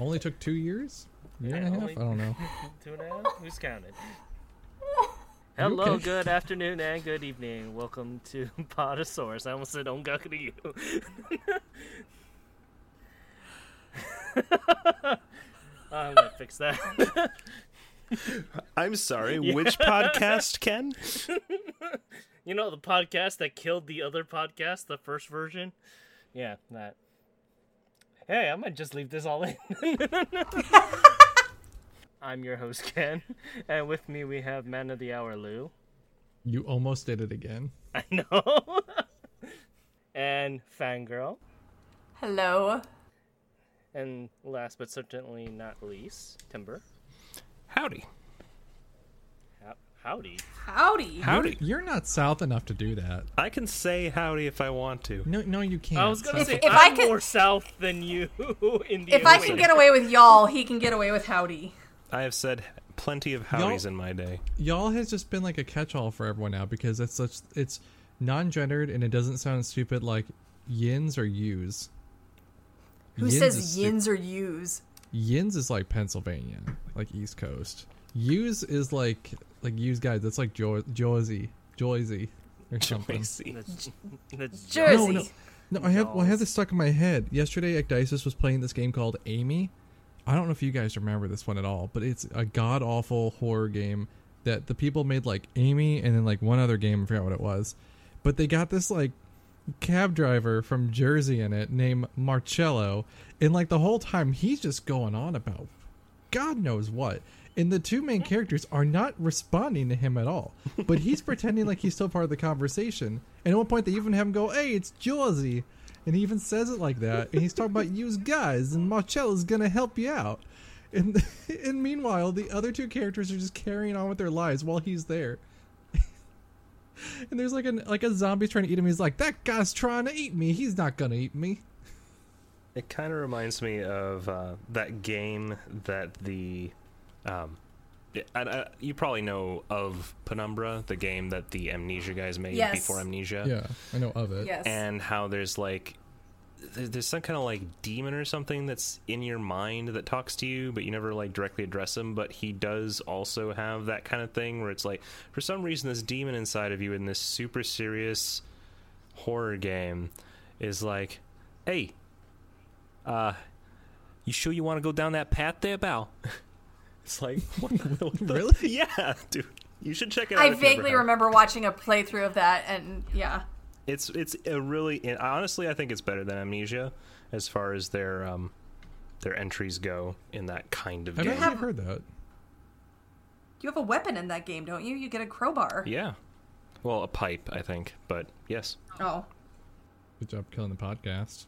Only took two years? Year and a half? Only- I don't know. Two and a half? Who's counted? Hello, okay? good afternoon and good evening. Welcome to Podosaurus. I almost said Ongaku to you. I'm gonna fix that. I'm sorry. Which podcast, Ken? you know the podcast that killed the other podcast, the first version? Yeah, that. Hey, I might just leave this all in. I'm your host, Ken, and with me we have Man of the Hour, Lou. You almost did it again. I know. and Fangirl. Hello. And last but certainly not least, Timber. Howdy. How- howdy. Howdy. Howdy. You're not south enough to do that. I can say howdy if I want to. No, no, you can't. I was gonna If- say if I I'm could- more south than you in the If I can get away with y'all, he can get away with howdy. I have said plenty of howdies in my day. Y'all has just been like a catch-all for everyone now because it's such it's non-gendered and it doesn't sound stupid like yins or yous. Who Yins is says stu- yins or yous? Yins is like Pennsylvania, like East Coast. Yous is like like yous guys. That's like jo- Jersey, Jersey, or something. Tracy. That's, that's Jersey. No, no, no. I have well, I have this stuck in my head. Yesterday, Ecdysis was playing this game called Amy. I don't know if you guys remember this one at all, but it's a god awful horror game that the people made like Amy and then like one other game. I forgot what it was, but they got this like cab driver from Jersey in it named Marcello, and like the whole time he's just going on about God knows what. And the two main characters are not responding to him at all. But he's pretending like he's still part of the conversation. And at one point they even have him go, Hey, it's Jersey. And he even says it like that. And he's talking about you guys and Marcello's gonna help you out. And and meanwhile the other two characters are just carrying on with their lives while he's there. and there's like a like a zombie trying to eat him. He's like, That guy's trying to eat me. He's not gonna eat me. It kind of reminds me of uh, that game that the. Um, yeah, I, I, you probably know of Penumbra, the game that the Amnesia guys made Yes. before Amnesia. Yeah, I know of it. Yes. and how there's like there's some kind of like demon or something that's in your mind that talks to you but you never like directly address him but he does also have that kind of thing where it's like for some reason this demon inside of you in this super serious horror game is like hey uh you sure you want to go down that path there bow it's like what, what the- Really? yeah dude you should check it out I if you ever vaguely have. remember watching a playthrough of that, and yeah. It's it's a really and honestly I think it's better than Amnesia as far as their um their entries go in that kind of game. I've game. actually have- heard that. You have a weapon in that game, don't you? You get a crowbar. Yeah. Well, a pipe, I think, but yes. Oh. Good job killing the podcast.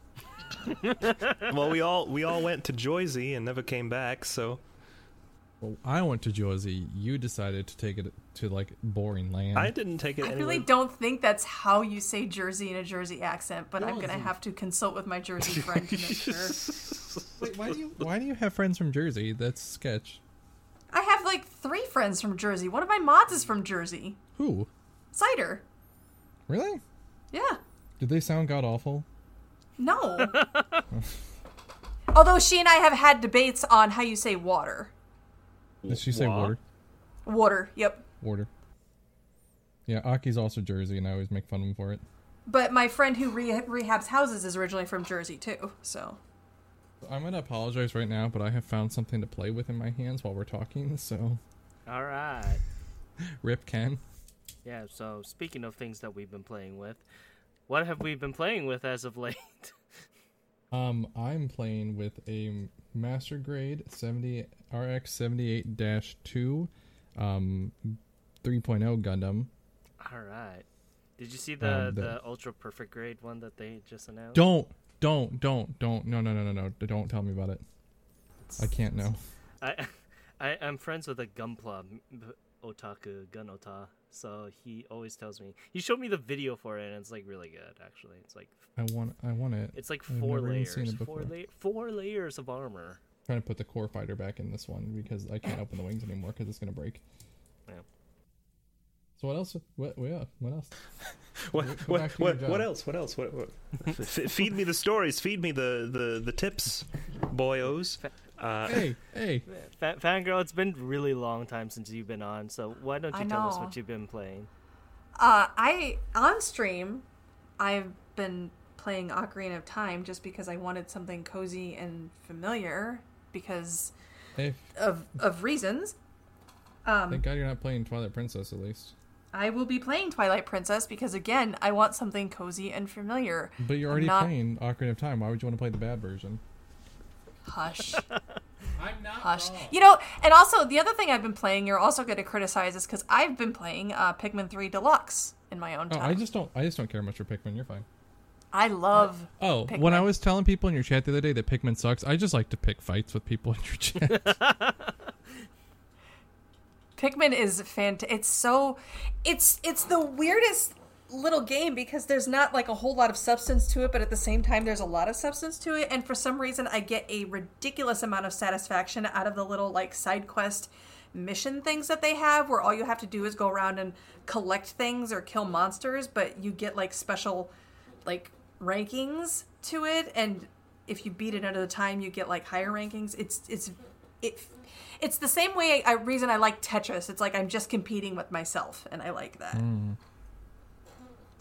well, we all we all went to Joyzy and never came back, so Well, I went to Jersey. You decided to take it to like boring land. I didn't take it I anywhere. really don't think that's how you say Jersey in a Jersey accent, but I'm gonna have to consult with my Jersey friend to make sure. Wait, why do you why do you have friends from Jersey? That's sketch. I have like three friends from Jersey. One of my mods is from Jersey. Who? Cider. Really? Yeah. Did they sound god awful? No. Although she and I have had debates on how you say water. Did she say water? Water. Yep. Water. Yeah, Aki's also Jersey, and I always make fun of him for it. But my friend who re- rehabs houses is originally from Jersey too. So I'm gonna apologize right now, but I have found something to play with in my hands while we're talking. So, All right. rip Ken. Yeah, so speaking of things that we've been playing with, what have we been playing with as of late? Um, I'm playing with a Master Grade 70 RX 78-2, um, 3.0 Gundam. All right. Did you see the, Um, the, the- ultra perfect grade one that they just announced? Don't, don't, don't, don't. No, no, no, no, no. Don't tell me about it. I can't know. I I, I'm friends with a Gunpla otaku, gun ota. So he always tells me. He showed me the video for it, and it's like really good. Actually, it's like I want I want it. it's like I've four layers, it four la- four layers of armor. trying to put the core fighter back in this one because I can't open the wings anymore because it's gonna break. Yeah. So what else? What? Yeah. What else? What what back to your what, what else? What else? What, what? Feed me the stories. Feed me the the the tips, boyos. Uh, Hey, hey. Fa- Fangirl, it's been really long time since you've been on, so why don't you I tell us what you've been playing? Uh, I on stream, I've been playing Ocarina of Time just because I wanted something cozy and familiar because Hey, of of reasons. Um, thank God you're not playing Twilight Princess at least. I will be playing Twilight Princess because again, I want something cozy and familiar. But you're already not- playing Ocarina of Time. Why would you want to play the bad version? Hush. I'm not Hush. You know, and also the other thing I've been playing, you're also going to criticize is because I've been playing uh, Pikmin 3 Deluxe in my own Oh, time. I just don't. I just don't care much for Pikmin. You're fine. I love. Oh, when I was telling people in your chat the other day that Pikmin sucks, I just like to pick fights with people in your chat. Pikmin is fant. It's so, it's it's the weirdest little game because there's not like a whole lot of substance to it, but at the same time there's a lot of substance to it, and for some reason I get a ridiculous amount of satisfaction out of the little like side quest mission things that they have, where all you have to do is go around and collect things or kill monsters, but you get like special like rankings to it, and if you beat it the time, you get like higher rankings. It's it's it it's the same way I reason I like Tetris. It's like I'm just competing with myself, and I like that. Mm-hmm.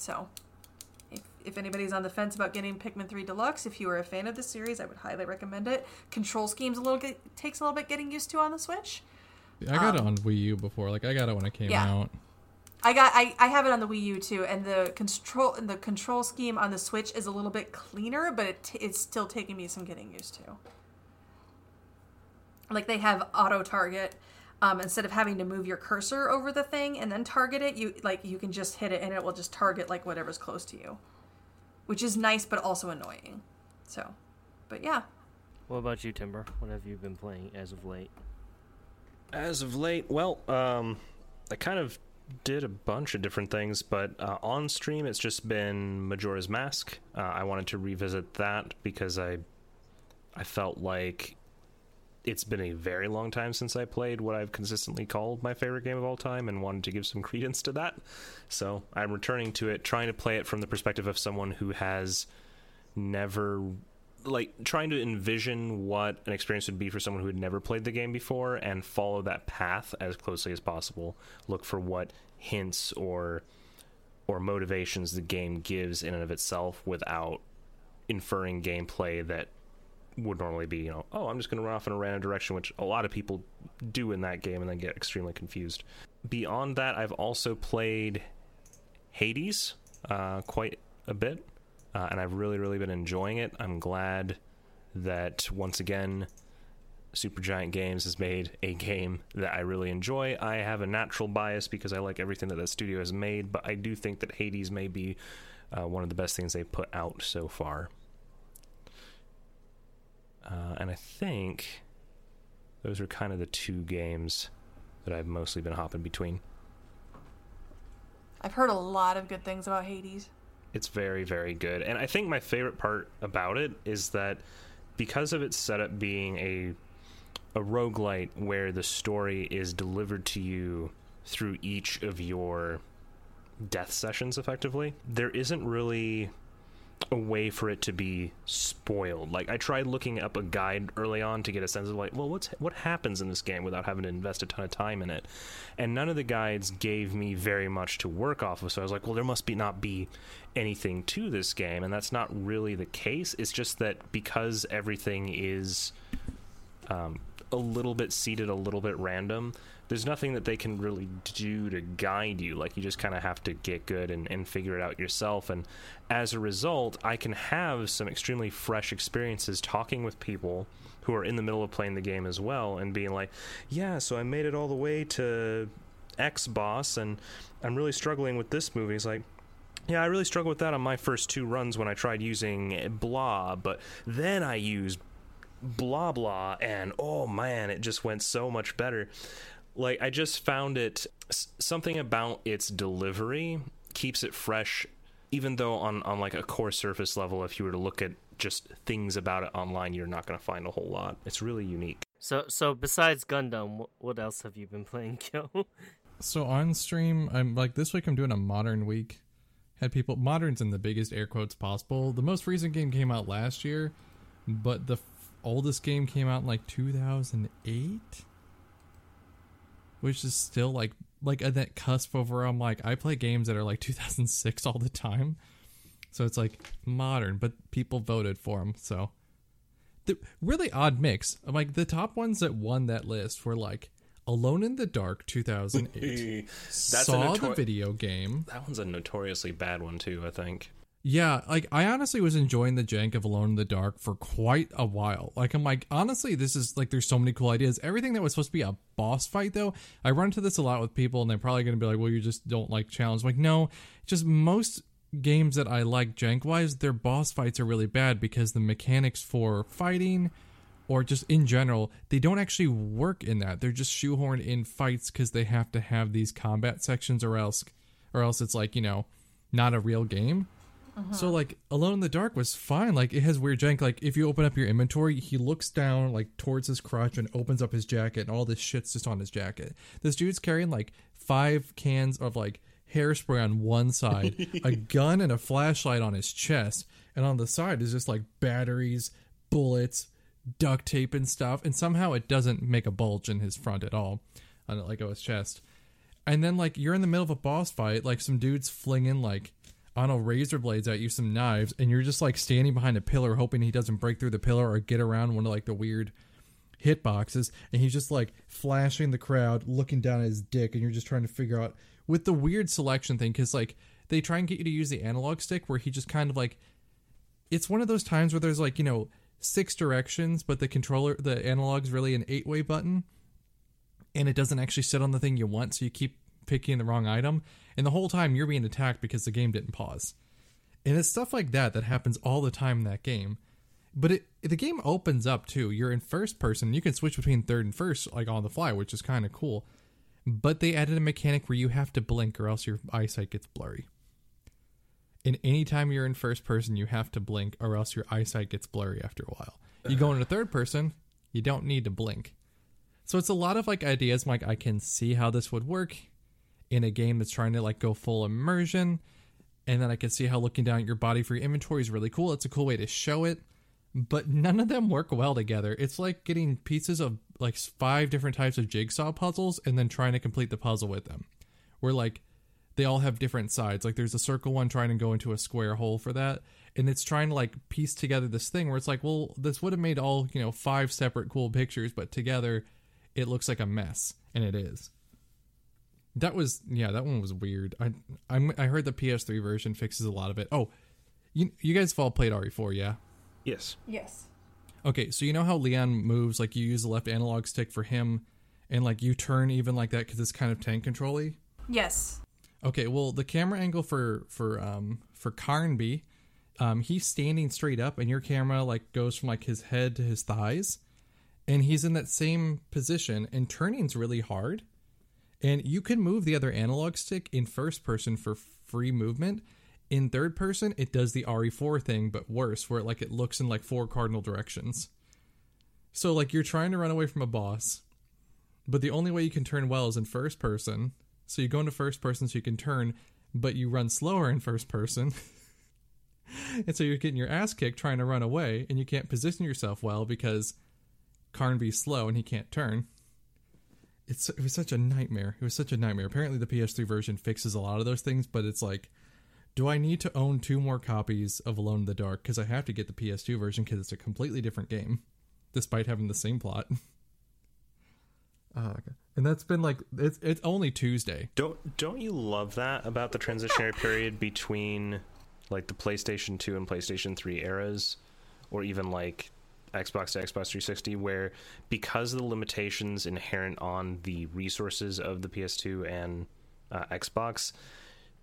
So, if, if anybody's on the fence about getting Pikmin 3 Deluxe, if you are a fan of the series, I would highly recommend it. Control scheme's a little get, takes a little bit getting used to on the Switch. I got it on Wii U before. Like I got it when it came Um, Yeah. out. I got I, I have it on the Wii U too, and the control and the control scheme on the Switch is a little bit cleaner, but it, it's still taking me some getting used to. Like they have auto target. Um, instead of having to move your cursor over the thing and then target it, you like you can just hit it and it will just target like whatever's close to you, which is nice but also annoying. So, but yeah, What about you, Timber? What have you been playing as of late? As of late, well, um, I kind of did a bunch of different things, but uh, on stream it's just been Majora's Mask. Uh, I wanted to revisit that because I, I felt like it's been a very long time since I played what I've consistently called my favorite game of all time, and wanted to give some credence to that. So I'm returning to it, trying to play it from the perspective of someone who has never like trying to envision what an experience would be for someone who had never played the game before and follow that path as closely as possible look for what hints or or motivations the game gives in and of itself without inferring gameplay that would normally be you know oh i'm just going to run off in a random direction which a lot of people do in that game and then get extremely confused beyond that i've also played hades uh, quite a bit uh, and I've really, really been enjoying it. I'm glad that once again, Supergiant Games has made a game that I really enjoy. I have a natural bias because I like everything that that studio has made, but I do think that Hades may be uh, one of the best things they've put out so far. Uh, and I think those are kind of the two games that I've mostly been hopping between. I've heard a lot of good things about Hades. It's very, very good. And I think my favorite part about it is that because of its setup being a a roguelite where the story is delivered to you through each of your death sessions effectively, there isn't really a way for it to be spoiled. Like I tried looking up a guide early on to get a sense of like, well, what's what happens in this game without having to invest a ton of time in it. And none of the guides gave me very much to work off of. So I was like, well, there must be not be anything to this game, and that's not really the case. It's just that because everything is um, a little bit seeded, a little bit random. There's nothing that they can really do to guide you. Like you just kind of have to get good and, and figure it out yourself. And as a result, I can have some extremely fresh experiences talking with people who are in the middle of playing the game as well, and being like, "Yeah, so I made it all the way to X boss, and I'm really struggling with this movie." It's like, yeah, I really struggled with that on my first two runs when I tried using blah, but then I used blah blah and oh man it just went so much better like i just found it something about its delivery keeps it fresh even though on on like a core surface level if you were to look at just things about it online you're not going to find a whole lot it's really unique So so besides Gundam, what else have you been playing, Gil? So on stream, I'm like this week I'm doing a modern week. Had people moderns in the biggest air quotes possible. The most recent game came out last year, but the f- oldest game came out in like 2008, which is still like like at that cusp over. I'm like I play games that are like 2006 all the time, so it's like modern, but people voted for them. So the really odd mix. Like the top ones that won that list were like Alone in the Dark 2008. That's saw a the video game. that one's a notoriously bad one too i think Yeah, like I honestly was enjoying the jank of Alone in the Dark for quite a while. Like I'm like honestly, this is like there's so many cool ideas. Everything that was supposed to be a boss fight though, I run into this a lot with people, and they're probably to be like, "Well, you just don't like challenge." I'm like, no, just most games that I like jank wise, their boss fights are really bad because the mechanics for fighting or just in general, they don't actually work in that. They're just shoehorned in fights because they have to have these combat sections, or else, or else it's like you know, not a real game. Uh-huh. So like Alone in the Dark was fine. Like it has weird jank. Like if you open up your inventory, he looks down like towards his crotch and opens up his jacket, and all this shit's just on his jacket. This dude's carrying like five cans of like hairspray on one side, a gun and a flashlight on his chest, and on the side is just like batteries, bullets, duct tape and stuff. And somehow it doesn't make a bulge in his front at all, on like on his chest. And then like you're in the middle of a boss fight, like some dudes flinging like Don't know razor blades at you, some knives, and you're just like standing behind a pillar, hoping he doesn't break through the pillar or get around one of like the weird hitboxes, and he's just like flashing the crowd, looking down at his dick, and you're just trying to figure out with the weird selection thing, because like they try and get you to use the analog stick, where he just kind of like it's one of those times where there's like you know six directions, but the controller, the analog's really an eight way button, and it doesn't actually sit on the thing you want, so you keep picking the wrong item, and the whole time you're being attacked because the game didn't pause. And it's stuff like that that happens all the time in that game. But it the game opens up too. You're in first person. You can switch between third and first like on the fly, which is kind of cool. But they added a mechanic where you have to blink or else your eyesight gets blurry. And anytime you're in first person, you have to blink or else your eyesight gets blurry after a while. You go into third person, you don't need to blink. So it's a lot of like ideas like I can see how this would work in a game that's trying to like go full immersion. And then I can see how looking down at your body for your inventory is really cool. It's a cool way to show it. But none of them work well together. It's like getting pieces of like five different types of jigsaw puzzles and then trying to complete the puzzle with them. Where like they all have different sides. Like there's a circle one trying to go into a square hole for that. And it's trying to like piece together this thing where it's like, well, this would have made all, you know, five separate cool pictures, but together it looks like a mess. And it is. That was yeah, that one was weird. I I'm, I heard the PS3 version fixes a lot of it. Oh, you you guys have all played RE4, yeah? yes Yes. Okay, so you know how Leon moves? Like you use the left analog stick for him, and like you turn even like that because it's kind of tank controlly. Yes. Okay, well the camera angle for for um for Carnby, um he's standing straight up, and your camera like goes from like his head to his thighs, and he's in that same position, and turning's really hard. And you can move the other analog stick in first person for free movement. In third person, it does the RE4 thing, but worse, where it, like it looks in like four cardinal directions. So like you're trying to run away from a boss, but the only way you can turn well is in first person. So you go into first person so you can turn, but you run slower in first person. and so you're getting your ass kicked trying to run away, and you can't position yourself well because Carnby's slow and he can't turn. It's it was such a nightmare. It was such a nightmare. Apparently the PS3 version fixes a lot of those things, but it's like do I need to own two more copies of Alone in the Dark because I have to get the PS2 version because it's a completely different game despite having the same plot. Uh, okay. And that's been like it's it's only Tuesday. Don't don't you love that about the transitionary period between like the PlayStation 2 and PlayStation 3 eras or even like Xbox to Xbox 360 where because of the limitations inherent on the resources of the PS2 and uh, Xbox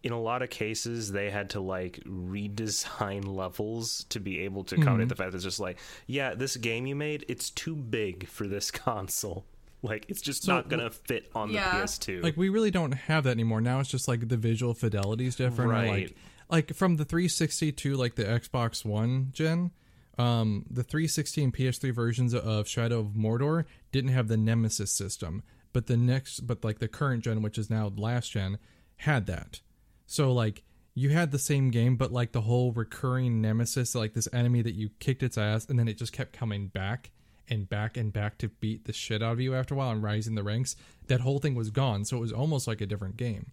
in a lot of cases they had to like redesign levels to be able to accommodate the fact that it's just like yeah this game you made it's too big for this console like it's just So, not gonna fit on Yeah. the ps2 like we really don't have that anymore. Now it's just like the visual fidelity is different. Right. like like from the 360 to like the Xbox One gen, um, the 360 and PS3 versions of Shadow of Mordor didn't have the Nemesis system, but the next, but like the current gen, which is now last gen, had that. So like you had the same game, but like the whole recurring nemesis, like this enemy that you kicked its ass, and then it just kept coming back and back and back to beat the shit out of you after a while and rising the ranks. That whole thing was gone, so it was almost like a different game.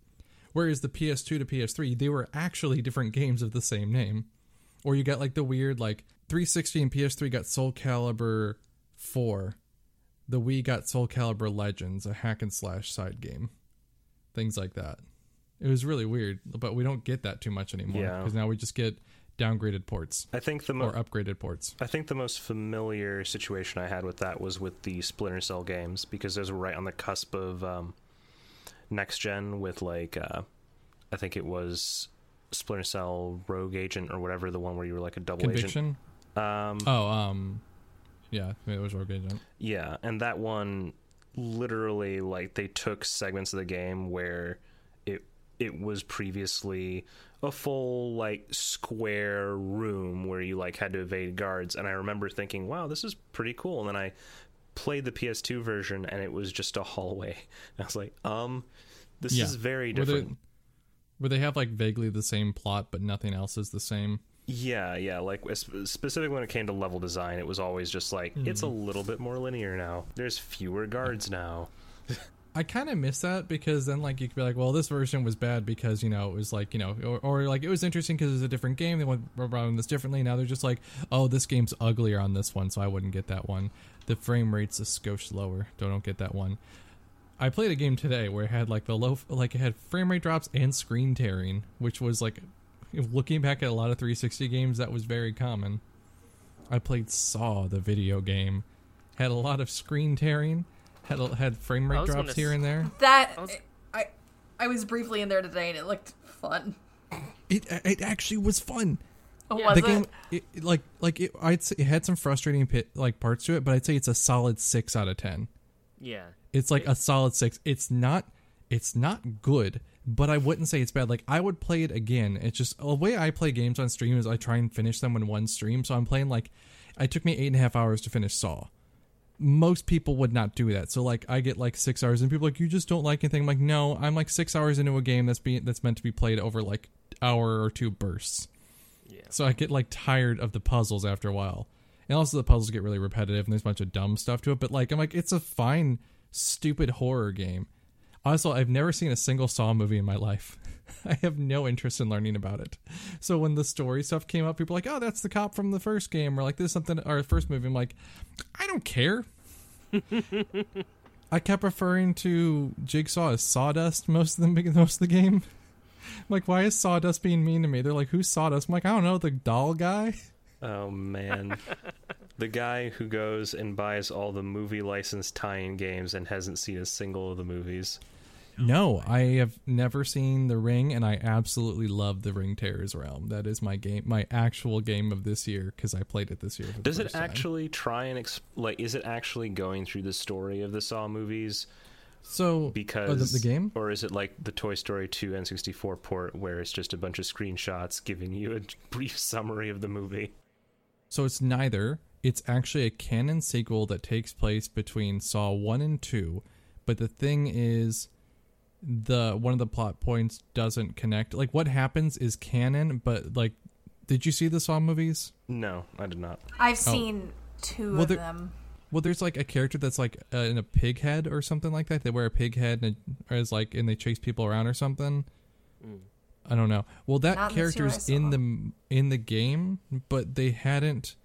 Whereas the PS2 to PS3, they were actually different games of the same name. Or you got like the weird like 360 and PS3 got Soul Calibur 4. The Wii got Soul Calibur Legends, a hack and slash side game. Things like that. It was really weird, but we don't get that too much anymore Yeah. because now we just get downgraded ports i think the mo- or upgraded ports. I think the most familiar situation I had with that was with the Splinter Cell games because those were right on the cusp of um, next gen with like uh, I think it was Splinter Cell Rogue Agent or whatever the one where you were like a double agent. Um, Oh, um yeah, it was Rogue Agent. yeah, and that one literally like they took segments of the game where it it was previously a full like square room where you like had to evade guards and I remember thinking, "Wow, this is pretty cool." And then I played the PS2 version and it was just a hallway. And I was like, "Um, this Yeah. is very Where they, different." where they have like vaguely the same plot, but nothing else is the same. Yeah, yeah, like specifically when it came to level design, it was always just like it's Hmm. a little bit more linear now. There's fewer guards now. I kind of miss that because then like you could be like, well, this version was bad because you know it was like you know, or, or like it was interesting because it was a different game. They went around this differently. Now they're just like, oh, this game's uglier on this one, so I wouldn't get that one. The frame rate's a skosh lower, I don't get that one. I played a game today where it had like the low, like it had frame rate drops and screen tearing, which was like, looking back at a lot of 360 games, that was very common. I played Saw, the video game, had a lot of screen tearing, had a, had frame rate drops here s- and there. That I was- I I was briefly in there today and it looked fun. It it actually was fun. Oh, Yeah. was the it? game, it, it- like like it, I'd say it had some frustrating pit, like parts to it, but I'd say it's a solid six out of ten. Yeah. It's like a solid six. It's not it's not good, but I wouldn't say it's bad. Like I would play it again. It's just the way I play games on stream is I try and finish them in one stream. So I'm playing like it took me eight and a half hours to finish Saw. Most people would not do that. So like I get like six hours and people are like you just don't like anything. I'm like no, I'm like six hours into a game that's being that's meant to be played over like hour or two bursts. Yeah. So I get like tired of the puzzles after a while. And also the puzzles get really repetitive and there's a bunch of dumb stuff to it. But like I'm like, it's a fine, stupid horror game. Also, I've never seen a single Saw movie in my life. I have no interest in learning about it. So when the story stuff came up, people were like, "Oh, that's the cop from the first game," or like this is something, or first movie. I'm like, I don't care. I kept referring to Jigsaw as Sawdust most of the most of the game. I'm like, why is Sawdust being mean to me? They're like, who's Sawdust? I'm like, I don't know, the doll guy. Oh man. the guy who goes and buys all the movie licensed tie-in games and hasn't seen a single of the movies. Oh, no, I have never seen The Ring, and I absolutely love The Ring Terror's Realm. That is my game, my actual game of this year because I played it this year. Does it first time. actually try and exp- like is it actually going through the story of the Saw movies So because oh, the, the game? or is it like the Toy Story 2 N64 port where it's just a bunch of screenshots giving you a brief summary of the movie? So it's neither. It's actually a canon sequel that takes place between Saw 1 and 2, but the thing is the one of the plot points doesn't connect. Like what happens is canon, but like did you see the Saw movies? No, I did not. I've seen two Well, of there- them. Well, there's like a character that's like uh, in a pig head or something like that. They wear a pig head and it, or is like and they chase people around or something. I don't know. Well, that Not in character's in the in the game, but they hadn't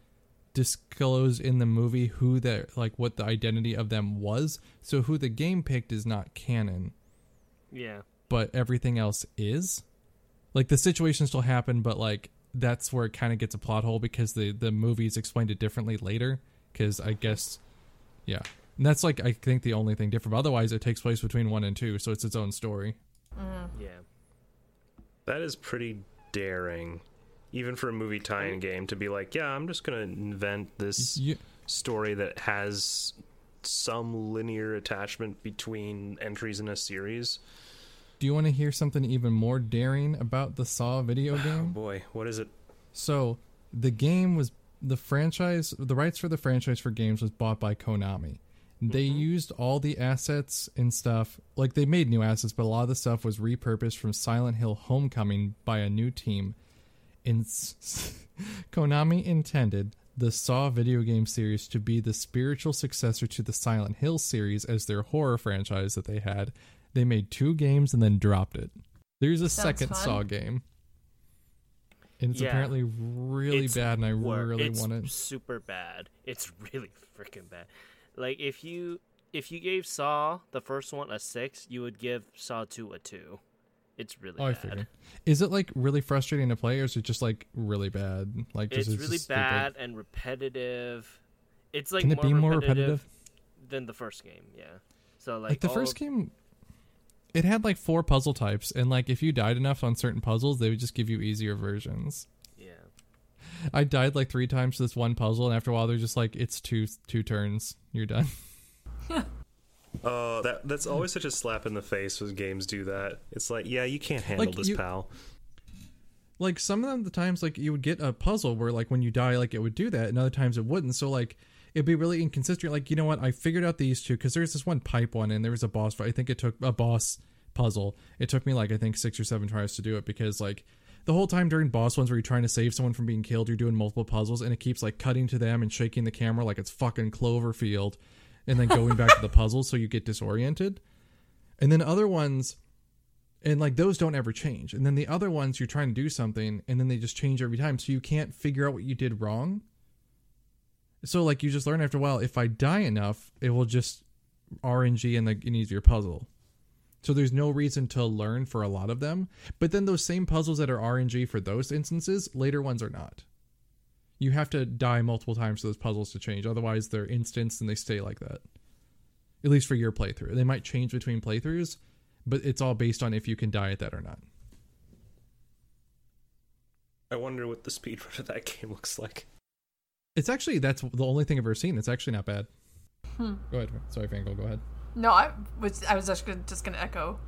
disclosed in the movie who that like what the identity of them was. So who the game picked is not canon, Yeah. but everything else is. Like the situation still happened, but like that's where it kind of gets a plot hole because the the movies explained it differently later. Because I guess, yeah, and that's like I think the only thing different. But otherwise, it takes place between one and two, so it's its own story. Mm-hmm. Yeah. That is pretty daring, even for a movie tie-in game to be like, yeah, I'm just gonna invent this You, story that has some linear attachment between entries in a series. do you want to hear something even more daring about the Saw video oh, game? Oh boy, what is it? So the game was the franchise, the rights for the franchise for games was bought by Konami. They mm-hmm. used all the assets and stuff, like they made new assets, but a lot of the stuff was repurposed from Silent Hill Homecoming by a new team. And Konami intended the Saw video game series to be the spiritual successor to the Silent Hill series as their horror franchise that they had. They made two games and then dropped it. There's a Sounds second fun. Saw game. And it's Yeah. apparently really It's bad, and I wor- really want it. super bad. It's really freaking bad. Like if you if you gave Saw the first one a six, you would give Saw two a two. It's really Oh, I bad. figured. Is it like really frustrating to play, or is it just like really bad? Like, just, It's really just stupid? bad and repetitive. It's like Can it more be more repetitive, repetitive? than the first game. Yeah. So like, Like, the first of- game, it had like four puzzle types, and like if you died enough on certain puzzles, they would just give you easier versions. Yeah. I died like three times to this one puzzle, and after a while, they're just like, "It's two two turns, you're done." Oh, that that's always such a slap in the face when games do that. It's like, yeah, you can't handle Like, this, you- pal. like some of them the times like you would get a puzzle where like when you die like it would do that and other times it wouldn't. So like it'd be really inconsistent. Like you know what? I figured out these two because there's this one pipe one and there was a boss fight. I think it took a boss puzzle. It took me like i think six or seven tries to do it because like the whole time during boss ones where you're trying to save someone from being killed you're doing multiple puzzles and it keeps like cutting to them and shaking the camera like it's fucking cloverfield and then going back to the puzzle so you get disoriented. And then other ones and like those don't ever change. And then the other ones you're trying to do something and then they just change every time. So you can't figure out what you did wrong. So like you just learn after a while if i die enough it will just rng in like an easier puzzle. So there's no reason to learn for a lot of them. But then those same puzzles that are rng for those instances later ones are not you have to die multiple times for those puzzles to change otherwise they're instanced and they stay like that at least for your playthrough they might change between playthroughs but it's all based on if you can die at that or not. I wonder what the speedrun of that game looks like. It's actually that's the only thing I've ever seen. It's actually not bad. Hmm. Go ahead. Sorry, Fangle. Go ahead. No, I was I was just gonna, just gonna echo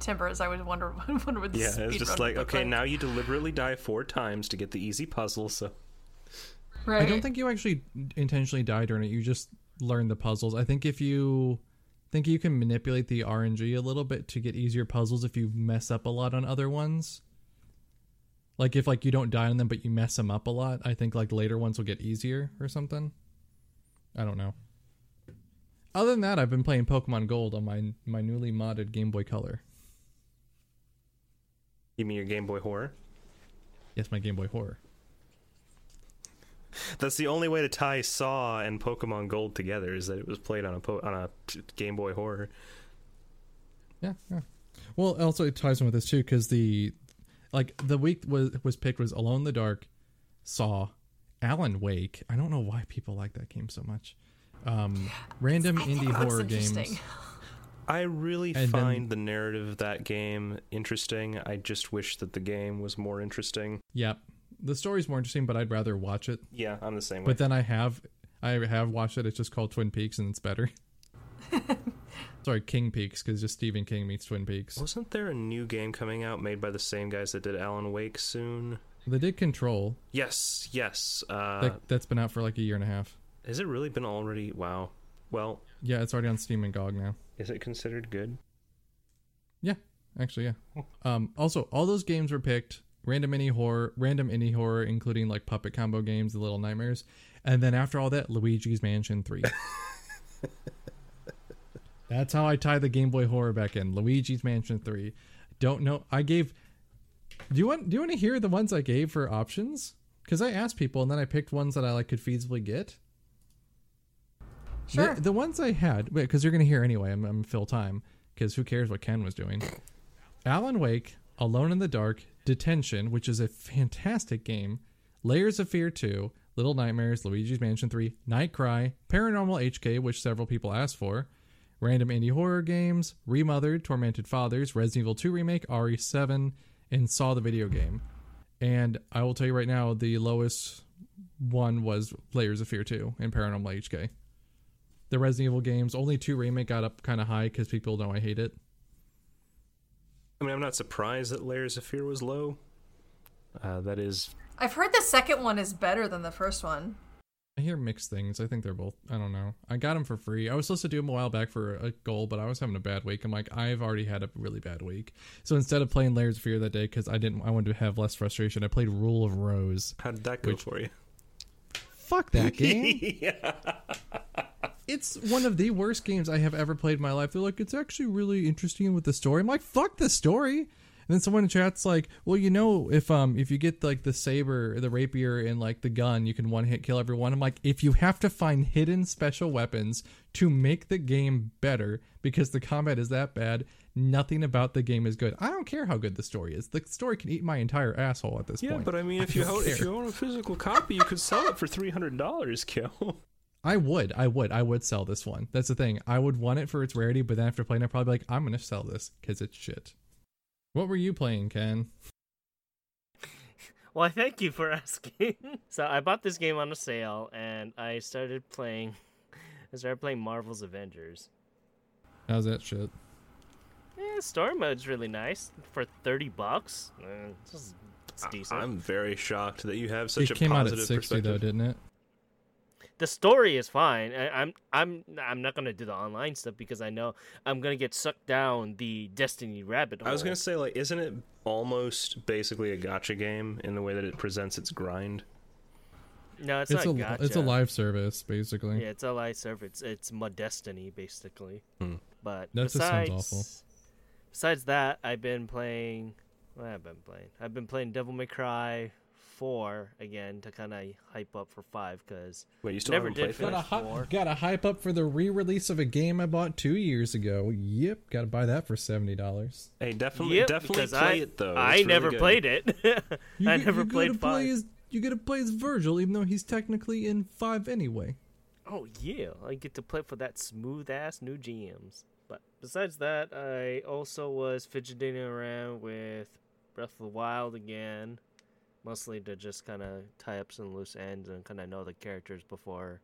Timbers. I would wonder wonder what the Yeah, it's just like, would look okay, now you deliberately die four times to get the easy puzzle, so right. I don't think you actually intentionally die during it. You just learn the puzzles. I think if you think you can manipulate the RNG a little bit to get easier puzzles if you mess up a lot on other ones. Like if like you don't die on them but you mess them up a lot, I think like later ones will get easier or something. I don't know. Other than that, I've been playing Pokemon Gold on my my newly modded Game Boy Color. you mean your Game Boy Horror? Yes, my Game Boy Horror. That's the only way to tie Saw and Pokemon Gold together is that it was played on a po- on a t- Game Boy Horror. Yeah, yeah. Well, also it ties in with this too because the like the week was was picked was Alone in the Dark, Saw, Alan Wake. I don't know why people like that game so much. Um, random indie horror games. I really And then- find the narrative of that game interesting. I just wish that the game was more interesting. Yep, the story's more interesting, but I'd rather watch it. Yeah, I'm the same way. But then I have I have watched it. It's just called Twin Peaks, and it's better. Sorry, King Peaks, because just Stephen King meets Twin Peaks. Wasn't there a new game coming out made by the same guys that did Alan Wake soon? They did Control. Yes, yes. Uh, That, that's been out for like a year and a half. has it really been already? Wow. Well, Yeah, it's already on Steam and GOG now. is it considered good? Yeah, actually, yeah. Um, also, all those games were picked random indie horror, random indie horror, including like puppet combo games, The Little Nightmares, and then after all that, Luigi's Mansion Three. That's how I tie the Game Boy horror back in. Luigi's Mansion Three. Don't know. I gave. Do you want? Do you want to hear the ones I gave for options? Because I asked people, and then I picked ones that I like could feasibly get. Sure. The, the ones I had, because you're going to hear anyway, I'm, I'm fill time, because who cares what Ken was doing. Alan Wake, Alone in the Dark, Detention, which is a fantastic game, Layers of Fear 2, Little Nightmares, Luigi's Mansion 3, Night Cry, Paranormal HK, which several people asked for, random indie horror games, Remothered, Tormented Fathers, Resident Evil 2 Remake, RE7, and saw the video game. And I will tell you right now, the lowest one was Layers of Fear 2 and Paranormal HK. The Resident Evil games, only two remake got up kind of high because people know I hate it. I mean, I'm not surprised that Layers of Fear was low. Uh, that is, I've heard the second one is better than the first one. I hear mixed things. I think they're both. I don't know. I got them for free. I was supposed to do them a while back for a goal, but I was having a bad week. I'm like, I've already had a really bad week. So instead of playing Layers of Fear that day, because I didn't, I wanted to have less frustration. I played Rule of Rose. how did that go Which- for you? Fuck that game. yeah. It's one of the worst games I have ever played in my life. They're like, it's actually really interesting with the story. I'm like, fuck the story. And then someone in chat's like, well, you know, if um if you get like the saber, the rapier, and like the gun, you can one hit kill everyone. I'm like, if you have to find hidden special weapons to make the game better because the combat is that bad, nothing about the game is good. I don't care how good the story is. The story can eat my entire asshole at this Yeah, point. but I mean, if you don't own, if you own a physical copy, you could sell it for three hundred dollars, Kill. I would, I would, I would sell this one. That's the thing. I would want it for its rarity, but then after playing, it, I'd probably be like, I'm gonna sell this because it's shit. What were you playing, Ken? Well, thank you for asking. so I bought this game on a sale, and I started playing. I started playing Marvel's Avengers. How's that shit? Yeah, story mode's really nice for thirty bucks. eh, it's, it's decent. I'm very shocked that you have such it a came out at sixty though, didn't it? The story is fine. I, I'm I'm I'm not gonna do the online stuff because I know I'm gonna get sucked down the Destiny rabbit hole. I was gonna say, like, isn't it almost basically a gotcha game in the way that it presents its grind? no, it's, It's, not a gotcha. it's a live service basically. Yeah, it's a live service. It's it's my Destiny basically. Hmm. But That just besides, sounds awful. Besides that, I've been playing. I've been playing? I've been playing Devil May Cry four again to kind of hype up for five because Wait, you still Never did played finish. Gotta, Four. hy- gotta hype up for the re-release of a game I bought two years ago. Yep, gotta buy that for seventy dollars. Hey, definitely, yep, definitely play I, it though. I really never good. played it. You I get- never you played gotta five. Play as, you get to play as Virgil, even though he's technically in five anyway. Oh yeah, I get to play for that smooth ass new GMs. But besides that, I also was fidgeting around with Breath of the Wild again, mostly to just kind of tie up some loose ends and kind of know the characters before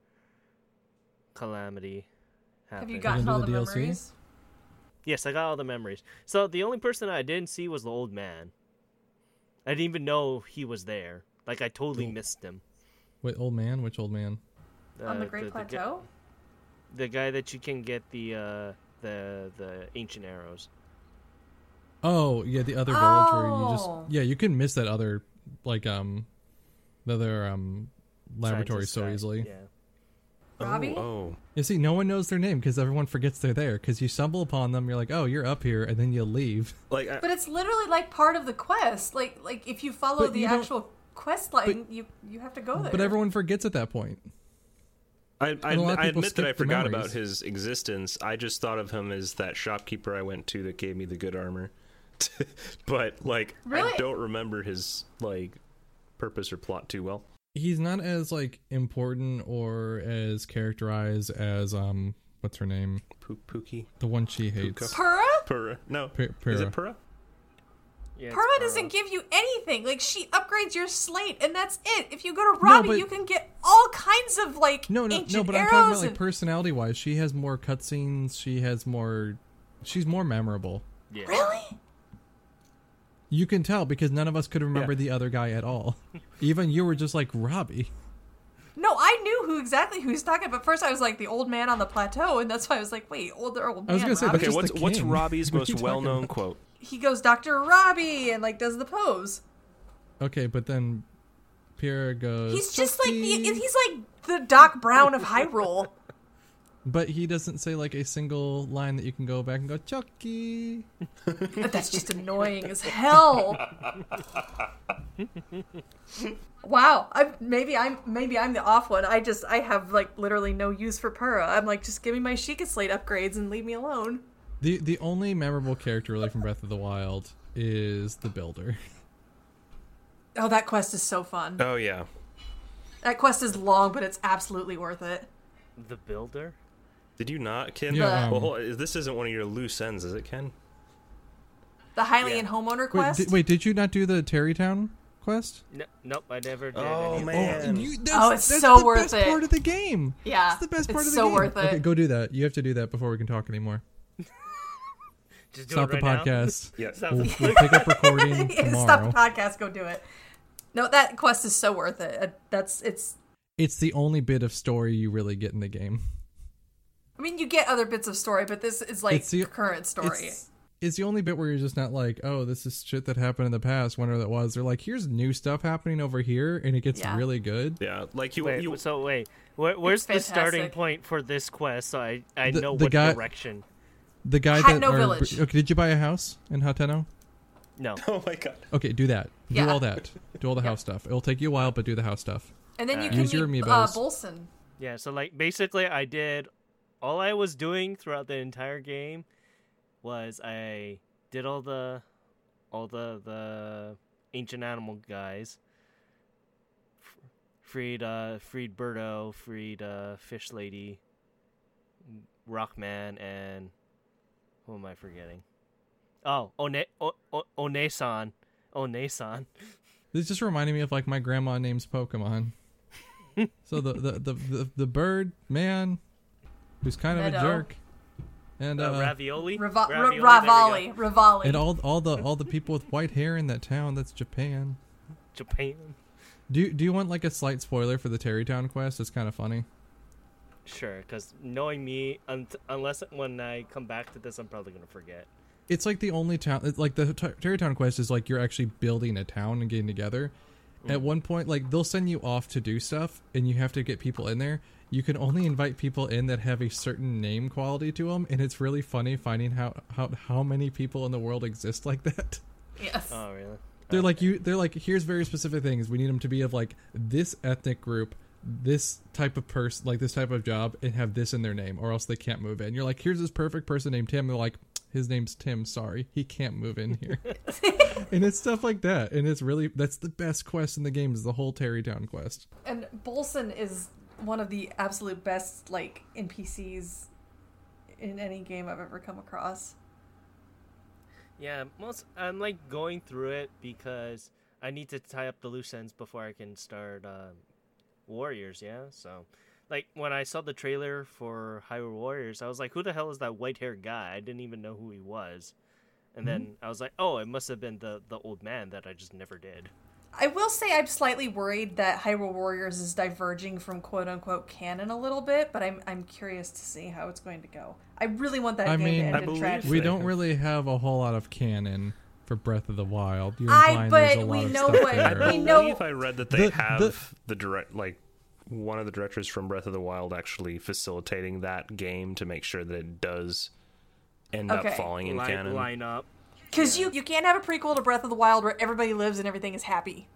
Calamity Have you got- gotten do all the the DLC? memories? Yes, I got all the memories. So the only person I didn't see was the old man. I didn't even know he was there. Like I totally Cool. missed him. Wait, old man? Which old man? On the Uh, Great gu- Plateau? the guy that you can get the uh the the ancient arrows. Oh, yeah, the other village where you Oh. just yeah, you can miss that other like um the other um laboratory Scientist so guy. easily. Yeah. Robbie? Oh, oh. You see, no one knows their name because everyone forgets they're there. Because you stumble upon them, you're like, "Oh, you're up here," and then you leave. like I, But it's literally like part of the quest. Like like if you follow But the you don't- actual quest line, you you have to go there. But everyone forgets at that point. I, I, a lot of I people admit that I the forgot about his existence. I just thought of him as that shopkeeper I went to that gave me the good armor. but like, Really? I don't remember his like purpose or plot too well. He's not as like important or as characterized as um, what's her name? Pook Pookie, The one she hates. Purah? Purah. No, Pi- is it Purah? Yeah, it's Purah doesn't give you anything. Like she upgrades your slate, and that's it. If you go to No, Robbie, but- you can get all kinds of like No, no, ancient no. But I'm talking about like personality wise. She has more cutscenes. She has more. She's more memorable. Yeah. really? You can tell because none of us could remember Yeah. the other guy at all. Even you were just like Robbie. No, I knew who exactly who he's talking. But first, I was like the old man on the plateau, and that's why I was like, wait, older old man. I was gonna say, Okay, what's what's. Robbie's What most well-known about? quote? he goes Doctor Robbie and like does the pose. Okay, but then Pierre goes. He's just like the, he's like the Doc Brown of Hyrule. But he doesn't say like a single line that you can go back and go Chucky. But that's just annoying as hell. wow, I maybe I'm maybe I'm the off one. I just I have like literally no use for Purah. I'm like just give me my Sheikah Slate upgrades and leave me alone. The the only memorable character really from Breath of the Wild is the Builder. Oh, that quest is so fun. Oh yeah, That quest is long, but it's absolutely worth it. The builder. Did you not, Ken? Yeah, well, um, hold- this isn't one of your loose ends, is it, Ken? The Hylian Yeah. homeowner Wait quest. did, wait, did you not do the Tarrey Town quest? No, nope, I never did. Oh, any man. that. You- that's, Oh, it's that's so the worth best it. part of the game. Yeah, it's the best it's part of the so game. worth it. Okay, go do that. You have to do that before we can talk anymore. Just do Stop it the right now. podcast. Yeah. Stop We'll, the we'll pick up recording Stop the podcast. Go do it. No, that quest is so worth it. Uh, That's it's. It's the only bit of story you really get in the game. I mean, you get other bits of story, but this is like It's the- current story. It's, it's the only bit where you're just not like, oh, this is shit that happened in the past. Wonder that was. They're like, here's new stuff happening over here, and it gets Yeah. really good. Yeah, like you, Wait, you so wait, where, where's the starting point for this quest? So I I The- know the what guy- direction. The guy Hateno that. or- Village. okay, did you buy a house in Hateno? No, Oh my god. Okay, do that. Yeah. Do all that. Do all the house stuff. It'll take you a while, but do the house stuff. and then you uh, can Use your meet uh. Bolson. yeah. So like basically, I did all I was doing throughout the entire game was I did all the all the the ancient animal guys. F- Freed uh freed Birdo, freed uh fish lady, Rockman, and who am I forgetting? Oh, One o- o- Onesan, Onesan. This just reminded me of like my grandma names Pokemon. so the, the the, the the bird man, who's kind of Meadow. a jerk, and Uh, uh, ravioli, Rava- Ravioli, Ra- Ravali. Ravali. and all all the all the people with white hair in that town. That's Japan. Japan. Do you, do you want like a slight spoiler for the Tarrey Town quest? It's kind of funny. Sure, because knowing me, un- unless when I come back to this, I'm probably gonna forget. It's like the only town. Like the Ter- Tarrey Town quest is like you're actually building a town and getting together. At mm. one point, like they'll send you off to do stuff, and you have to get people in there. You can only invite people in that have a certain name quality to them, and it's really funny finding how how how many people in the world exist like that. yes. Oh, really? They're oh, like you. They're like here's very specific things. We need them to be of like this ethnic group, this type of person, like this type of job, and have this in their name, or else they can't move in. You're like, here's this perfect person named Tim. They're like, his name's Tim. Sorry, he can't move in here. and it's stuff like that, and it's really that's the best quest in the game is the whole Tarrey Town quest. And Bolson is one of the absolute best like NPCs in any game I've ever come across. Yeah, most I'm like going through it because I need to tie up the loose ends before I can start um, Warriors. Yeah, so like when I saw the trailer for Hyrule Warriors, I was like, "Who the hell is that white-haired guy?" I didn't even know who he was, and mm-hmm. then I was like, "Oh, it must have been the the old man that I just never did." I will say I'm slightly worried that Hyrule Warriors is diverging from quote unquote canon a little bit, but I'm I'm curious to see how it's going to go. I really want that I game mean, to end I in believe tragedy. We don't really have a whole lot of canon for Breath of the Wild. You're I- but a we lot know stuff what- there. we I know- believe I read that they The- have the- the, direct like one of the directors from Breath of the Wild actually facilitating that game to make sure that it does end Okay. up falling in line, canon. line up. Because you you can't have a prequel to Breath of the Wild where everybody lives and everything is happy.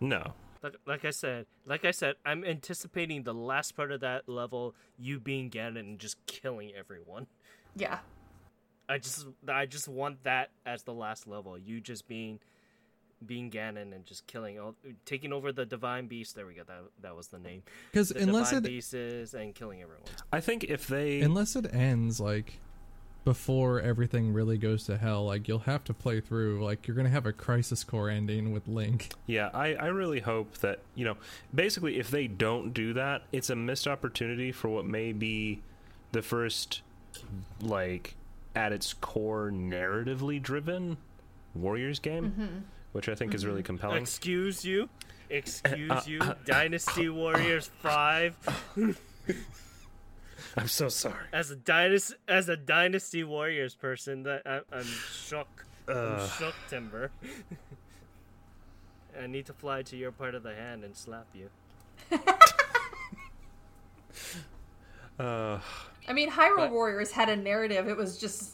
No. Like, like I said, like I said, I'm anticipating the last part of that level, you being Ganon and just killing everyone. Yeah. I just, I just want that as the last level. You just being, being Ganon and just killing all, taking over the divine beast. There we go. That that was the name. Because unless divine it beasts and killing everyone. I think if they unless it ends like before everything really goes to hell like you'll have to play through like you're gonna have a crisis core ending with link Yeah, I, I really hope that, you know, basically, if they don't do that, it's a missed opportunity for what may be the first, like, at its core, narratively driven Warriors game, mm-hmm. Which I think is really mm-hmm. compelling. Excuse you, excuse uh, you. Uh, uh, dynasty Warriors Five. I'm so sorry. As a dynasty, as a Dynasty Warriors person, that I, I'm shook. I'm shook, Timber. I need to fly to your part of the hand and slap you. Uh, I mean, Hyrule But- Warriors had a narrative. It was just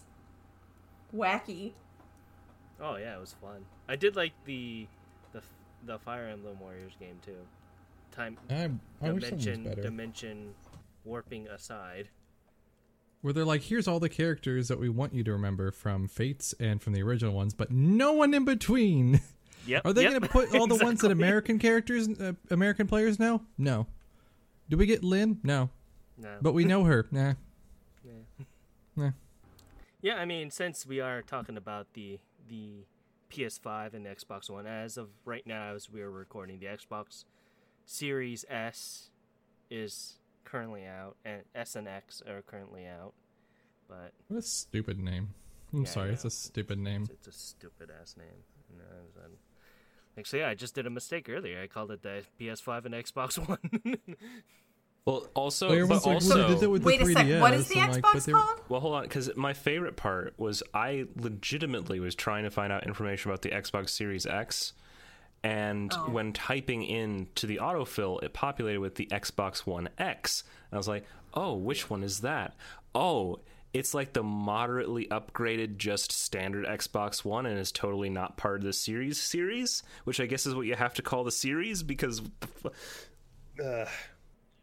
wacky. Oh yeah, it was fun. I did like the the the Fire Emblem Warriors game too. Time i, I dimension dimension warping aside. where they're like here's all the characters that we want you to remember from fates and from the original ones but no one in between Yep. are they yep. gonna put all the ones that american characters uh, american players know no do we get Lyn no No. but we know her nah Yeah. nah Yeah, I mean, since we are talking about the the PS5 and the Xbox One. As of right now, as we are recording, the Xbox Series S is currently out, and S and X are currently out. But What a stupid name. I'm Yeah, sorry, it's a stupid name. it's, it's a stupid ass name. I was, um, Actually, I just did a mistake earlier. I called it the PS5 and Xbox One. Well, also, Well, but like, also, did that with Wait the a 3DS. second. What is the I'm like, Xbox called? well, hold on, because my favorite part was I legitimately was trying to find out information about the Xbox Series X, and Oh. when typing in to the autofill, it populated with the Xbox One X, and I was like, oh, which one is that? Oh. It's like the moderately upgraded, just standard Xbox One, and is totally not part of the series series, which I guess is what you have to call the series because. Uh,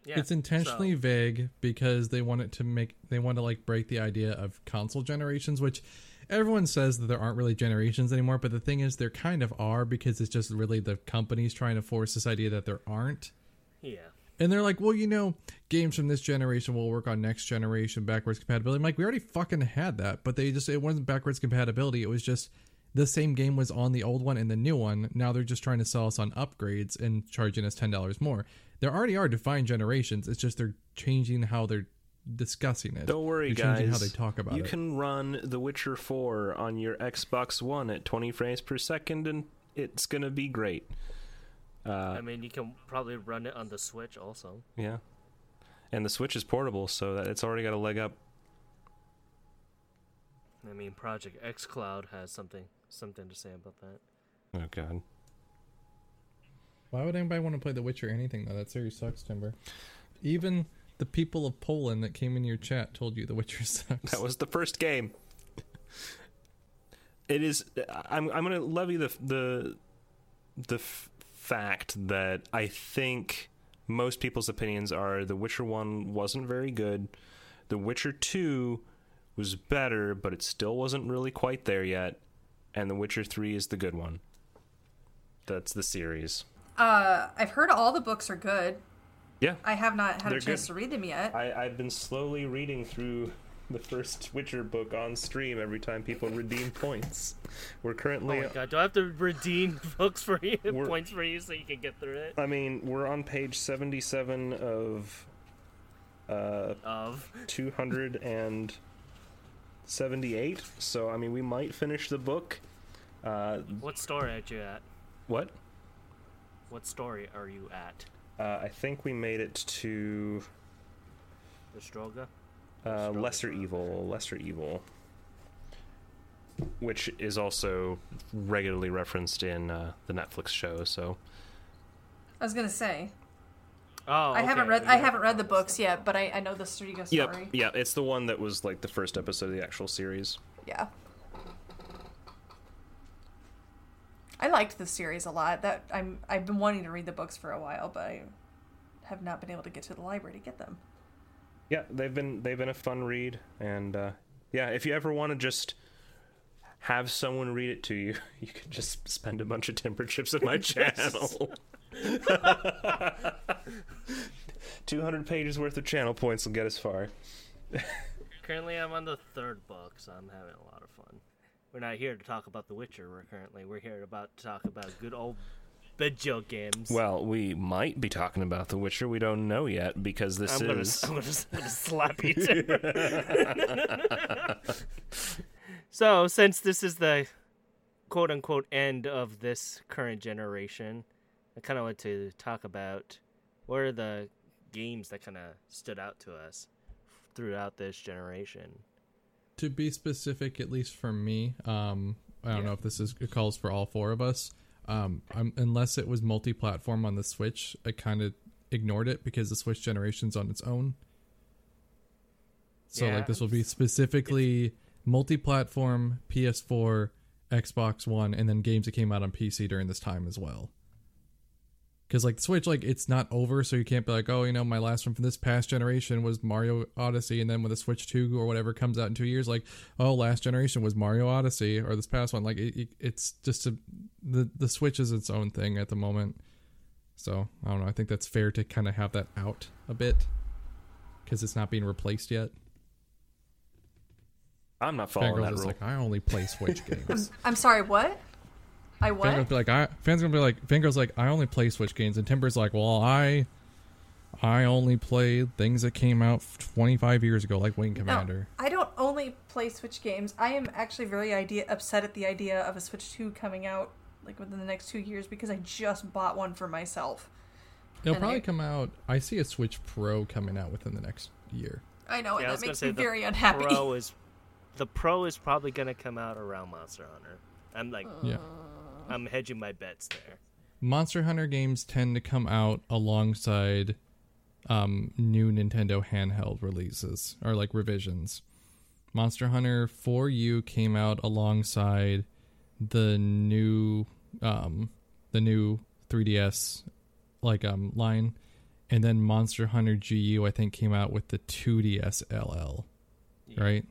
yeah, it's intentionally so- vague because they want it to make they want to like break the idea of console generations which everyone says that there aren't really generations anymore but the thing is there kind of are because it's just really the companies trying to force this idea that there aren't. Yeah. and they're like well you know games from this generation will work on next generation backwards compatibility. I'm like we already fucking had that but they just it wasn't backwards compatibility it was just the same game was on the old one and the new one. Now they're just trying to sell us on upgrades and charging us $10 more there already are defined generations it's just they're changing how they're discussing it Don't worry, they're guys. changing how they talk about you it You can run The Witcher 4 on your Xbox One at 20 frames per second, and it's gonna be great. Uh, I mean, you can probably run it on the Switch also. yeah, and the Switch is portable, so that it's already got a leg up. I mean, Project xCloud has something something to say about that. Oh god, why would anybody want to play the witcher or anything though that series sucks timber even the people of poland that came in your chat told you the witcher sucks that was the first game. It is. I'm. I'm gonna levy the the the f- fact that I think most people's opinions are The Witcher One wasn't very good. The Witcher Two was better, but it still wasn't really quite there yet. And The Witcher Three is the good one. That's the series. Uh, I've heard all the books are good. Yeah, I have not had They're a chance good. to read them yet. I, I've been slowly reading through the first Witcher book on stream every time people redeem points. We're currently. Oh my god, do I have to redeem books for you, points for you, so you can get through it? I mean, we're on page 77 of uh, Of 278. So, I mean, we might finish the book. Uh, what story are you at? what? What story are you at? Uh, I think we made it to The Striga? uh, Strong Lesser Strong. Evil. Lesser Evil. Which is also regularly referenced in uh, the Netflix show, so. I was gonna say Oh, I haven't read you I have haven't read the books yet, but I, I know the Striga Yep, story. yeah, it's the one that was like the first episode of the actual series. Yeah. I liked the series a lot. That I'm I've been wanting to read the books for a while, but I have not been able to get to the library to get them. Yeah, they've been they've been a fun read, and uh, yeah, if you ever want to just have someone read it to you, you can just spend a bunch of timber chips at my channel. Two hundred pages worth of channel points will get us far. Currently, I'm on the third book, so I'm having a lot of fun. We're not here to talk about The Witcher. We're currently we're here about to talk about good old video games. Well, we might be talking about The Witcher. We don't know yet because this I'm gonna, is. I'm gonna, I'm gonna slap you. So, since this is the quote unquote end of this current generation, I kind of want to talk about what are the games that kind of stood out to us throughout this generation. To be specific, at least for me, um, I don't Yeah. know if this is it calls for all four of us. Um, I'm, unless it was multi-platform on the Switch, I kind of ignored it because the Switch generation's on its own. So Yeah, like this will be specifically multi-platform, PS4, Xbox One, and then games that came out on PC during this time as well. Because like the Switch, like it's not over, so you can't be like, oh, you know, my last one from this past generation was Mario Odyssey, and then when the Switch Two or whatever comes out in two years, like, oh, last generation was Mario Odyssey, or this past one, like it, it- it's just a the the Switch is its own thing at the moment. So I don't know. I think that's fair to kind of have that out a bit because it's not being replaced yet. I'm not following Fangirls that is rule. like, I only play Switch games. I'm sorry, what? I what? Fangirls be like, I fans gonna be like, Fangirls like, I only play Switch games, and Timber's like, well, I, I only play things that came out 25 years ago, like Wing No, Commander. I don't only play Switch games. I am actually very idea upset at the idea of a Switch 2 coming out like within the next two years because I just bought one for myself. It'll and probably I- come out. I see a Switch Pro coming out within the next year. I know, Yeah, and was that gonna makes say me the very unhappy. Pro is the Pro is probably gonna come out around Monster Hunter. I'm like, Yeah. I'm hedging my bets there. Monster Hunter games tend to come out alongside um, new Nintendo handheld releases or like revisions. Monster Hunter 4U came out alongside the new um, the new 3DS like um line and then Monster Hunter GU I think came out with the 2DS LL, Yeah. right?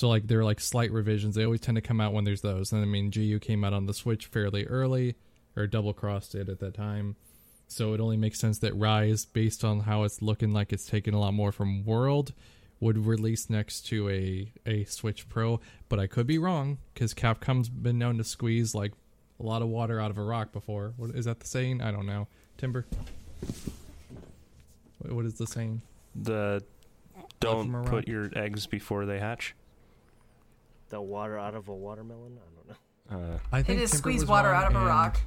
So like they're like slight revisions. They always tend to come out when there's those. And I mean GU came out on the Switch fairly early, or double crossed it at that time. So it only makes sense that Rise, based on how it's looking like it's taking a lot more from World, would release next to a a Switch Pro. But I could be wrong because Capcom's been known to squeeze like a lot of water out of a rock before. What is that the saying? I don't know. Timber. What- What is the saying? The don't put your eggs before they hatch. The water out of a watermelon? I don't know. Uh, I think it is Timber squeeze water out of a rock.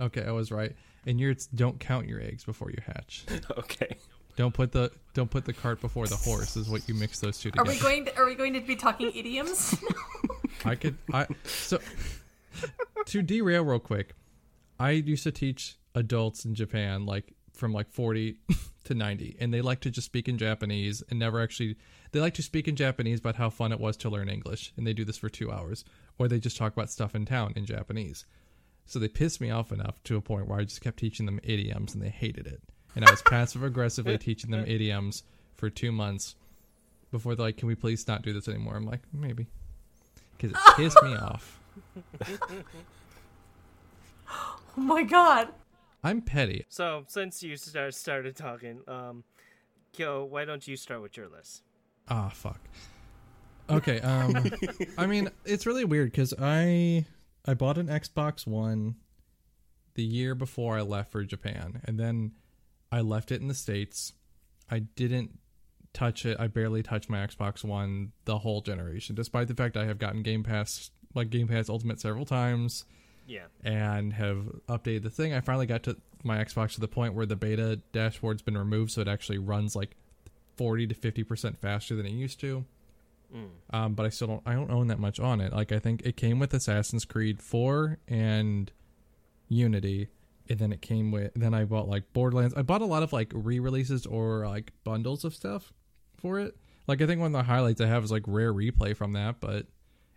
Okay, I was right. And yours don't count your eggs before you hatch. okay. Don't put the don't put the cart before the horse is what you mix those two together. Are we going to are we going to be talking idioms? I could I so to derail real quick. I used to teach adults in Japan like from like 40 to 90 and they like to just speak in Japanese and never actually they like to speak in Japanese about how fun it was to learn English and they do this for 2 hours or they just talk about stuff in town in Japanese. So they pissed me off enough to a point where I just kept teaching them idioms and they hated it. And I was passive aggressively teaching them idioms for 2 months before they're like, "Can we please not do this anymore?" I'm like, "Maybe." Cuz it pissed me off. oh my god. I'm petty. So since you start, started talking, um, Kyo, why don't you start with your list? Ah, fuck. Okay, um I mean, it's really weird cuz I I bought an Xbox 1 the year before I left for Japan and then I left it in the states. I didn't touch it. I barely touched my Xbox One the whole generation despite the fact I have gotten Game Pass like Game Pass Ultimate several times Yeah. and have updated the thing. I finally got to my Xbox to the point where the beta dashboard's been removed, so it actually runs like forty to fifty percent faster than it used to. Mm. Um, but I still don't. I don't own that much on it. Like I think it came with Assassin's Creed Four and Unity, and then it came with. Then I bought like Borderlands. I bought a lot of like re-releases or like bundles of stuff for it. Like I think one of the highlights I have is like rare replay from that, but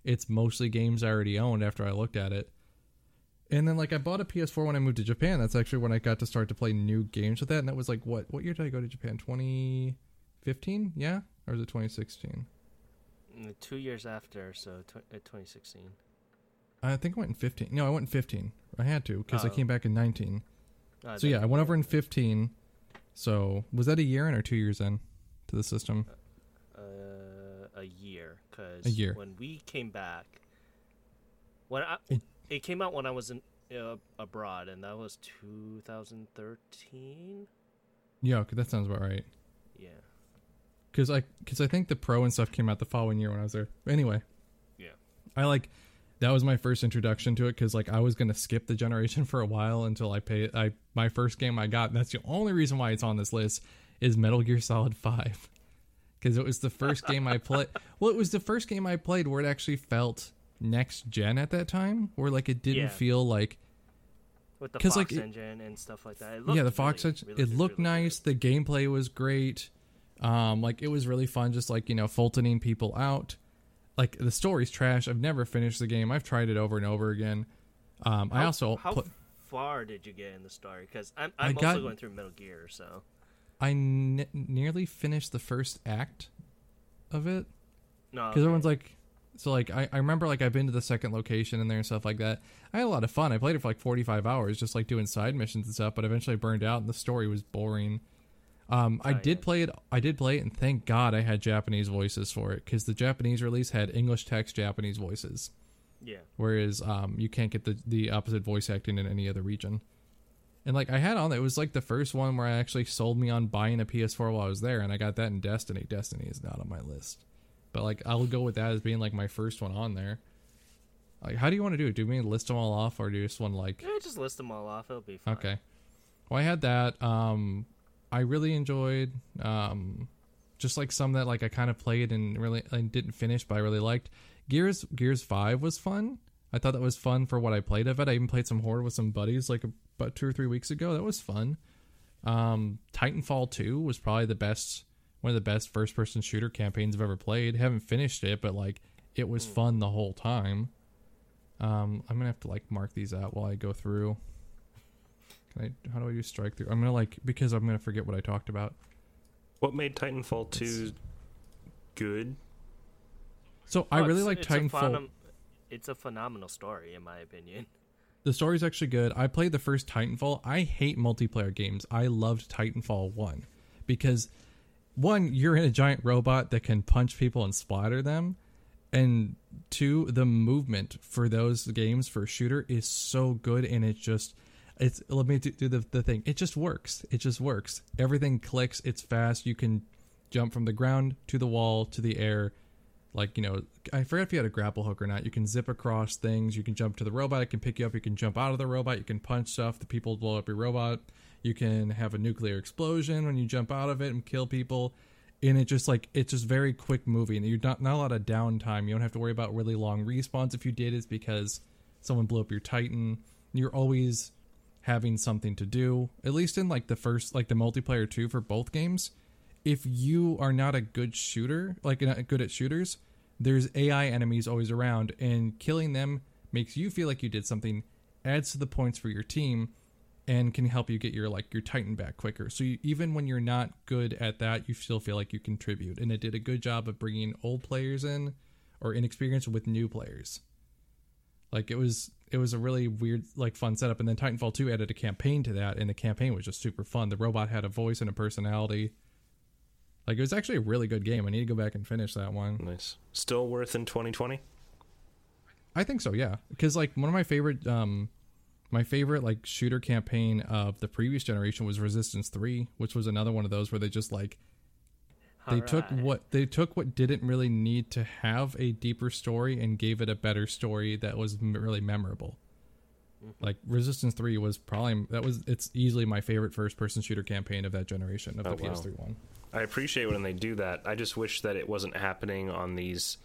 it's mostly games I already owned after I looked at it. And then like I bought a PS4 when I moved to Japan. That's actually when I got to start to play new games with that. And that was like what what year did I go to Japan? 2015? Yeah, or was it 2016? Mm, Two years after, so tw- uh, 2016. I think I went in 15. No, I went in 15. I had to because I Oh. came back in 19. Uh, So yeah, I went over in 15. So was that a year in or two years in to the system? uh, a year because when we came back when I, It- it came out when I was in uh, abroad and that was 2013 Yeah, okay, that sounds about right. yeah Because I because I think the pro and stuff came out the following year when I was there. Anyway, yeah I like that was my first introduction to it because like I was gonna skip the generation for a while until I pay I my first game I got. That's the only reason why it's on this list is Metal Gear Solid Five because it was the first game I played. Well, it was the first game I played where it actually felt next gen at that time, where like it didn't Yeah. feel like with the 'Cause, like, it- engine and stuff like that. It yeah, the Fox really, Edge. really, it looked really nice. The gameplay was great. Um, like it was really fun, just like you know, fultoning people out. Like the story's trash. I've never finished the game. I've tried it over and over again. Um, good. I How- also how put, far did you get in the story? Because I'm I I'm got- also going through Metal Gear, so I n- nearly finished the first act of it no. because everyone's like, so like I, I remember like I've been to the second location in there and stuff like that. I had a lot of fun. I played it for like forty five hours, just like doing side missions and stuff. But eventually I burned out, and the story was boring. Um, I Oh, did yeah. play it. I did play it, and thank God I had Japanese voices for it because the Japanese release had English text, Japanese voices, Yeah. whereas um, you can't get the the opposite voice acting in any other region. And like I had on, it was like the first one where I actually sold me on buying a PS4 while I was there, and I got that in Destiny. Destiny is not on my list, but like I'll go with that as being like my first one on there. Like, how do you want to do it? Do we list them all off, or do you just want to like? Yeah, just list them all off. It'll be fine. Okay. Well, I had that. Um, I really enjoyed. Um, just like some that like I kind of played and really I didn't finish, but I really liked. Gears Gears Five was fun. I thought that was fun for what I played of it. I even played some Horde with some buddies like about two or three weeks ago. That was fun. Um, Titanfall Two was probably the best, one of the best first person shooter campaigns I've ever played. Haven't finished it, but like it was fun the whole time. Um, I'm gonna have to like mark these out while I go through. Can I? How do I do strike through? I'm gonna like because I'm gonna forget what I talked about. What made Titanfall 2 good? So I really like it's a Titanfall. phenom- it's a phenomenal story, in my opinion. The story's actually good. I played the first Titanfall. I hate multiplayer games. I loved Titanfall 1 because one, you're in a giant robot that can punch people and splatter them. And two, the movement for those games for a shooter is so good and it just it's let me do, do the, the thing. It just works. It just works. Everything clicks, it's fast. You can jump from the ground to the wall to the air like you know i forget if you had a grapple hook or not you can zip across things you can jump to the robot it can pick you up you can jump out of the robot you can punch stuff the people blow up your robot you can have a nuclear explosion when you jump out of it and kill people. And it just like it's just very quick moving. You're not not a lot of downtime. You don't have to worry about really long respawns if you did it's because someone blew up your titan. You're always having something to do at least in like the first like the multiplayer 2 for both games. If you are not a good shooter, like not good at shooters, there's AI enemies always around, and killing them makes you feel like you did something, adds to the points for your team, and can help you get your like your Titan back quicker. So you, even when you're not good at that, you still feel like you contribute, and it did a good job of bringing old players in or inexperienced with new players. Like it was, it was a really weird, like fun setup, and then Titanfall 2 added a campaign to that, and the campaign was just super fun. The robot had a voice and a personality. Like it was actually a really good game. I need to go back and finish that one. Nice. Still worth in 2020? I think so, yeah. Because like one of my favorite, um, my favorite like shooter campaign of the previous generation was Resistance Three, which was another one of those where they just like they took what they took what didn't really need to have a deeper story and gave it a better story that was really memorable. Mm-hmm. Like Resistance Three was probably that was it's easily my favorite first person shooter campaign of that generation of Oh, the wow. PS3 one. I appreciate when they do that. I just wish that it wasn't happening on these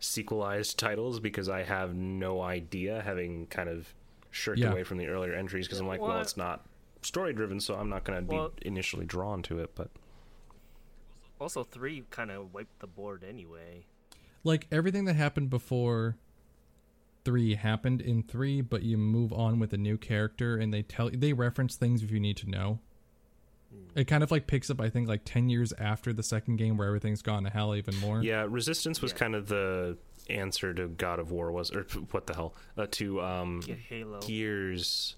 sequelized titles because I have no idea, having kind of shirked Yeah. away from the earlier entries because I'm like, well, Well, it's not story driven, so I'm not going to Well- be initially drawn to it. But Also, three kind of wiped the board anyway. like everything that happened before three happened in three, but you move on with a new character and they tell they reference things if you need to know. Hmm. It kind of like picks up, I think, like ten years after the second game, where everything's gone to hell even more. yeah, Resistance was Yeah. kind of the answer to God of War was, or what the hell, uh, to um, Get Halo. Gears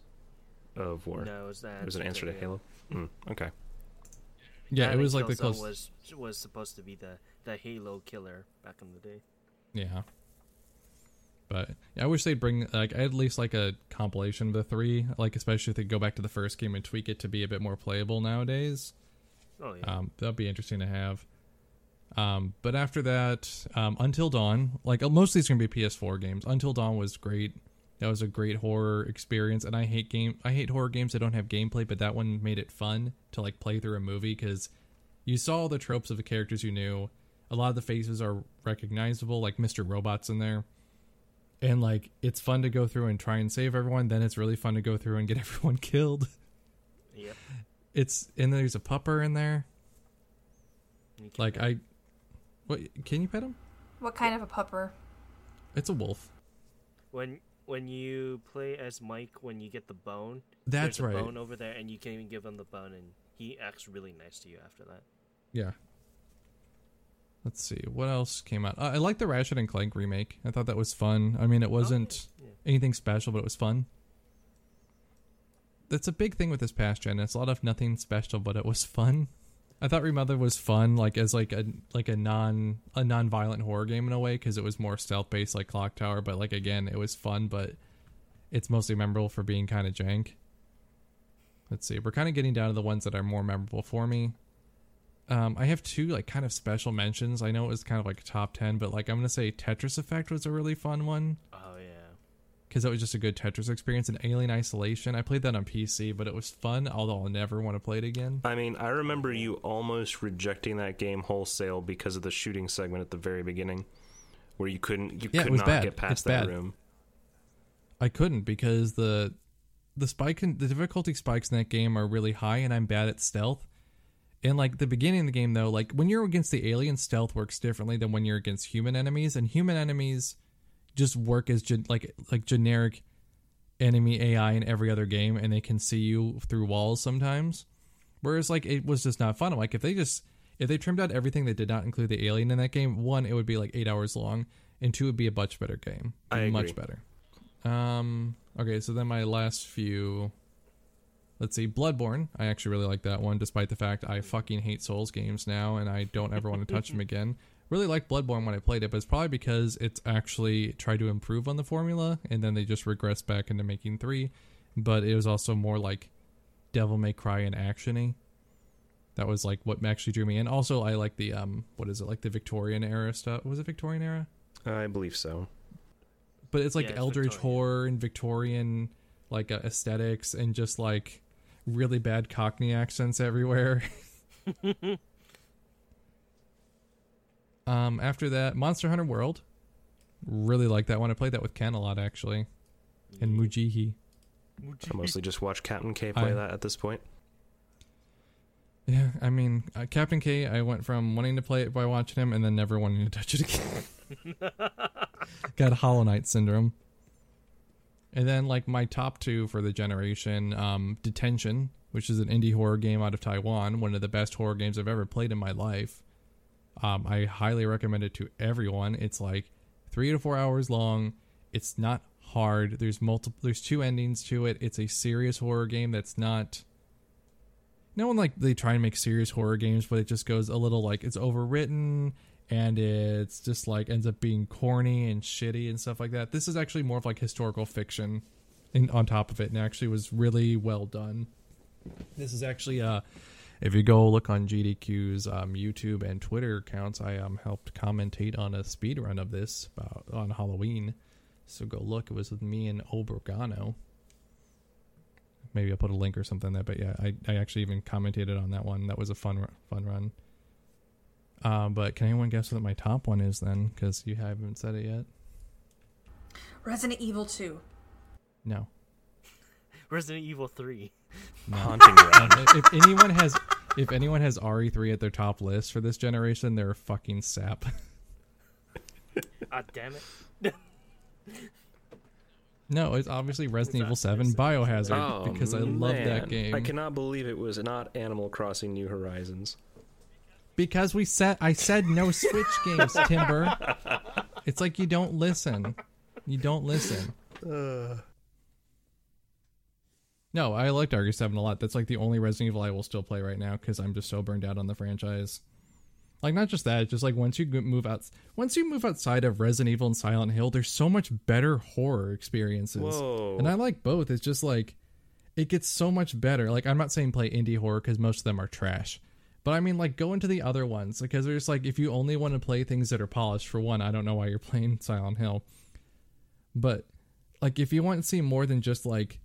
of War. No, it was that. It was an answer to Halo. Mm, okay. yeah, it was like the close. was was supposed to be the the Halo killer back in the day. Yeah. But yeah, I wish they'd bring like at least like a compilation of the three, like especially if they go back to the first game and tweak it to be a bit more playable nowadays. Oh yeah. Um, that'd be interesting to have. Um, but after that, um, Until Dawn, like most of these are gonna be PS4 games. Until Dawn was great. That was a great horror experience, and I hate game. I hate horror games that don't have gameplay, but that one made it fun to like play through a movie because you saw all the tropes of the characters you knew. A lot of the faces are recognizable, like Mr. Robot's in there. And like it's fun to go through and try and save everyone. Then it's really fun to go through and get everyone killed. yep. It's and there's a pupper in there. Like I, what can you pet him? What kind of a pupper? It's a wolf. when when you play as Mike, when you get the bone, That's there's a right. bone over there, and you can even give him the bone, and he acts really nice to you after that. Yeah. Let's see what else came out. Uh, I like the Ratchet and Clank remake. I thought that was fun. I mean, it wasn't yeah. anything special, but it was fun. That's a big thing with this past gen. It's a lot of nothing special, but it was fun. I thought Remother was fun, like as like a like a non a non violent horror game in a way because it was more stealth based, like Clock Tower. But like again, it was fun, but it's mostly memorable for being kind of jank. Let's see, we're kind of getting down to the ones that are more memorable for me. Um, I have two like kind of special mentions. I know it was kind of like a top ten, but like I'm gonna say Tetris Effect was a really fun one. yeah. Because that was just a good Tetris experience. And Alien Isolation, I played that on PC, but it was fun. Although I'll never want to play it again. I mean, I remember you almost rejecting that game wholesale because of the shooting segment at the very beginning, where you couldn't, you Yeah, could not bad. get past It's that bad. room. I couldn't because the the spike in, the difficulty spikes in that game are really high, and I'm bad at stealth. And like the beginning of the game, though, like when you're against the alien, stealth works differently than when you're against human enemies, and human enemies just work as gen- like like generic enemy AI in every other game, and they can see you through walls sometimes. Whereas like it was just not fun. Like if they just if they trimmed out everything that did not include the alien in that game, one it would be like eight hours long, and two it would be a much better game. I much agree. better. Um. Okay, so then my last few. Let's see, Bloodborne. I actually really like that one, despite the fact I fucking hate Souls games now, and I don't ever want to touch them again. Really liked Bloodborne when I played it, but it's probably because it's actually tried to improve on the formula, and then they just regress back into making three. But it was also more like Devil May Cry and actiony. That was like what actually drew me in. Also, I like the um, what is it like the Victorian era stuff? Was it Victorian era? I believe so. but it's like Yeah, it's eldritch Victorian. horror and victorian like uh, aesthetics and just like really bad cockney accents everywhere um after that monster hunter world. Really like that one. I played that with ken a lot actually and mujihi. I mostly just watch Captain K play I- that at this point. yeah i mean uh, captain k i went from wanting to play it by watching him and then never wanting to touch it again. Got hollow knight syndrome. And then like my top two for the generation um detention which is an indie horror game out of taiwan one of the best horror games i've ever played in my life um i highly recommend it to everyone it's like three to four hours long it's not hard there's multiple there's two endings to it it's a serious horror game that's not no one like they try and make serious horror games, but it just goes a little like it's overwritten and it's just like ends up being corny and shitty and stuff like that. This is actually more of like historical fiction in, on top of it, and actually was really well done. This is actually uh if you go look on GDQ's um, YouTube and Twitter accounts, I um helped commentate on a speed run of this about on Halloween. So go look. It was with me and Obergano maybe I'll put a link or something there. But yeah, I, I actually even commented on that one. That was a fun ru- fun run. Uh, but can anyone guess what my top one is then? Because you haven't said it yet. Resident Evil 2. No. Resident Evil 3. Haunting ground. If if anyone has if anyone has RE3 at their top list for this generation, they're a fucking sap. Ah, damn it. no, it's obviously Resident Evil It's not 7 Biohazard Oh, because I love that game. I cannot believe it was not Animal Crossing New Horizons. Because we said I said no Switch games, Timber. It's like you don't listen. You don't listen. No, I liked RE7 a lot. That's like the only Resident Evil I will still play right now because I'm just so burned out on the franchise. Like not just that, just like once you move out, once you move outside of Resident Evil and Silent Hill, there's so much better horror experiences. Whoa. And I like both. It's just like it gets so much better. Like I'm not saying play indie horror because most of them are trash, but I mean like go into the other ones because there's like if you only want to play things that are polished. For one, I don't know why you're playing Silent Hill, but like if you want to see more than just like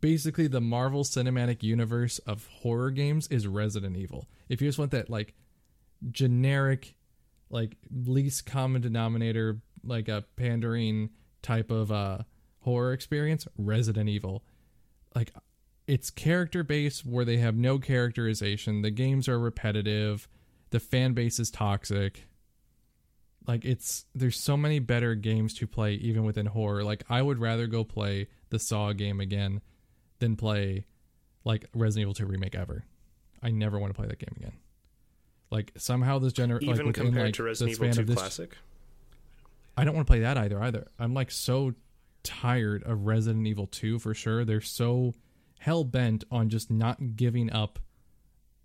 basically the Marvel Cinematic Universe of horror games is Resident Evil. If you just want that like generic like least common denominator like a pandering type of uh horror experience, Resident Evil. Like it's character based where they have no characterization. The games are repetitive. The fan base is toxic. Like it's there's so many better games to play even within horror. Like I would rather go play the Saw game again than play like Resident Evil 2 remake ever. I never want to play that game again. Like somehow this gener like Even within, compared like, to Resident Evil 2 of this- Classic. I don't want to play that either. Either I'm like so tired of Resident Evil 2 for sure. They're so hell bent on just not giving up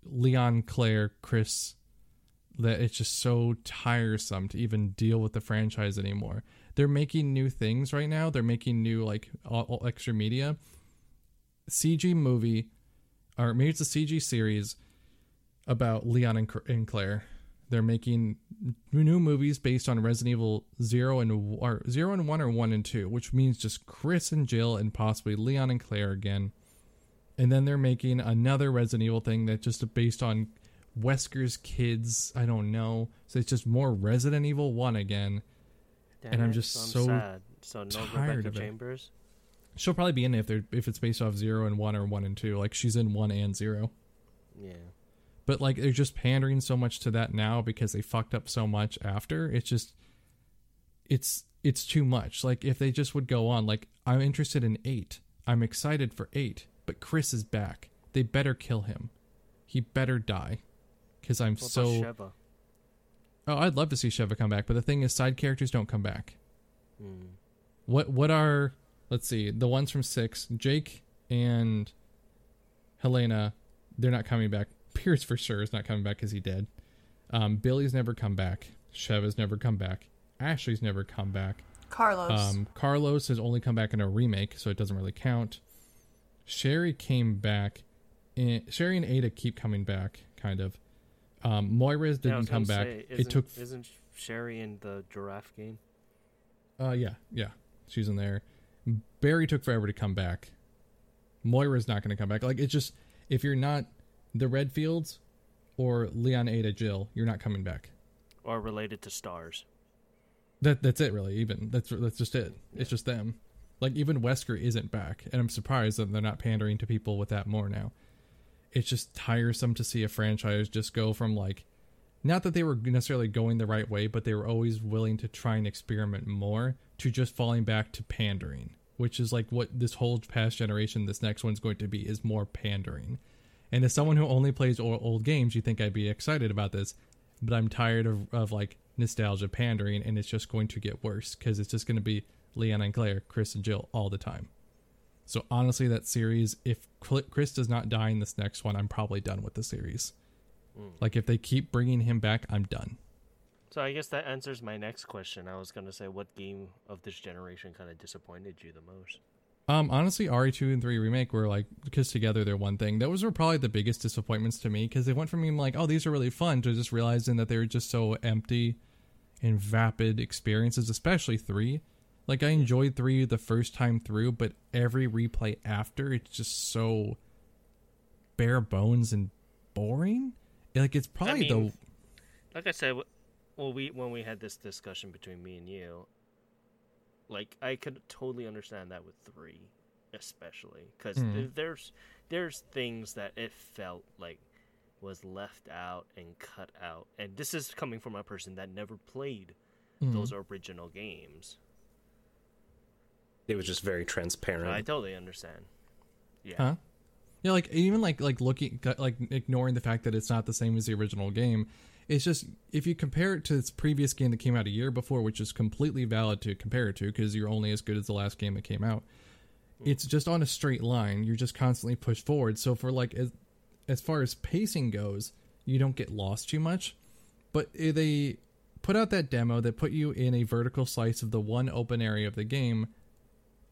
Leon, Claire, Chris that it's just so tiresome to even deal with the franchise anymore. They're making new things right now. They're making new like all, all extra media. CG movie, or maybe it's a CG series about Leon and, and Claire. They're making new movies based on Resident Evil Zero and or Zero and One or One and Two, which means just Chris and Jill and possibly Leon and Claire again. And then they're making another Resident Evil thing that just based on Wesker's kids. I don't know. So it's just more Resident Evil One again. Damn And I'm just I'm so sad. So no tired Rebecca of it. She'll probably be in it if they're if it's based off zero and one or one and two. Like she's in one and zero. Yeah. But like they're just pandering so much to that now because they fucked up so much after. It's just it's it's too much. Like if they just would go on, like I'm interested in eight. I'm excited for eight. But Chris is back. They better kill him. He better die. Cause I'm What so Sheva? Oh, I'd love to see Sheva come back, but the thing is side characters don't come back. Hmm. What what are let's see, the ones from six, Jake and Helena, they're not coming back. Pierce for sure is not coming back because he dead. Um, Billy's never come back. Sheva's never come back. Ashley's never come back. Carlos. Um, Carlos has only come back in a remake, so it doesn't really count. Sherry came back. And, Sherry and Ada keep coming back, kind of. Um, Moira's didn't come back. say, it isn't- took Isn't Sherry in the giraffe game? Uh, yeah, yeah, she's in there. Barry took forever to come back. Moira's not going to come back. Like it's just if you're not the Redfields or Leon, Ada, Jill, you're not coming back. Or related to stars? That that's it, really. Even that's that's just it. It's just them. Like even Wesker isn't back, and I'm surprised that they're not pandering to people with that more now. It's just tiresome to see a franchise just go from like, not that they were necessarily going the right way, but they were always willing to try and experiment more to just falling back to pandering, which is like what this whole past generation, this next one's going to be, is more pandering. And as someone who only plays old, games, you think I'd be excited about this, but I'm tired of, of like nostalgia pandering, and it's just going to get worse because it's just going to be Leon and Claire, Chris and Jill all the time. So honestly, that series, if Chris does not die in this next one, I'm probably done with the series. Like if they keep bringing him back, I'm done. So I guess that answers my next question. I was gonna say, what game of this generation kind of disappointed you the most? Um, honestly, RE2 and 3 remake were like because together they're one thing. Those were probably the biggest disappointments to me because they went from being like, oh, these are really fun to just realizing that they were just so empty and vapid experiences, especially 3. Like I enjoyed 3 the first time through, but every replay after it's just so bare bones and boring. Like it's probably mean, the Like I said, well, we when we had this discussion between me and you, like I could totally understand that with three, especially because Mhm. there's there's things that it felt like was left out and cut out, and this is coming from a person that never played Mhm. those original games. It was just very transparent. I totally understand. Yeah. Huh? Yeah, like even like like looking like ignoring the fact that it's not the same as the original game. It's just if you compare it to its previous game that came out a year before, which is completely valid to compare it to because you're only as good as the last game that came out. It's just on a straight line. You're just constantly pushed forward. So for like as as far as pacing goes, you don't get lost too much. But eh, they put out that demo that put you in a vertical slice of the one open area of the game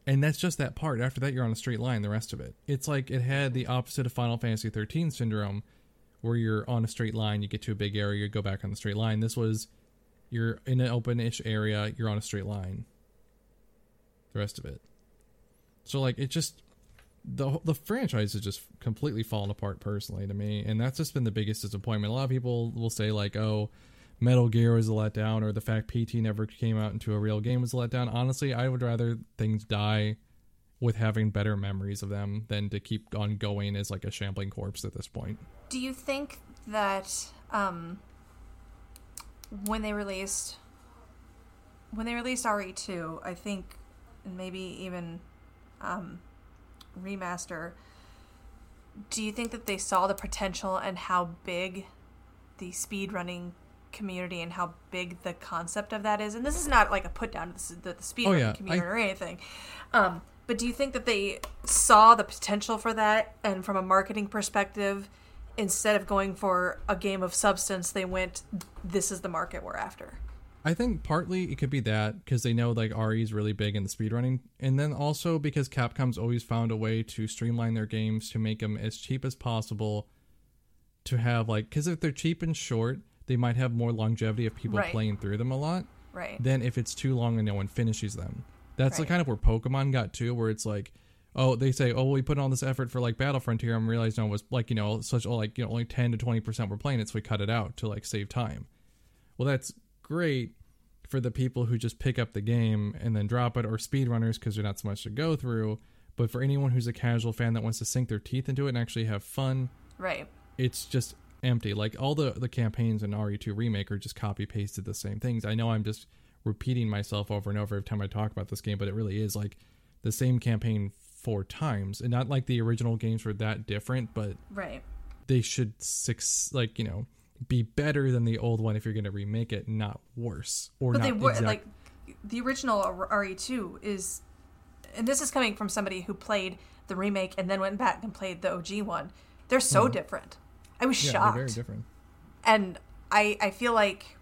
and that's just that part. After that, you're on a straight line. The rest of it, it's like it had the opposite of Final Fantasy 13 syndrome, where you're on a straight line. You get to a big area, you go back on the straight line. This was you're in an open-ish area. You're on a straight line. The rest of it. So like it just the the franchise has just completely fallen apart personally to me, and that's just been the biggest disappointment. A lot of people will say like, "Oh, Metal Gear was a letdown, or the fact PT never came out into a real game was a letdown. Honestly, I would rather things die with having better memories of them than to keep on going as like a shambling corpse at this point. Do you think that um, when they released when they released RE2, I think and maybe even um, remaster, do you think that they saw the potential and how big the speedrunning community and how big the concept of that is? And this is not like a put down to the, the speedrunning Oh, yeah, community I- or anything. Um, but do you think that they saw the potential for that and from a marketing perspective instead of going for a game of substance, they went, "This is the market we're after." I think partly it could be that because they know like RE is really big in the speedrunning, and then also because Capcom's always found a way to streamline their games to make them as cheap as possible. To have like, because if they're cheap and short, they might have more longevity of people Right. playing through them a lot. Right. Than if it's too long and no one finishes them. That's the kind of where Pokemon got to, where it's like, oh, they say, oh, we put all this effort for like Battle Frontier, and realized no, it was like you know such oh, like you know only ten to twenty percent were playing it, so we cut it out to like save time. Well, that's great for the people who just pick up the game and then drop it, or speedrunners because there's not so much to go through. But for anyone who's a casual fan that wants to sink their teeth into it and actually have fun, right. it's just empty. Like all the the campaigns in RE2 remake are just copy pasted the same things. I know I'm just repeating myself over and over every time I talk about this game, but it really is like the same campaign four times, and not like the original games were that different, but Right. they should six like you know be better than the old one if you're going to remake it, not worse or But not they were exact- like the original RE2 is, and this is coming from somebody who played the remake and then went back and played the OG one. They're so mm-hmm. different. I was yeah, shocked. very different. and I I feel like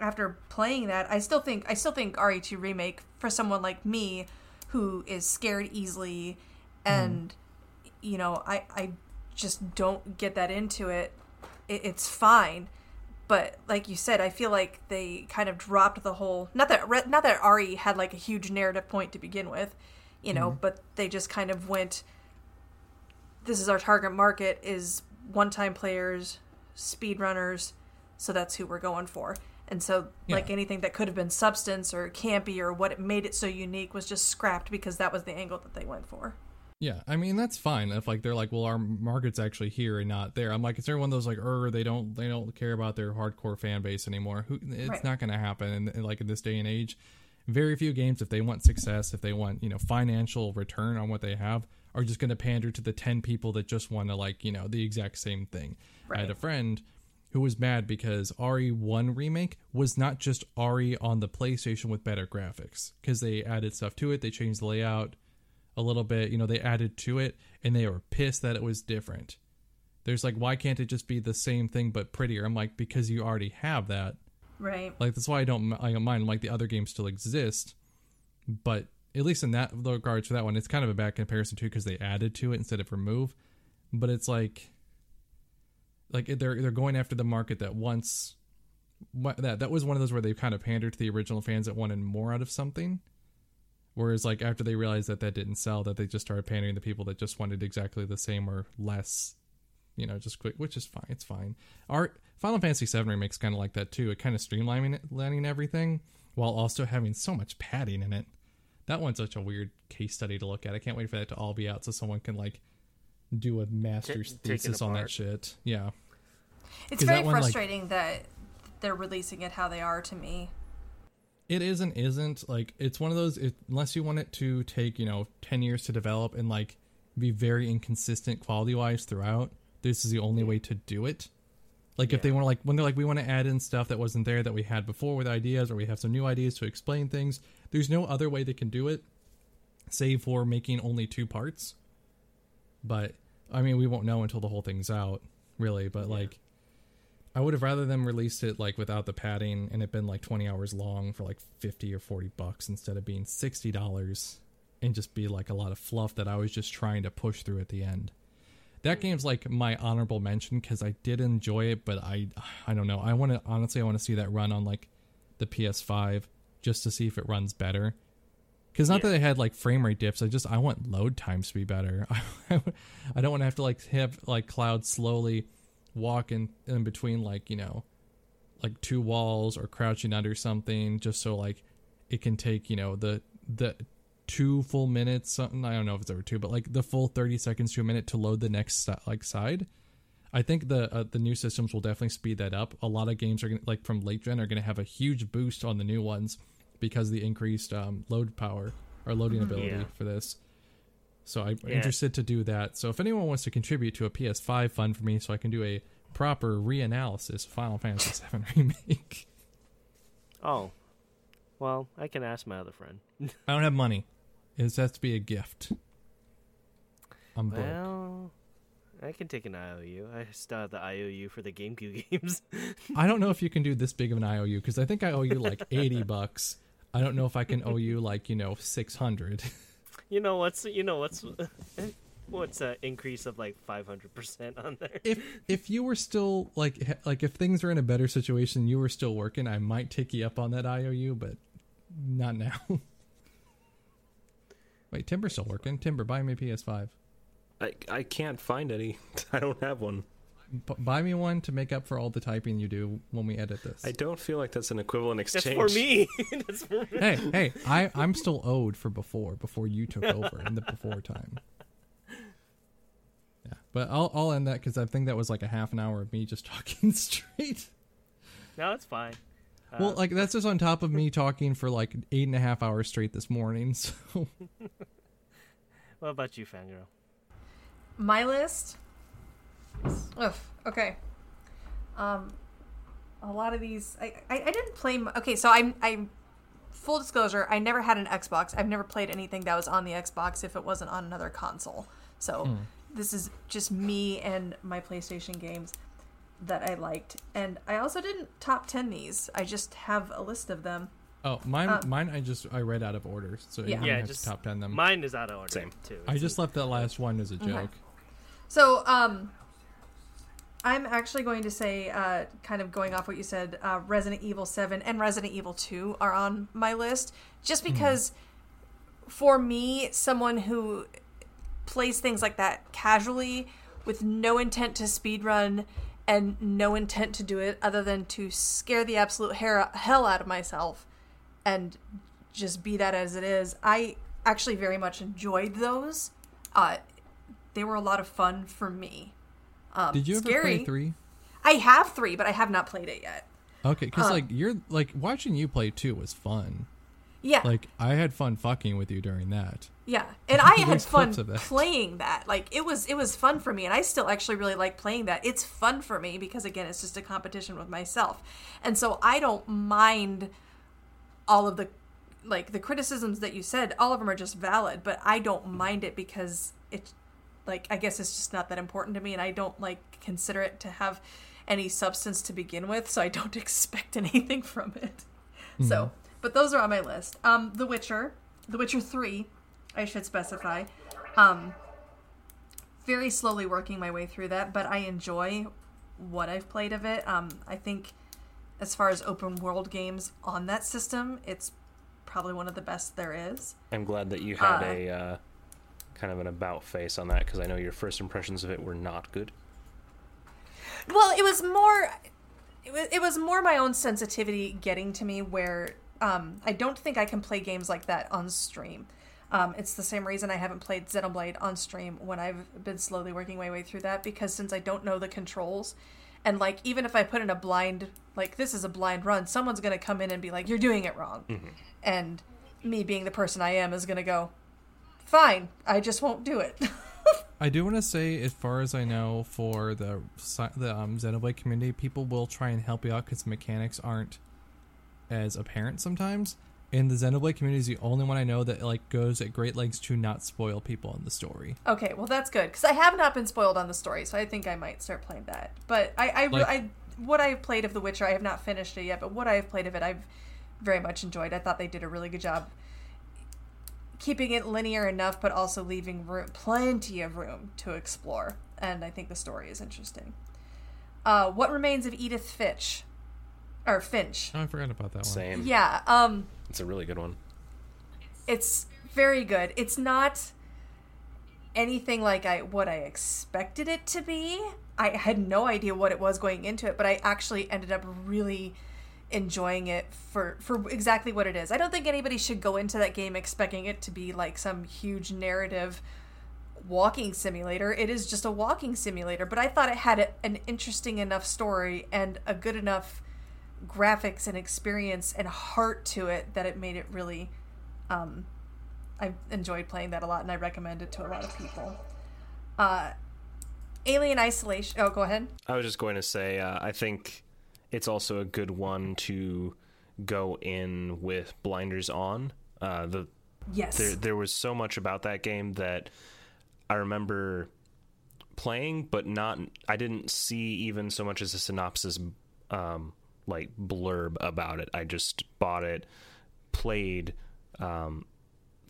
after playing that, I still think I still think RE2 remake for someone like me who is scared easily mm-hmm. and you know, I I just don't get that into it. it. It's fine. But like you said, I feel like they kind of dropped the whole not that not that RE had like a huge narrative point to begin with, you know, mm-hmm. but they just kind of went this is our target market is one-time players, speedrunners, so that's who we're going for. And so, like anything that could have been substance or campy or what it made it so unique was just scrapped because that was the angle that they went for. Yeah, I mean that's fine if like they're like, well, our market's actually here and not there. I'm like, it's everyone those like, er, they don't they don't care about their hardcore fan base anymore. Who, it's Right. not going to happen. And, and, like in this day and age, very few games, if they want success, if they want you know financial return on what they have, are just going to pander to the ten people that just want to like you know the exact same thing. I had Right. a friend who was mad because RE1 remake was not just RE on the PlayStation with better graphics because they added stuff to it, they changed the layout a little bit, you know, they added to it and they were pissed that it was different. There's like why can't it just be the same thing but prettier? I'm like because you already have that. Right. Like that's why I don't I don't mind like the other games still exist, but at least in that regards for that one, it's kind of a bad comparison too because they added to it instead of remove. But it's like, like they're they're going after the market that once that that was one of those where they kind of pandered to the original fans that wanted more out of something. Whereas like after they realized that that didn't sell, that they just started pandering to people that just wanted exactly the same or less, you know, just quick, which is fine. It's fine. Our Final Fantasy VII remake's kind of like that too. It kind of streamlining everything while also having so much padding in it. That one's such a weird case study to look at. I can't wait for that to all be out so someone can like do a master's take it thesis on that shit. Yeah. It's very that one, like- frustrating that they're releasing it how they are to me. It is and isn't like it's one of those it, unless you want it to take you know ten years to develop and like be very inconsistent quality wise throughout. This is the only way to do it. Like if they Yeah. want to like when they're like we want to add in stuff that wasn't there that we had before with ideas or we have some new ideas to explain things. There's no other way they can do it, save for making only two parts. But I mean we won't know until the whole thing's out, really. But like I would have rather them released it like without the padding and it been like 20 hours long for like 50 or 40 bucks instead of being $60 and just be like a lot of fluff that I was just trying to push through at the end. That mm. game's like my honorable mention cuz I did enjoy it, but I I don't know. I want to honestly I want to see that run on like the PS5 just to see if it runs better. Cuz not Yeah. that I had like frame rate dips, I just I want load times to be better. I don't want to have to like have like cloud slowly walk in, in between like you know like two walls or crouching under something just so like it can take you know the the two full minutes something i don't know if it's over two but like the full 30 seconds to a minute to load the next like side i think the uh, the new systems will definitely speed that up a lot of games are gonna like from late gen are gonna have a huge boost on the new ones because of the increased um, load power or loading ability Yeah. for this so I'm Yeah. interested to do that. So if anyone wants to contribute to a PS5 fund for me, so I can do a proper reanalysis of Final Fantasy VII remake. Oh, well, I can ask my other friend. I don't have money. It has to be a gift. I'm broke. Well, I can take an IOU. I still have the IOU for the GameCube games. I don't know if you can do this big of an IOU because I think I owe you like eighty bucks. I don't know if I can owe you like you know six hundred. you know what's you know what's what's an increase of like five hundred percent on there? if if you were still like like if things were in a better situation, you were still working, I might take you up on that IOU, but not now. Wait, Timber's still working. Timber, buy me a PS5. I I can't find any. I don't have one. B- buy me one to make up for all the typing you do when we edit this. I don't feel like that's an equivalent That's exchange. for me. That's for me. hey, hey, I I'm still owed for before before you took over in the before time. Yeah, but I'll I'll end that because I think that was like a half an hour of me just talking straight. No, it's fine. Uh, well, like that's just on top of me talking for like eight and a half hours straight this morning. So What about you, fangirl? My list. Ugh, okay. Um, a lot of these, I, I, I didn't play. m- Okay, so I'm, I'm. Full disclosure, I never had an Xbox. I've never played anything that was on the Xbox if it wasn't on another console. So this is just me and my PlayStation games that I liked. And I also didn't top ten these. I just have a list of them. oh, mine mine I just I read out of order, so Yeah. Yeah, have just to top ten them. Mine is out of order Same. too. I just left that last one as a Okay. joke. So, um, I'm actually going to say, uh, kind of going off what you said, uh, Resident Evil 7 and Resident Evil 2 are on my list. Just because, for me, someone who plays things like that casually with no intent to speedrun and no intent to do it other than to scare the absolute hair, hell out of myself and just be that as it is, I actually very much enjoyed those. Uh, they were a lot of fun for me. Um, Did you ever scary. play three? I have three, but I have not played it yet. Okay, because Uh, like you're like watching you play two was fun. Yeah, Like I had fun fucking with you during that. yeah, and I had fun that. playing that. Like it was, it was fun for me, and I still actually really like playing that. It's fun for me because again, it's just a competition with myself, and so I don't mind all of the like the criticisms that you said. All of them are just valid, but I don't mind it because it's like I guess it's just not that important to me, and I don't like consider it to have any substance to begin with, so I don't expect anything from it. So, but those are on my list. Um, The Witcher, The Witcher Three, I should specify. Um, very slowly working my way through that, but I enjoy what I've played of it. Um, I think as far as open world games on that system, it's probably one of the best there is. I'm glad that you had Uh, a uh, kind of an about face on that because I know your first impressions of it were not good. Well, it was more it was, it was more my own sensitivity getting to me where um, I don't think I can play games like that on stream. Um, it's the same reason I haven't played Xenoblade on stream when I've been slowly working my way through that because since I don't know the controls and like even if I put in a blind like this is a blind run, someone's gonna come in and be like, You're doing it wrong. And me being the person I am is gonna go, Fine, I just won't do it. I do want to say, as far as I know, for the the um, Xenoblade community, people will try and help you out because mechanics aren't as apparent sometimes. And the Xenoblade community is the only one I know that like goes at great lengths to not spoil people in the story. Okay, well that's good because I have not been spoiled on the story, so I think I might start playing that. But I, I, Like- I what I've played of The Witcher, I have not finished it yet, but what I've played of it, I've very much enjoyed. I thought they did a really good job keeping it linear enough, but also leaving room, plenty of room to explore. And I think the story is interesting. Uh, what remains of Edith Finch, or Finch? Oh, I forgot about that one. Same. Yeah, um, It's a really good one. it's very good. It's not anything like I what I expected it to be. I had no idea what it was going into it, but I actually ended up really enjoying it for for exactly what it is. I don't think anybody should go into that game expecting it to be like some huge narrative walking simulator. It is just a walking simulator, but I thought it had an interesting enough story and a good enough graphics and experience and heart to it that it made it really um, I enjoyed playing that a lot, and I recommend it to a lot of people. Uh, Alien Isolation. Oh, go ahead. I was just going to say, uh, I think it's also a good one to go in with blinders on. Uh, the Yes. there there was so much about that game that I remember playing, but not. I didn't see even so much as a synopsis, um, like blurb about it. I just bought it, played, um,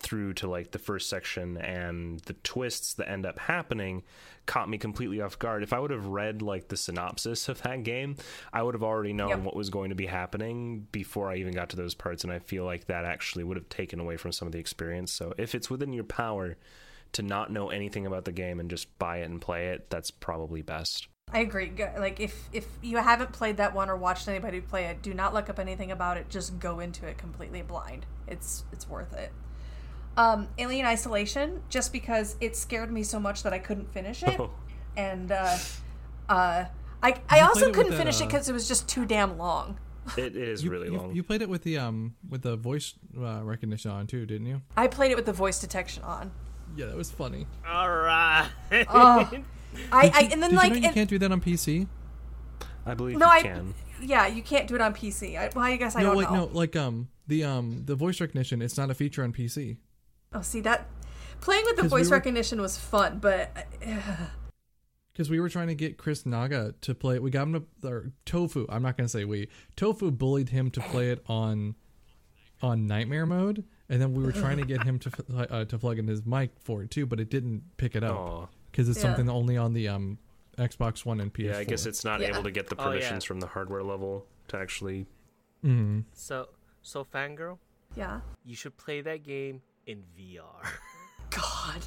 through to like the first section, and the twists that end up happening caught me completely off guard. If I would have read like the synopsis of that game, I would have already known Yep. what was going to be happening before I even got to those parts, and I feel like that actually would have taken away from some of the experience. So if it's within your power to not know anything about the game and just buy it and play it, that's probably best. I agree. Like if if you haven't played that one or watched anybody play it, do not look up anything about it. Just go into it completely blind. It's it's worth it. Um, Alien Isolation, just because it scared me so much that I couldn't finish it, and uh, uh, I I played also couldn't that, finish it uh, because it was just too damn long. It, it is You, really you, long. you played it with the um with the voice uh, recognition on too, didn't you? I played it with the voice detection on. Yeah, that was funny. All right. Oh, I, I and then Did like you know you and- can't do that on PC? I believe no, you I can. yeah, you can't do it on PC. I, well, I guess I no, don't like know. no, like um the um the voice recognition. It's not a feature on PC. Oh, see that playing with the 'Cause we voice were- recognition was fun, but Because we were trying to get Chris Naga to play it. We got him to, or Tofu. I'm not going to say we. Tofu bullied him to play it on on Nightmare mode, and then we were trying to get him to uh, to plug in his mic for it too, but it didn't pick it up because it's Yeah. something only on the um Xbox One and PS4. Yeah, I guess it's not Yeah. able to get the Oh, yeah. permissions from the hardware level to actually. hmm so, so fangirl, yeah. you should play that game in VR. God.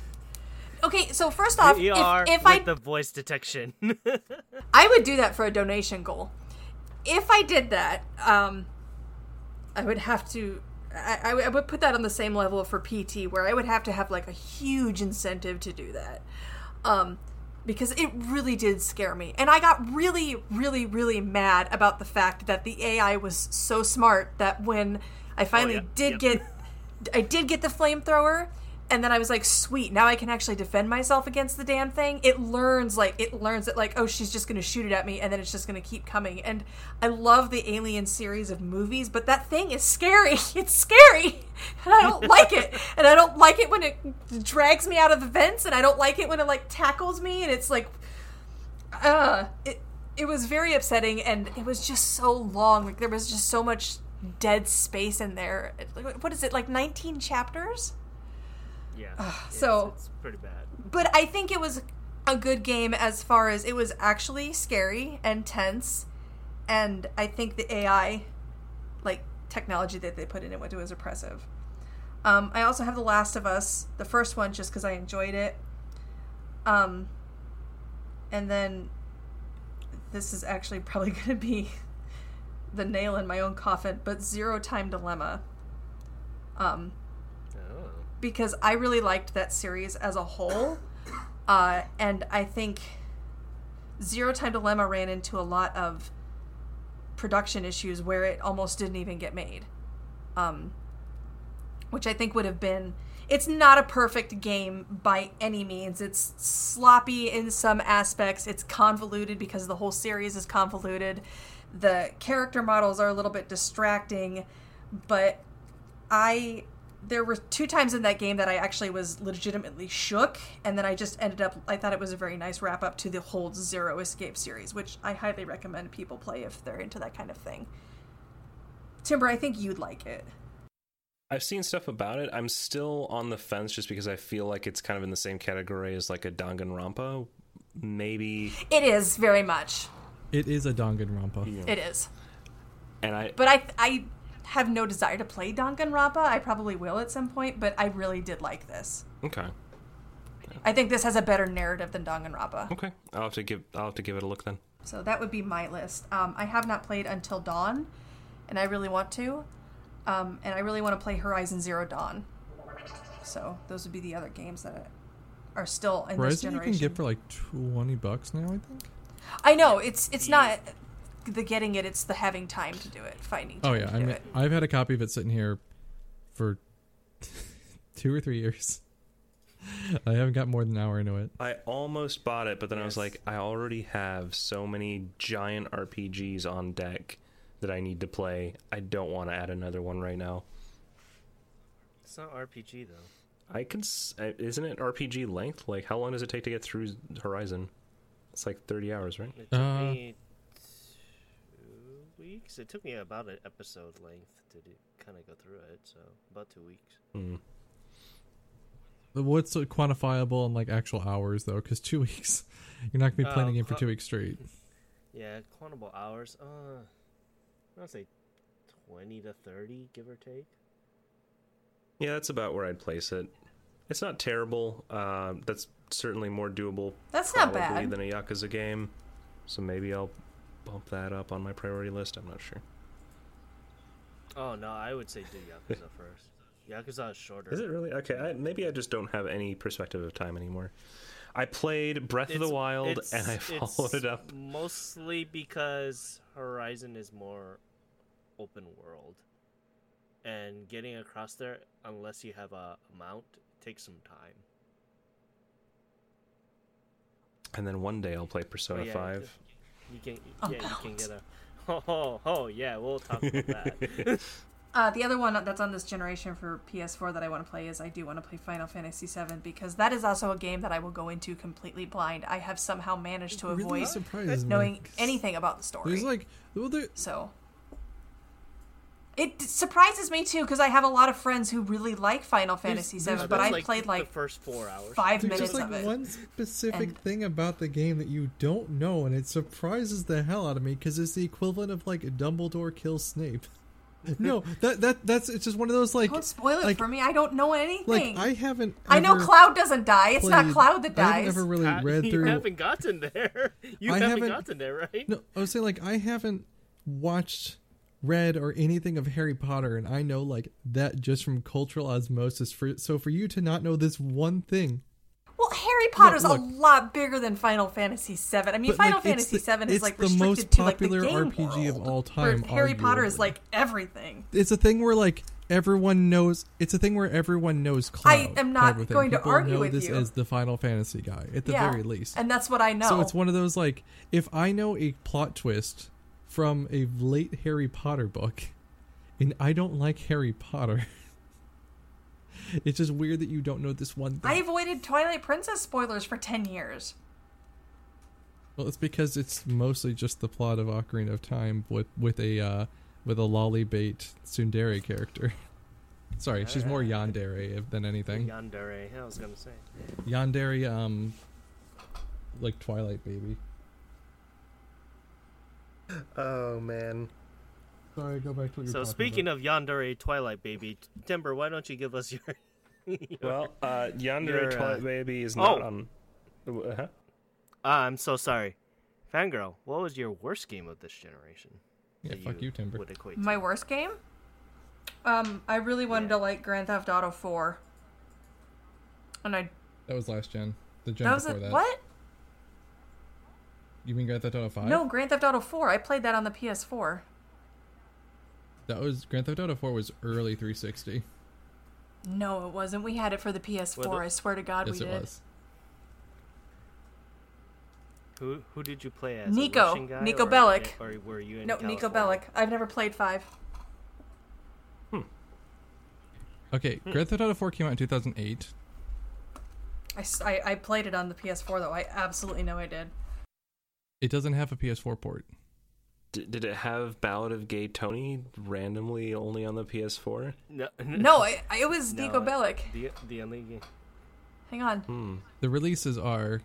Okay, so first off, if, VR if with I the voice detection. I would do that for a donation goal. If I did that, um, I would have to. I, I would put that on the same level for PT, where I would have to have like a huge incentive to do that, um, because it really did scare me, and I got really, really, really mad about the fact that the AI was so smart that when I finally yeah. did Yep. get, I did get the flamethrower. And then I was like, sweet, now I can actually defend myself against the damn thing. It learns, like, it learns that, like, oh, she's just gonna shoot it at me, and then it's just gonna keep coming. And I love the Alien series of movies, but that thing is scary. It's scary. And I don't like it. And I don't like it when it drags me out of the vents, and I don't like it when it, like, tackles me, and it's like, uh, it, it was very upsetting, and it was just so long. Like, there was just so much dead space in there. What is it, like 19 chapters? yeah. it's- so- it's pretty bad. but I think it was a good game as far as it was actually scary and tense, and I think the AI, like technology that they put in it, it was impressive. Um, I also have The Last of Us, the first one, just because I enjoyed it. Um, and then this is actually probably going to be the nail in my own coffin, but Zero Time Dilemma. Um, Oh. because I really liked that series as a whole. Uh, and I think Zero Time Dilemma ran into a lot of production issues where it almost didn't even get made. Um, which I think would have been. It's not a perfect game by any means. It's sloppy in some aspects. It's convoluted because the whole series is convoluted. The character models are a little bit distracting, but I there were two times in that game that I actually was legitimately shook, and then I just ended up. I thought it was a very nice wrap up to the whole Zero Escape series, which I highly recommend people play if they're into that kind of thing. Timber, I think you'd like it. I've seen stuff about it. I'm still on the fence just because I feel like it's kind of in the same category as like a Danganronpa. Maybe, It is very much. It is a Danganronpa. It is, and I but I I have no desire to play Danganronpa. I probably will at some point, but I really did like this. okay, I think this has a better narrative than Danganronpa. okay. I'll have to give I'll have to give it a look then. So that would be my list. Um, I have not played Until Dawn, and I really want to. Um, and I really want to play Horizon Zero Dawn. So those would be the other games that are still in this Horizon you can get for like twenty bucks now, I think. I know it's it's not the getting it; it's the having time to do it, finding time Oh yeah, to I do mean, it. I've had a copy of it sitting here for two or three years. I haven't got more than an hour into it. I almost bought it, but then I was like, I already have so many giant RPGs on deck that I need to play. I don't want to add another one right now. It's not RPG though. I can. s- uh, Isn't it RPG length? Like, how long does it take to get through Horizon? It's like thirty hours, right? It took Uh, me two weeks. It took me about an episode length to kind of go through it, so about two weeks. Hmm. What's uh, quantifiable in like actual hours though? Because two weeks, you're not gonna be playing Uh, a game for two weeks straight. Yeah, quantable hours. Uh, I'd say twenty to thirty, give or take. Yeah, that's about where I'd place it. It's not terrible. Uh, that's certainly more doable. That's not bad. than a Yakuza game. So maybe I'll bump that up on my priority list. I'm not sure. Oh no, I would say do Yakuza first. Yakuza is shorter. Is it really okay? I, maybe I just don't have any perspective of time anymore. I played Breath of the Wild and I followed it up. mostly because Horizon is more open world, and getting across there, unless you have a mount, takes some time. And then one day I'll play Persona Oh, yeah, 5. You can, A yeah, you can get a. Oh, oh, oh, yeah, we'll talk about that. Uh, the other one that's on this generation for PS4 that I want to play is I do want to play Final Fantasy VII because that is also a game that I will go into completely blind. I have somehow managed to Really avoid knowing me, anything about the story. There's like, well, there, So it surprises me too because I have a lot of friends who really like Final Fantasy there's- VII, but That's I like played the like first four hours. five there's minutes just like of it. one specific And- thing about the game that you don't know, and it surprises the hell out of me because it's the equivalent of like Dumbledore kills Snape. no, that that that's it's just one of those like Don't spoil it like- for me. I don't know anything. like I haven't. I know Cloud doesn't die. It's not Cloud that dies. I've never really Uh, read you through. haven't gotten there. You I haven't, haven't- gotten there, right? No, I was saying like I haven't watched, read, or anything of Harry Potter, and I know like that just from cultural osmosis. For so for you to not know this one thing, Well, Harry Potter's look. a lot bigger than Final Fantasy VII. I mean, Final like, Fantasy the- VII is like the most to like the popular RPG of world, all where time, Harry Potter is like everything. it's a thing where like everyone knows. It's a thing where everyone knows Cloud. I am not of going to People argue know with this you. as the Final Fantasy guy at the yeah, very least. and that's what I know. So it's one of those like if I know a plot twist from a late Harry Potter book, and I don't like Harry Potter. It's just weird that you don't know this one thing. I avoided Twilight Princess spoilers for ten years. Well, it's because it's mostly just the plot of Ocarina of Time with with a uh, with a lolly bait tsundere character. Sorry, she's more yandere than anything. Yandere. I was gonna say. Yandere, um, like Twilight baby. Oh, man. Sorry, go back to what So speaking of Yandere Twilight Baby, Timber, why don't you give us your? your- Well, uh, Yandere Your, uh, Twilight Baby is not oh. on. Uh, huh? Ah, I'm so sorry, Fangirl. What was your worst game of this generation? yeah, fuck you, Timber. Would equate to? My worst game? Um, I really wanted Yeah. to like Grand Theft Auto 4. And I That was last gen. The gen that was before a that. what? You mean Grand Theft Auto Five? No, Grand Theft Auto 4. I played that on the PS4. that was Grand Theft Auto Four was early 360. No, it wasn't. We had it for the PS4. Well, the- I swear to God, yes, we it did. was. Who who did you play as? a Niko. Guy Niko or- Bellic. Or were you in No, Niko Bellic. I've never played five. Okay, Hmm. Grand Theft Auto 4 came out in 2008. I I played it on the PS4 though. I absolutely know I did. It doesn't have a PS4 port. D- did it have Ballad of Gay Tony randomly only on the PS4? No, No, I, I, it was No, Niko I- Bellic. The the only game. Hang on. Hmm. The releases are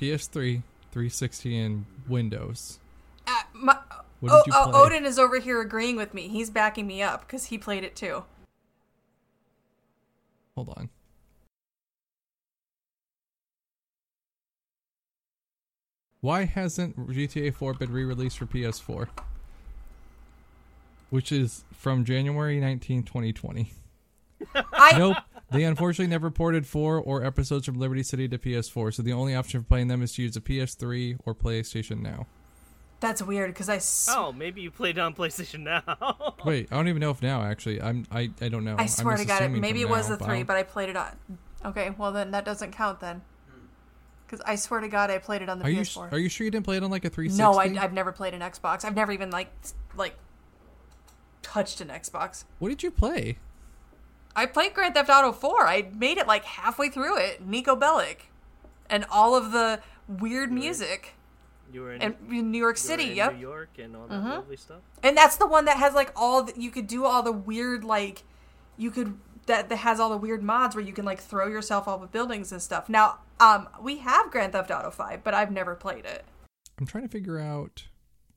PS3, 360, and Windows. Uh, my, What oh, did you play? Odin is over here agreeing with me. He's backing me up because he played it too. Hold on. Why hasn't GTA 4 been re-released for PS4? Which is from January 19, 2020. I nope. They unfortunately never ported 4 or episodes from Liberty City to PS4, so the only option for playing them is to use a PS3 or PlayStation Now. That's weird because I. s- Oh, maybe you played on PlayStation now. Wait, I don't even know if now actually. I'm I, I don't know. I swear I'm to God, it, maybe it was now, the three, I'll- but I played it on. Okay, well then that doesn't count then. Because I swear to God, I played it on the Are PS4. are you sure you didn't play it on like a 360? no, I, I've never played an Xbox. I've never even like like touched an Xbox. What did you play? I played Grand Theft Auto 4. I made it like halfway through it. Niko Bellic. And all of the weird music. You were in, And in New York you were City, in yep. New York and all that mm-hmm. lovely stuff. And that's the one that has like all the, you could do all the weird like you could that that has all the weird mods where you can like throw yourself off of buildings and stuff. Now, um we have Grand Theft Auto 5, but I've never played it. I'm trying to figure out.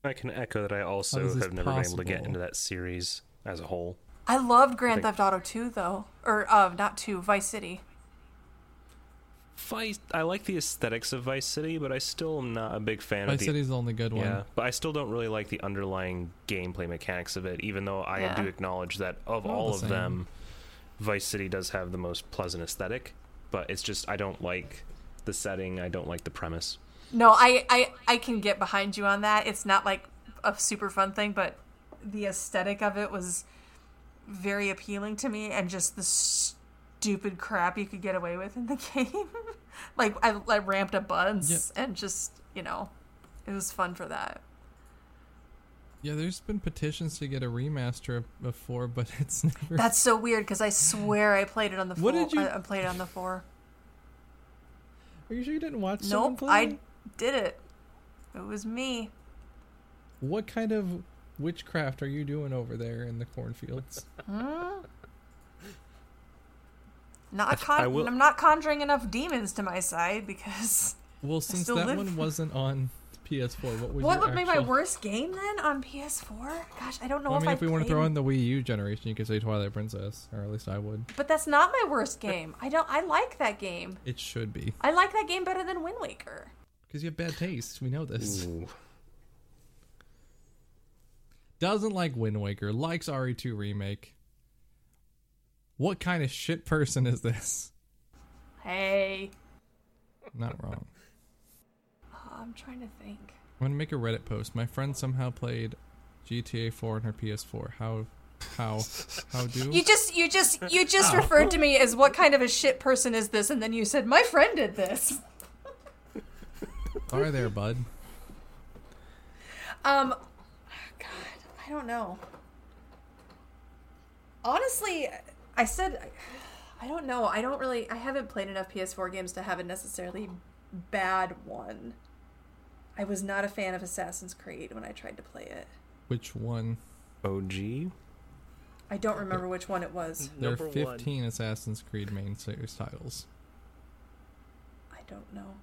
I can echo that I also have never been able to get into that series as a whole. I loved Grand think- Theft Auto 2 though, or uh not 2, Vice City. Vice, I like the aesthetics of Vice City, but I still am not a big fan Vice of the City's the only good one. Yeah, but I still don't really like the underlying gameplay mechanics of it, even though I Yeah. do acknowledge that of They're all all the of same. them, Vice City does have the most pleasant aesthetic. But it's just I don't like the setting. I don't like the premise. No, I, I I can get behind you on that. It's not like a super fun thing, but the aesthetic of it was very appealing to me, and just the stupid crap you could get away with in the game. like I, I ramped up buttons and just you know, it was fun for that. Yeah, there's been petitions to get a remaster of, of but it's never. That's so weird because I swear I played it on the four. What did you- I, I played it on the four. Are you sure you didn't watch someone Nope. I did it. It was me. What kind of witchcraft are you doing over there in the cornfields? Hmm? Not con- I will- I'm not conjuring enough demons to my side because Well, since that live. one wasn't on PS4, what was what your would be my actual- worst game then on PS4? Gosh, I don't know Well, I if mean, I if we want to throw in the Wii U generation, you could say Twilight Princess, or at least I would. But that's not my worst game. I don't. I like that game. It should be I like that game better than Wind Waker. because you have bad taste. We know this. Ooh. Doesn't like Wind Waker. Likes RE2 remake. What kind of shit person is this? Hey, Not wrong. I'm trying to think. I'm gonna make a Reddit post. My friend somehow played GTA 4 on her PS4. How? How? How do? You just, you just, you just referred to me as what kind of a shit person is this, and then you said my friend did this. Sorry there, bud. Um, God, I don't know. Honestly, I said, I don't know. I don't really. I haven't played enough PS4 games to have a necessarily bad one. I was not a fan of Assassin's Creed when I tried to play it. Which one? OG. I don't remember which one it was. There are Number 15 Assassin's Creed main series titles. I don't know.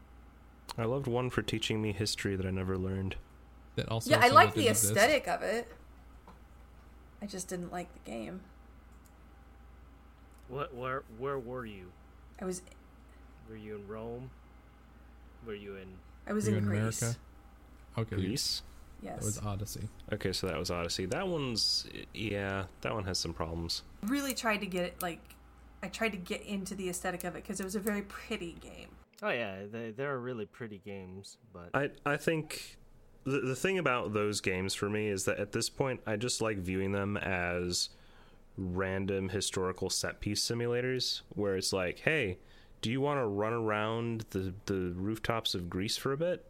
I loved one for teaching me history that I never learned. That also. Yeah, I said like the didn't exist. aesthetic of it. I just didn't like the game. What? Where? Where were you? I was Were you in Rome? Were you in? I was Were you in in Greece. America? Okay, Greece. Yes. that was Odyssey. Okay, so that was Odyssey. That one's yeah, that one has some problems. really tried to get it like I tried to get into the aesthetic of it because it was a very pretty game. Oh yeah, they they are really pretty games, but I I think the the thing about those games for me is that at this point I just like viewing them as random historical set piece simulators where it's like, hey, do you want to run around the the rooftops of Greece for a bit?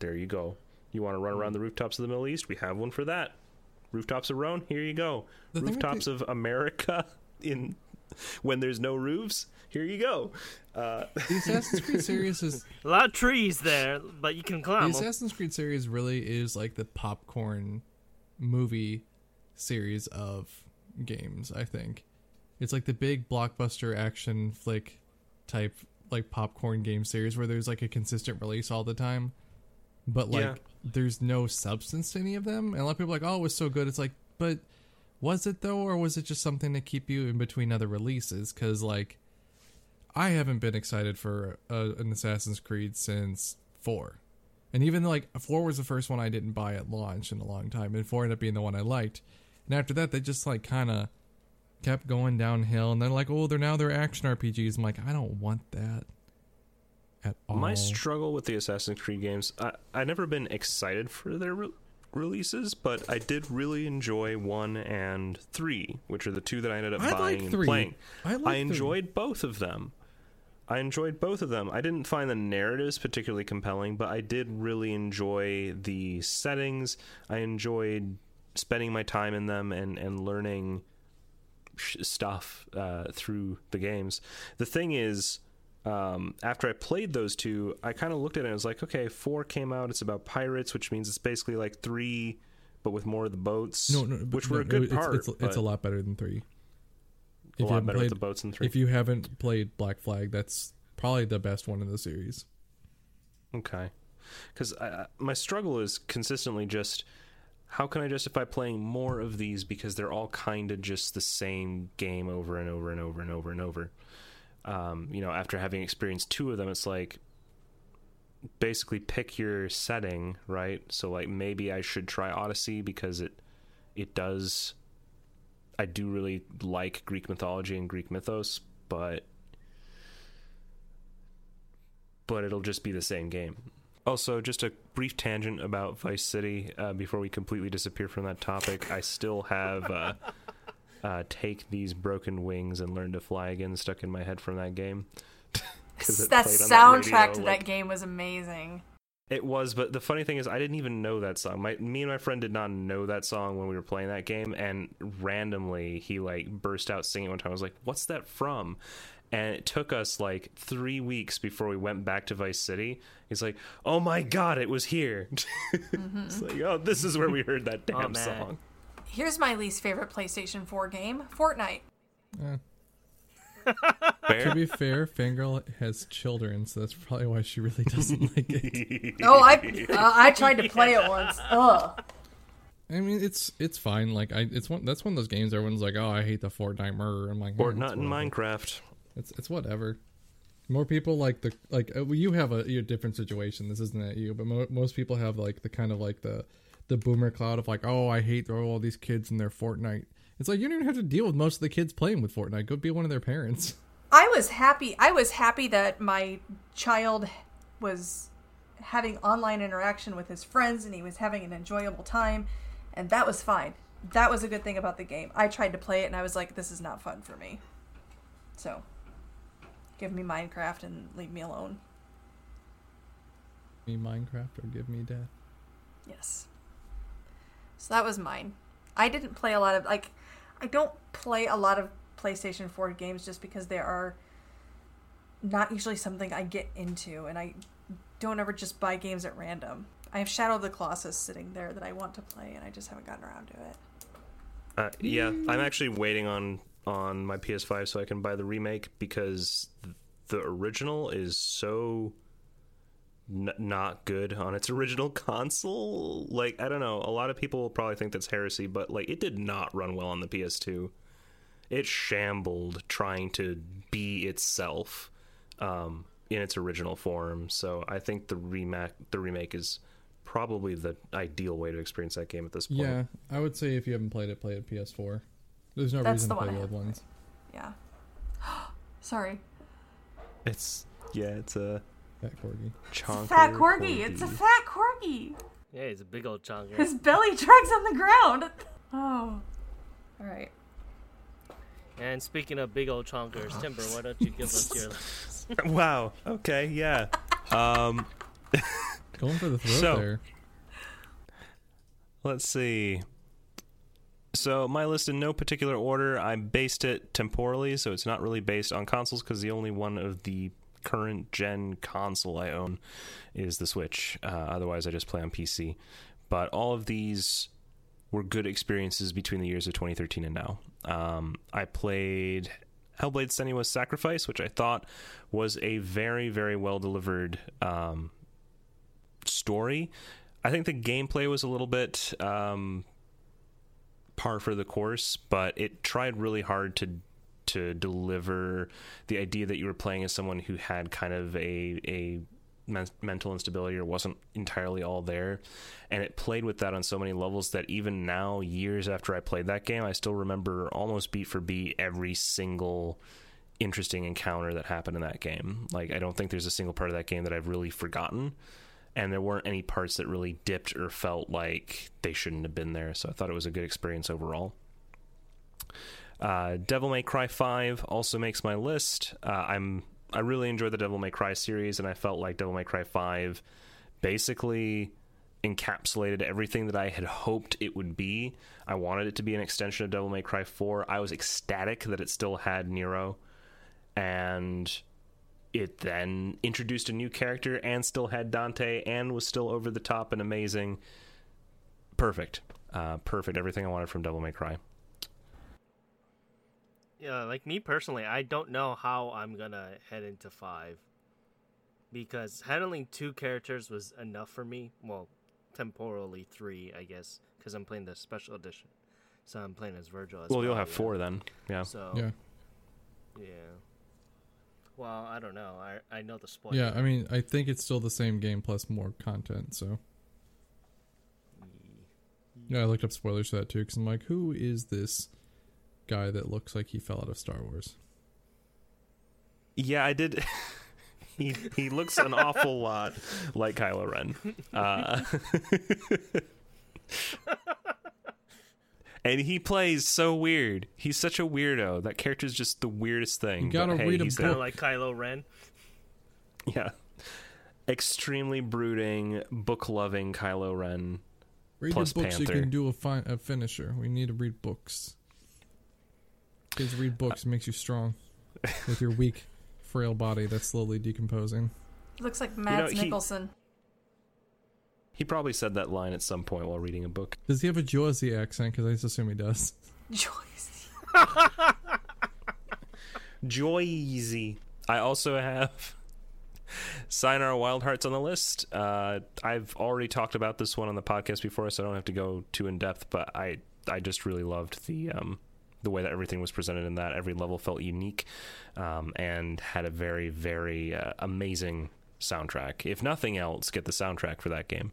There you go. You want to run around the rooftops of the Middle East? We have one for that. Rooftops of Rome? Here you go. The rooftops the- of America in when there's no roofs? Here you go. Uh, The Assassin's Creed series is a lot of trees there, but you can climb. the. Assassin's Creed series really is like the popcorn movie series of games. I think it's like the big blockbuster action flick type like popcorn game series where there's like a consistent release all the time, but like Yeah. there's no substance to any of them. And a lot of people are like, oh, it was so good. It's like, but was it though, or was it just something to keep you in between other releases? Because like. I haven't been excited for uh, an Assassin's Creed since four, and even like four was the first one I didn't buy at launch in a long time, and four ended up being the one I liked. And after that, they just like kind of kept going downhill, and they're like, "Oh, they're now they're action RPGs." I'm like, I don't want that at all. My struggle with the Assassin's Creed games, I I never been excited for their re- releases, but I did really enjoy one and three, which are the two that I ended up I like buying and three. playing. I like I three. enjoyed both of them. I enjoyed both of them. I didn't find the narratives particularly compelling, but I did really enjoy the settings. I enjoyed spending my time in them and, and learning sh- stuff uh, through the games. The thing is, um, after I played those two, I kind of looked at it and was like, okay, four came out. It's about pirates, which means it's basically like three, but with more of the boats. No, no, which were a good it's, part. It's, it's, a lot better than three. a lot better played, with the boats in three. If you haven't played Black Flag, that's probably the best one in the series. Okay. Because my struggle is consistently just how can I justify playing more of these because they're all kind of just the same game over and over and over and over and over. Um, you know, after having experienced two of them, it's like basically pick your setting, right? So like maybe I should try Odyssey because it it does I do really like Greek mythology and Greek mythos, but but it'll just be the same game. Also, just a brief tangent about Vice City uh, before we completely disappear from that topic. I still have uh, uh, "Take These Broken Wings and Learn to Fly Again" stuck in my head from that game. that soundtrack radio, to like- that game was amazing. It was, but the funny thing is, I didn't even know that song. My me and my friend did not know that song when we were playing that game, and randomly he like burst out singing one time. I was like, "What's that from?" And it took us like three weeks before we went back to Vice City. He's like, "Oh my god, it was here!" it's like, "Oh, this is where we heard that damn man. song." Here's my least favorite PlayStation 4 game Fortnite. To be fair, Fangirl has children, so that's probably why she really doesn't like it. Oh, I uh, I tried to play it once. Ugh. I mean, it's it's fine. Like, I it's one that's one of those games everyone's like, "Oh, I hate the Fortnite murder." I'm like, "Eh, Fortnite it's and. Minecraft. It's it's whatever. More people like the like uh, well, you have a, a different situation. This isn't at you, but mo- most people have like the kind of like the the boomer cloud of like, oh, I hate all these kids and their Fortnite. It's like you don't even have to deal with most of the kids playing with Fortnite. Go be one of their parents. I was happy. I was happy that my child was having online interaction with his friends and he was having an enjoyable time, and that was fine. That was a good thing about the game. I tried to play it and I was like, this is not fun for me. So, give me Minecraft and leave me alone. Give me Minecraft or give me death. Yes. So that was mine. I didn't play a lot of like I don't play a lot of PlayStation 4 games just because they are not usually something I get into and I don't ever just buy games at random. I have Shadow of the Colossus sitting there that I want to play and I just haven't gotten around to it. Uh, yeah, I'm actually waiting on on my PS5 so I can buy the remake because the original is so n- not good on its original console. Like I don't know, a lot of people will probably think that's heresy, but like it did not run well on the PS2. It shambled trying to be itself um, in its original form. So I think the remake the remake is probably the ideal way to experience that game at this point. Yeah, I would say if you haven't played it, play it PS4. There's no That's reason the to play one the old ones. Yeah. Sorry. It's yeah, it's a Fat corgi. chonker Fat corgi. It's a fat corgi. Yeah, he's a big old chonker. His belly drags on the ground. Oh. All right. And speaking of big old chonkers, Timber, why don't you give us your list? wow. Okay. Yeah. Um. Going for the throat So- there. Let's see. So my list in no particular order. I based it temporally, so it's not really based on consoles because the only one of the current gen console I own is the Switch. Uh, otherwise, I just play on PC. But all of these were good experiences between the years of 2013 and now. Um, I played Hellblade: Senua's Sacrifice, which I thought was a very, very well delivered um, story. I think the gameplay was a little bit um, par for the course, but it tried really hard to to deliver the idea that you were playing as someone who had kind of a a men- mental instability or wasn't entirely all there. And it played with that on so many levels that even now years after I played that game I still remember almost beat for beat every single interesting encounter that happened in that game. Like I don't think there's a single part of that game that I've really forgotten and there weren't any parts that really dipped or felt like they shouldn't have been there so I thought it was a good experience overall uh, Devil May Cry 5 also makes my list. Uh, I'm I really enjoy the Devil May Cry series, and I felt like Devil May Cry 5 basically encapsulated everything that I had hoped it would be. I wanted it to be an extension of Devil May Cry 4. I was ecstatic that it still had Nero, and it then introduced a new character and still had Dante and was still over the top and amazing. Perfect. Uh, perfect. Everything I wanted from Devil May Cry. Yeah, like me personally, I don't know how I'm gonna head into five. Because handling two characters was enough for me. Well, temporally three, I guess, because I'm playing the special edition. So I'm playing as Virgil as Well, well. you'll have yeah. four then. Yeah. So Yeah. yeah. Well, I don't know. I I know the spoiler. Yeah, I mean, I think it's still the same game plus more content. So yeah, I looked up spoilers for that too because I'm like, who is this guy that looks like he fell out of Star Wars? Yeah, I did. he he looks an awful lot like Kylo Ren. Uh, and he plays so weird. He's such a weirdo. That character's just the weirdest thing. You gotta but hey, read a he's kind book. of like Kylo Ren. Yeah. Extremely brooding, book loving Kylo Ren. Read Plus the books. Panther. You can do a, fi- a finisher. We need to read books. Kids read books. It makes you strong with your weak, frail body that's slowly decomposing. Looks like Mads he- Nicholson. He probably said that line at some point while reading a book. Does he have a Jersey accent? Because I just assume he does. Joyce. Joyzy. I also have Sayonara Wild Hearts on the list. Uh, I've already talked about this one on the podcast before, so I don't have to go too in depth. But I I just really loved the um, the way that everything was presented in that. Every level felt unique um, and had a very very uh, amazing soundtrack. If nothing else, get the soundtrack for that game.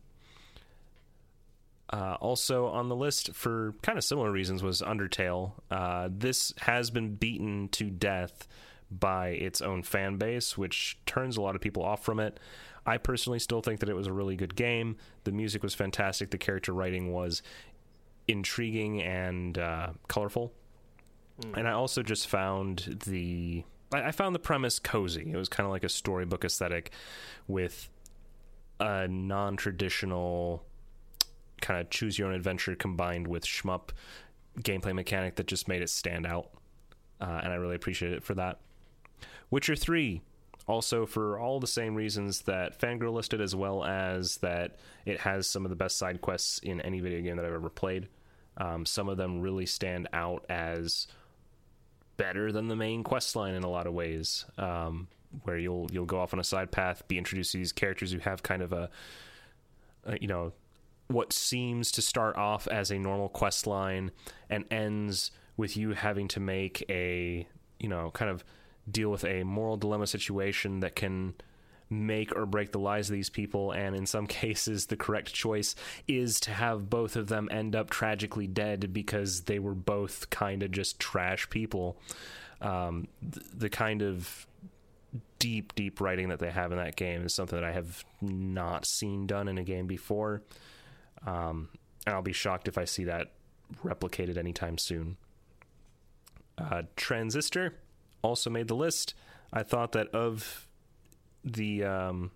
Uh, also on the list for kind of similar reasons was Undertale. Uh, this has been beaten to death by its own fan base, which turns a lot of people off from it. I personally still think that it was a really good game. The music was fantastic. The character writing was intriguing and uh, colorful. And I also just found the I I found the premise cozy. It was kind of like a storybook aesthetic with a non-traditional kind of choose your own adventure combined with shmup gameplay mechanic that just made it stand out. Uh, and I really appreciate it for that. Witcher 3, also for all the same reasons that Fangirl listed, as well as that it has some of the best side quests in any video game that I've ever played. Um, some of them really stand out as better than the main quest line in a lot of ways. Um, where you'll you'll go off on a side path, be introduced to these characters who have kind of a, a you know what seems to start off as a normal quest line and ends with you having to make a you know kind of deal with a moral dilemma situation that can make or break the lives of these people. And in some cases the correct choice is to have both of them end up tragically dead because they were both kind of just trash people. Um, th- the kind of deep deep writing that they have in that game is something that I have not seen done in a game before um, and I'll be shocked if I see that replicated anytime soon. Uh, Transistor also made the list. I thought that of the um,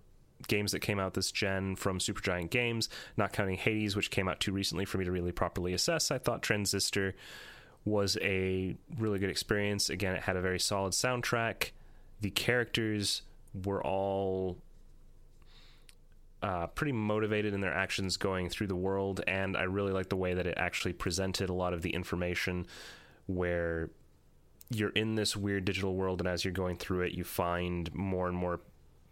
games that came out this gen from Supergiant Games, not counting Hades, which came out too recently for me to really properly assess, I thought Transistor was a really good experience. Again, it had a very solid soundtrack. The characters were all uh, pretty motivated in their actions going through the world, and I really like the way that it actually presented a lot of the information where you're in this weird digital world, and as you're going through it, you find more and more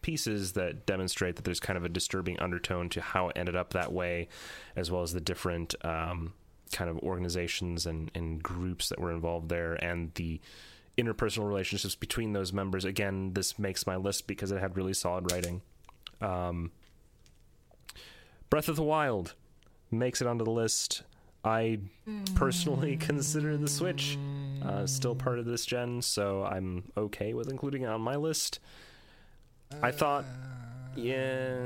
pieces that demonstrate that there's kind of a disturbing undertone to how it ended up that way, as well as the different um, kind of organizations and, and groups that were involved there, and the interpersonal relationships between those members. Again, this makes my list because it had really solid writing. Um, Breath of the Wild makes it onto the list. I personally consider the Switch uh, still part of this gen, so I'm okay with including it on my list. I thought, yeah,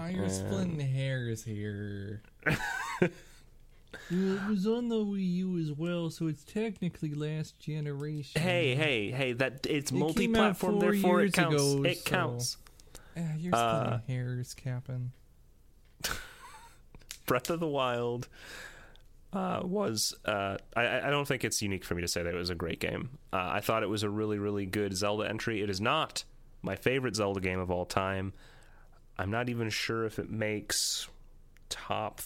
Ah, you're uh, splitting hairs here. it was on the Wii U as well, so it's technically last generation. Hey, hey, hey! That it's It multi-platform, therefore it counts. ago, it so- counts. Ah, you're splitting Uh, hairs, Captain. Breath of the Wild uh, was. Uh, I, I don't think it's unique for me to say that it was a great game. Uh, I thought it was a really, really good Zelda entry. It is not my favorite Zelda game of all time. I'm not even sure if it makes top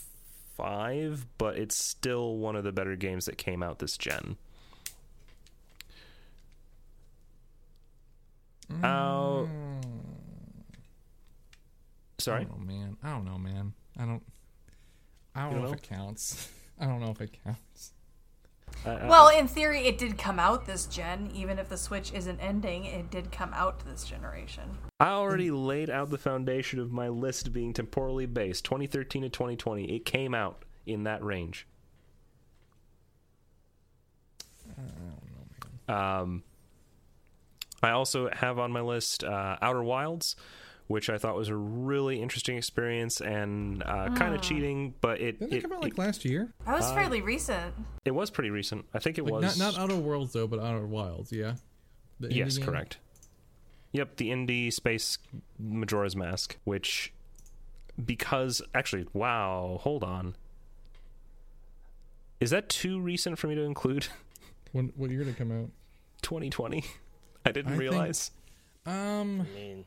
five, but it's still one of the better games that came out this gen. Out. Sorry. I don't know, man. I don't know, man. I don't. I don't You know, don't if it counts. I don't know if it counts. I- I- Well, in theory, it did come out this gen. Even if the Switch isn't ending, it did come out this generation. I already laid out the foundation of my list being temporally based 2013 to 2020. It came out in that range. Um, I also have on my list uh, Outer Wilds, which I thought was a really interesting experience and uh, kind of cheating, but it Didn't it, it, come out like it, last year? That was fairly recent. it was pretty recent. I think it Like was not not Outer Worlds though, but Outer Wilds. Yeah. The Yes, game? correct. Yep, the indie space Majora's Mask, which because actually, wow, hold on. Is that too recent for me to include? When what year did it come out? 2020. I didn't I think- realize. Um, I mean,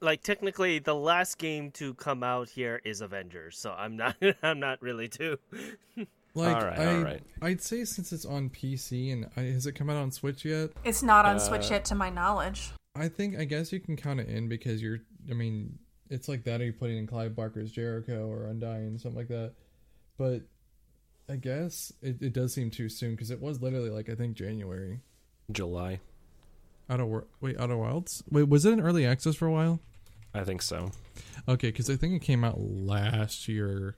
like technically, the last game to come out here is Avengers, so I'm not. I'm not really too. like Alright, I, alright. I'd say since it's on PC and I, has it come out on Switch yet? It's not on Uh, Switch yet, to my knowledge. I think I guess you can count it in because you're. I mean, it's like that. Or you putting in Clive Barker's Jericho or Undying, something like that. But I guess it, it does seem too soon because it was literally like I think January. July. Out of wait, Out of Wilds. Wait, was it in early access for a while? I think so. Okay, because I think it came out last year.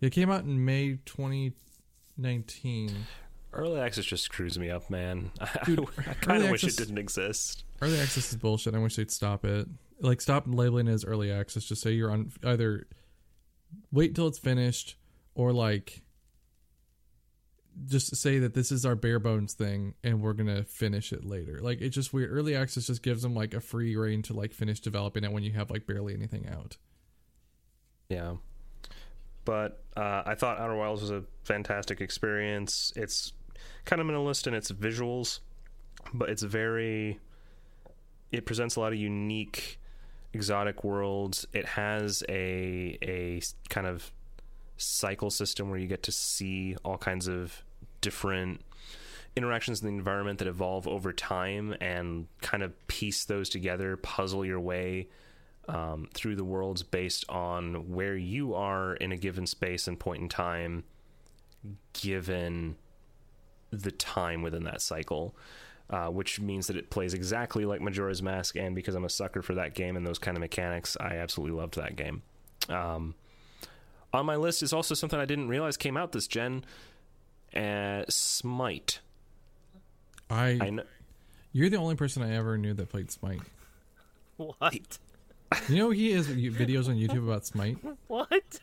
It came out in May 2019. Early access just screws me up, man. Dude, I kind of wish it didn't exist. Early access is bullshit. I wish they'd stop it. Like, stop labeling it as early access. Just say you're on either wait till it's finished or like just say that this is our bare bones thing and we're gonna finish it later. Like it's just weird. Early access just gives them like a free reign to like finish developing it when you have like barely anything out. Yeah. But uh, I thought Outer Wilds was a fantastic experience. It's kind of minimalist in its visuals, but it's very. It presents a lot of unique, exotic worlds. It has a a kind of cycle system where you get to see all kinds of different interactions in the environment that evolve over time and kind of piece those together, puzzle your way um, through the worlds based on where you are in a given space and point in time, given the time within that cycle. Uh, which means that it plays exactly like Majora's Mask, and because I'm a sucker for that game and those kind of mechanics, I absolutely loved that game. Um, on my list is also something I didn't realize came out this gen, uh, Smite. I, I know, you're the only person I ever knew that played Smite. What? You know he has videos on YouTube about Smite. What?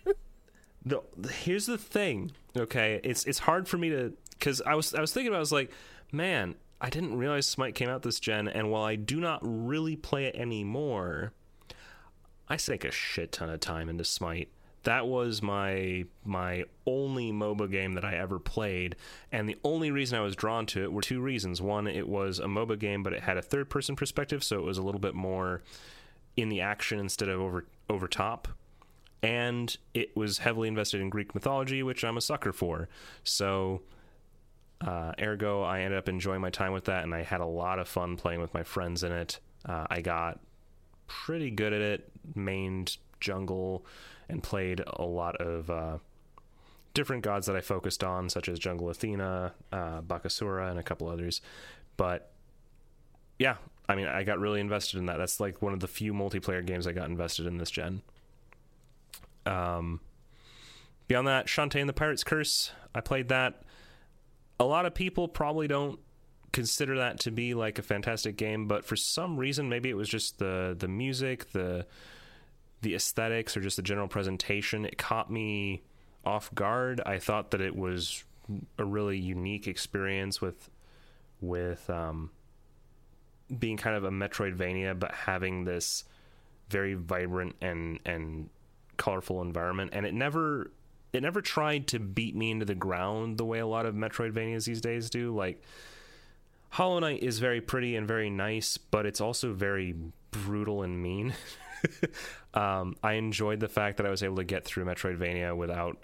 the, here's the thing okay it's it's hard for me to because i was i was thinking about I was like man i didn't realize smite came out this gen and while i do not really play it anymore i sink a shit ton of time into smite that was my my only MOBA game that I ever played, and the only reason I was drawn to it were two reasons. One, it was a MOBA game, but it had a third person perspective, so it was a little bit more in the action instead of over over top and it was heavily invested in Greek mythology, which I'm a sucker for. So, uh, ergo, I ended up enjoying my time with that, and I had a lot of fun playing with my friends in it. Uh, I got pretty good at it, mained jungle, and played a lot of uh, different gods that I focused on, such as Jungle Athena, uh, Bakasura, and a couple others. But yeah, I mean, I got really invested in that. That's like one of the few multiplayer games I got invested in this gen. Um, beyond that, Shantae and the Pirate's Curse. I played that. A lot of people probably don't consider that to be like a fantastic game, but for some reason, maybe it was just the the music, the the aesthetics, or just the general presentation. It caught me off guard. I thought that it was a really unique experience with with um, being kind of a Metroidvania, but having this very vibrant and and colorful environment, and it never it never tried to beat me into the ground the way a lot of Metroidvanias these days do. Like Hollow Knight is very pretty and very nice, but it's also very brutal and mean. um, I enjoyed the fact that I was able to get through Metroidvania without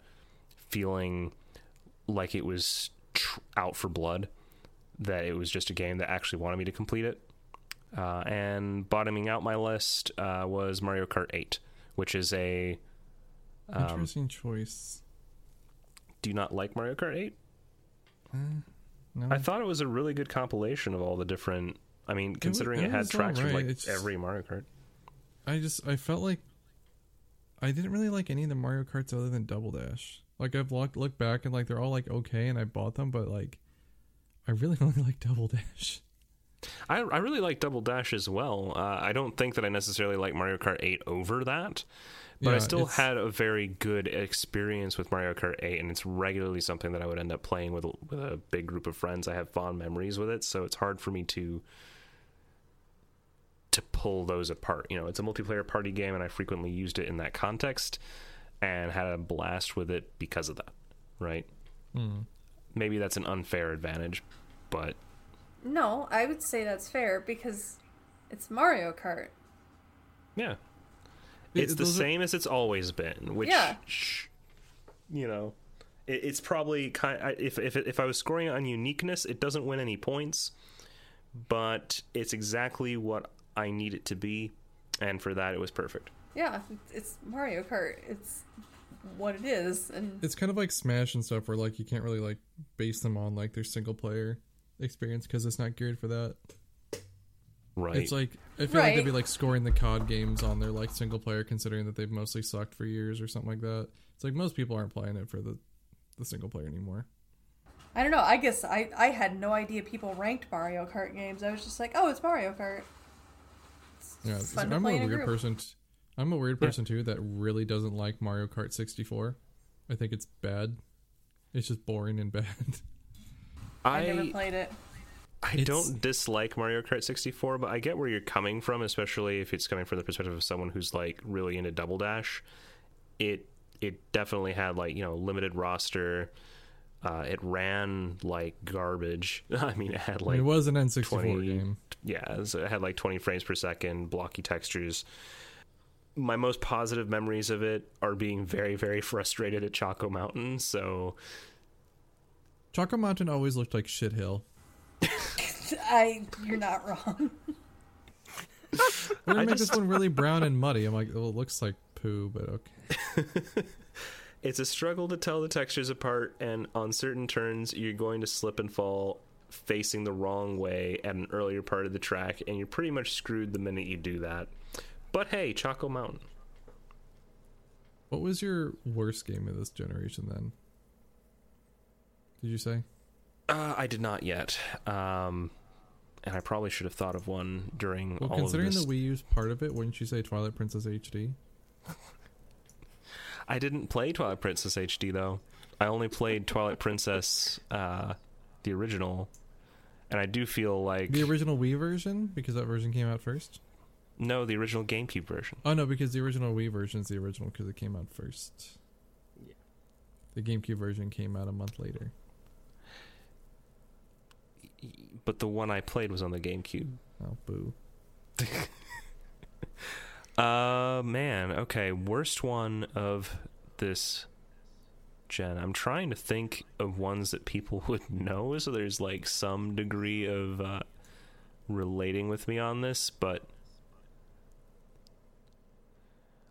feeling like it was tr- out for blood. That it was just a game that actually wanted me to complete it. Uh, and bottoming out my list uh, was Mario Kart 8, which is a. Um, Interesting choice. do you not like Mario Kart 8? No, I thought it was a really good compilation of all the different. I mean, considering it, it had was tracks from like it's- every Mario Kart. I just I felt like I didn't really like any of the Mario Karts other than Double Dash. Like I've looked looked back and like they're all like okay, and I bought them, but like I really only like Double Dash. I, I really like Double Dash as well. Uh, I don't think that I necessarily like Mario Kart 8 over that, but I still it's- had a very good experience with Mario Kart 8, and it's regularly something that I would end up playing with with a big group of friends. I have fond memories with it, so it's hard for me to to pull those apart. You know, it's a multiplayer party game, and I frequently used it in that context, and had a blast with it because of that. Right? Hmm. Maybe that's an unfair advantage, but No, I would say that's fair because it's Mario Kart. Yeah. It- It's the those are- same as it's always been, which, Yeah. sh- you know, it, it's probably kind. I- If if if I was scoring on uniqueness, it doesn't win any points, but it's exactly what I need it to be, and for that, it was perfect. Yeah, it's Mario Kart. It's what it is, and It's kind of like Smash and stuff, where like you can't really like base them on like their single player experience because it's not geared for that. Right. It's like I feel like they'd be like scoring the COD games on their like single player, considering that they've mostly sucked for years or something like that. It's like most people aren't playing it for the the single player anymore. I don't know. I guess I I had no idea people ranked Mario Kart games. I was just like, oh, it's Mario Kart. It's Yeah, fun so to I'm play a in a weird group. person. T- I'm a weird person too that really doesn't like Mario Kart 64. I think it's bad. It's just boring and bad. I, never played it. I It's- don't dislike Mario Kart 64, but I get where you're coming from, especially if it's coming from the perspective of someone who's like really into Double Dash. It it definitely had like you know limited roster. Uh, it ran like garbage. I mean, it had like it was an N64 game. yeah, so it had like 20 frames per second, blocky textures. My most positive memories of it are being very, very frustrated at Choco Mountain. So Choco Mountain always looked like shit hill. I you're not wrong. We're gonna I make just- this one really brown and muddy. I'm like, well, it looks like poo, but okay. it's a struggle to tell the textures apart, and on certain turns, you're going to slip and fall facing the wrong way at an earlier part of the track, and you're pretty much screwed the minute you do that. But hey, Choco Mountain. What was your worst game of this generation then? Did you say? Uh, I did not yet. Um, and I probably should have thought of one during Well, all of this. considering the Wii U's part of it, wouldn't you say Twilight Princess HD? I didn't play Twilight Princess HD though. I only played Twilight Princess, uh, the original, and I do feel like The original Wii version, because that version came out first. no, the original GameCube version. Oh no, because the original Wii version is the original because it came out first. Yeah. The GameCube version came out a month later. But the one I played was on the GameCube. Oh boo! Uh, man. Okay, worst one of this gen. I'm trying to think of ones that people would know, so there's like some degree of uh, relating with me on this. But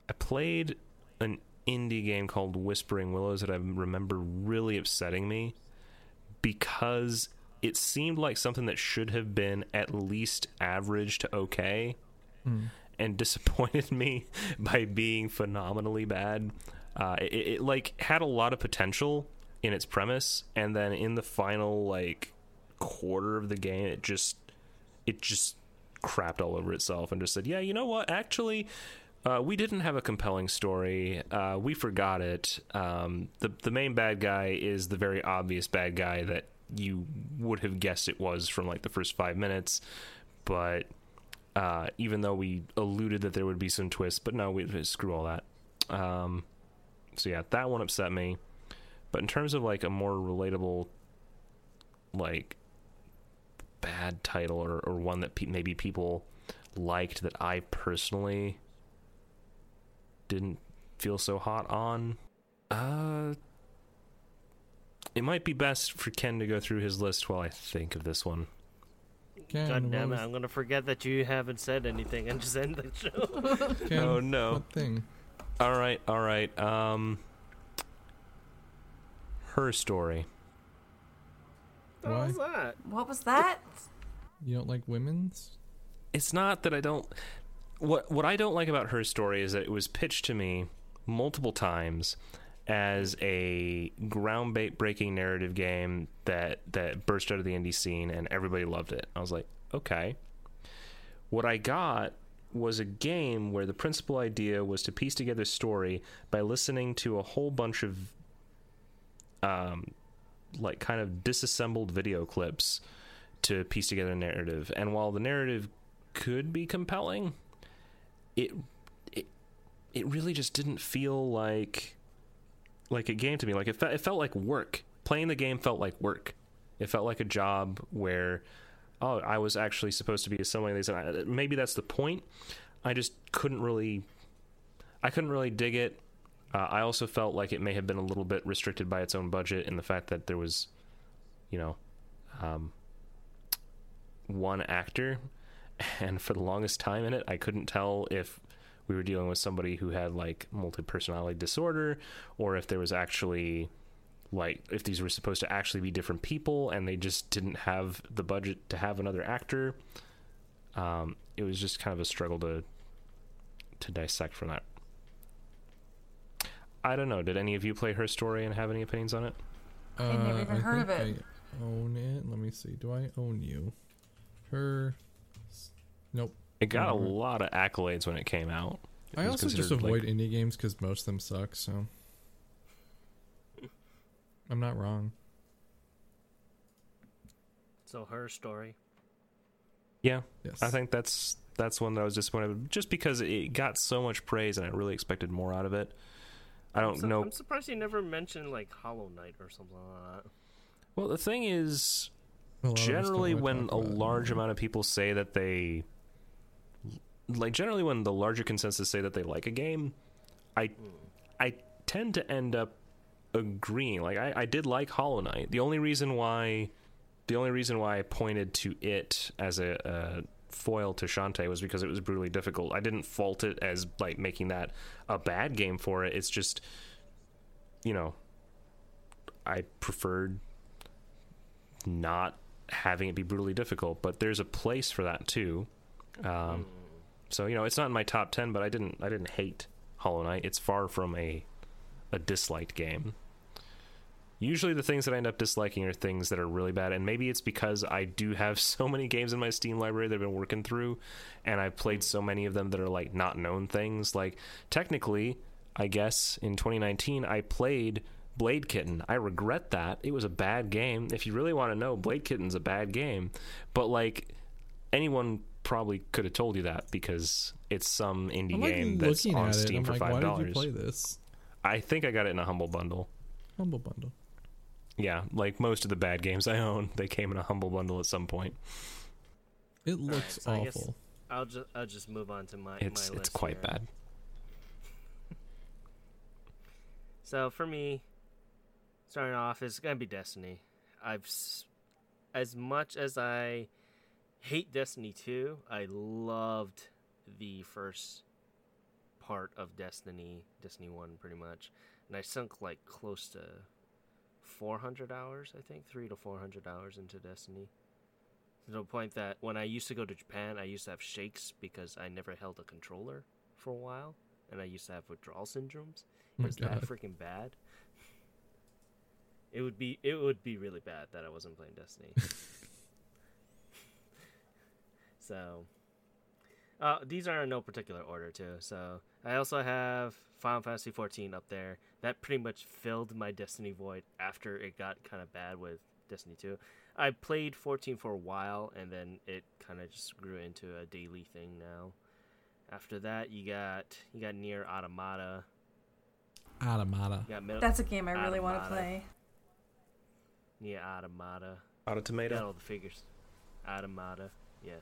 I played an indie game called Whispering Willows that I remember really upsetting me because it seemed like something that should have been at least average to okay and disappointed me by being phenomenally bad. Uh, it, it like had a lot of potential in its premise, and then in the final like quarter of the game, it just it just crapped all over itself and just said, "Yeah, you know what? Actually, uh, we didn't have a compelling story. Uh, we forgot it. Um, the the main bad guy is the very obvious bad guy that you would have guessed it was from like the first five minutes, but." Uh, even though we alluded that there would be some twists, but no, we screw all that. Um, so yeah, that one upset me. But in terms of like a more relatable, like bad title or, or one that pe- maybe people liked that I personally didn't feel so hot on, uh, it might be best for Ken to go through his list while I think of this one. Ken, God damn it! was- I'm gonna forget that you haven't said anything and just end the show. Ken, Oh, no. What thing? All right, all right. Um, her story. what Why? was that? What was that? You don't like women's? it's not that I don't what what I don't like about her story is that it was pitched to me multiple times as a groundbreaking narrative game that that burst out of the indie scene and everybody loved it. I was like, okay. What I got was a game where the principal idea was to piece together story by listening to a whole bunch of um like kind of disassembled video clips to piece together a narrative. And while the narrative could be compelling, it it it really just didn't feel like like a game to me. Like it, fe- it felt like work. Playing the game felt like work. It felt like a job where oh, I was actually supposed to be assembling these. And I, maybe that's the point. I just couldn't really I couldn't really dig it. Uh, I also felt like it may have been a little bit restricted by its own budget and the fact that there was, you know, um, one actor, and for the longest time in it, I couldn't tell if we were dealing with somebody who had like multi personality disorder or if there was actually like if these were supposed to actually be different people and they just didn't have the budget to have another actor. Um, it was just kind of a struggle to to dissect from that. I don't know. Did any of you play her story and have any opinions on it? Uh, I'd never even I heard of think it. I own it. Let me see. Do I own you? Her. Nope. It got a Mhm. lot of accolades when it came out. It I was also just considered, like- avoid indie games because most of them suck. So I'm not wrong. So her story. Yes. I think that's that's one that I was disappointed with, just because it got so much praise and I really expected more out of it. I don't I'm su- know. I'm surprised you never mentioned like Hollow Knight or something like that. Well, the thing is, A lot of us don't generally, when a large amount of people say that they like, generally when the larger consensus say that they like a game, I I tend to end up agreeing. Like, I, I did like Hollow Knight. The only reason why the only reason why I pointed to it as a, a foil to Shantae was because it was brutally difficult. I didn't fault it as like making that a bad game for it. It's just, you know, I preferred not having it be brutally difficult. But there's a place for that too. Um, so you know, it's not in my top ten, but I didn't I didn't hate Hollow Knight. It's far from a a disliked game. Usually, the things that I end up disliking are things that are really bad, and maybe it's because I do have so many games in my Steam library that I've been working through, and I've played so many of them that are like not known things. Like, technically, I guess in 2019, I played Blade Kitten. I regret that. It was a bad game. If you really want to know, Blade Kitten's a bad game, but like anyone probably could have told you that because it's some indie I'm like game that's looking on at. Steam I'm for like, five dollars. play this? I think I got it in a humble bundle. Humble bundle. Yeah, like most of the bad games I own, they came in a humble bundle at some point. It looks so I guess- awful. I'll just I'll just move on to my It's my it's list quite here. bad. So for me, starting off is gonna be Destiny. I've as much as I hate Destiny 2, I loved the first part of Destiny, Destiny 1 pretty much. And I sunk like close to 400 hours, I think, 3 to 400 hours into Destiny. To the point that when I used to go to Japan, I used to have shakes because I never held a controller for a while and I used to have withdrawal syndromes. Oh It was that freaking bad. It would be it would be really bad that I wasn't playing Destiny. so, uh, these are in no particular order too. So I also have Final Fantasy 14 up there. That pretty much filled my Destiny void after it got kind of bad with Destiny 2. I played 14 for a while and then it kind of just grew into a daily thing now. After that, you got you got NieR Automata, Automata. You got Metal, That's a game I really want to play. NieR Automata. Automata. got all the figures. Automata, yeah.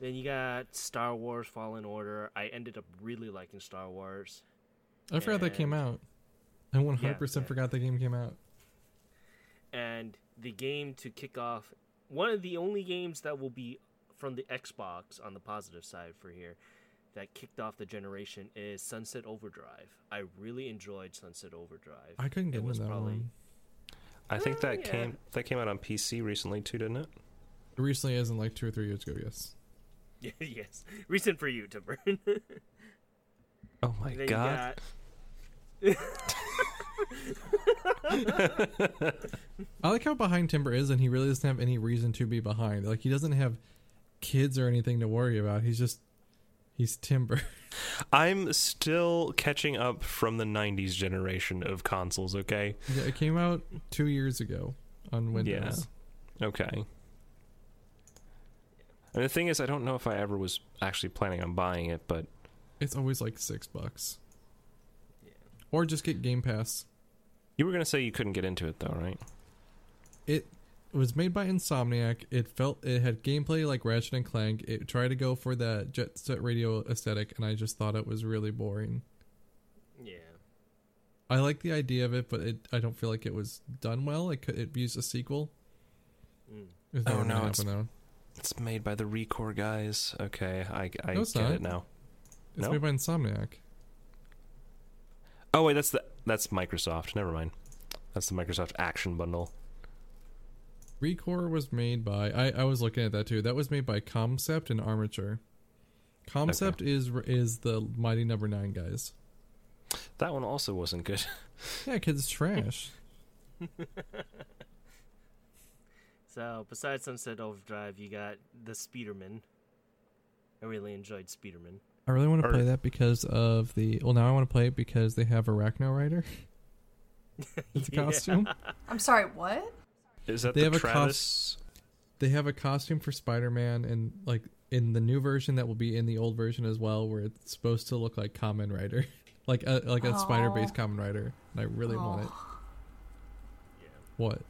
Then you got Star Wars Fallen Order. I ended up really liking Star Wars. I forgot that came out. I 100% yeah. forgot the game came out. And the game to kick off, one of the only games that will be from the Xbox on the positive side for here, that kicked off the generation is Sunset Overdrive. I really enjoyed Sunset Overdrive. I couldn't get It was into that probably- one. I think that eh, yeah. came that came out on PC recently too, didn't it? Recently, as in like two or three years ago, yes. yes, recent for you, Timber. Oh my Then god. got- I like how behind Timber is, and he really doesn't have any reason to be behind. Like he doesn't have kids or anything to worry about. He's just he's Timber. I'm still catching up from the 90s generation of consoles, okay? yeah, it came out two years ago on Windows. Yeah. Okay. And the thing is, I don't know if I ever was actually planning on buying it, but It's always like six bucks, Yeah. or just get Game Pass. you were going to say you couldn't get into it, though, right? It was made by Insomniac. It felt it had gameplay like Ratchet and Clank. It tried to go for that Jet Set Radio aesthetic, and I just thought it was really boring. yeah. I like the idea of it, but it I don't feel like it was done well. It could it used a sequel. Mm. Oh, no, it's- though. It's made by the Recore guys. Okay, I, I No, get not. it now. It's No? made by Insomniac. Oh wait, that's the that's Microsoft. Never mind. That's the Microsoft Action Bundle. Recore was made by I, I was looking at that too. That was made by Comcept and Armature. Comcept is is the Mighty Number Nine guys. That one also wasn't good. Yeah, kids, it's trash. So besides Sunset Overdrive, you got the Speederman. I really enjoyed Speederman. I really want to play that because of the. Well, now I want to play it because they have Arachno Rider. It's a Yeah. costume. I'm sorry, what? Is that They the have a Travis? They have a costume for Spider-Man, and like in the new version that will be in the old version as well, where it's supposed to look like Kamen Rider, like a like a Aw. spider-based Kamen Rider. And I really want it. Yeah. What?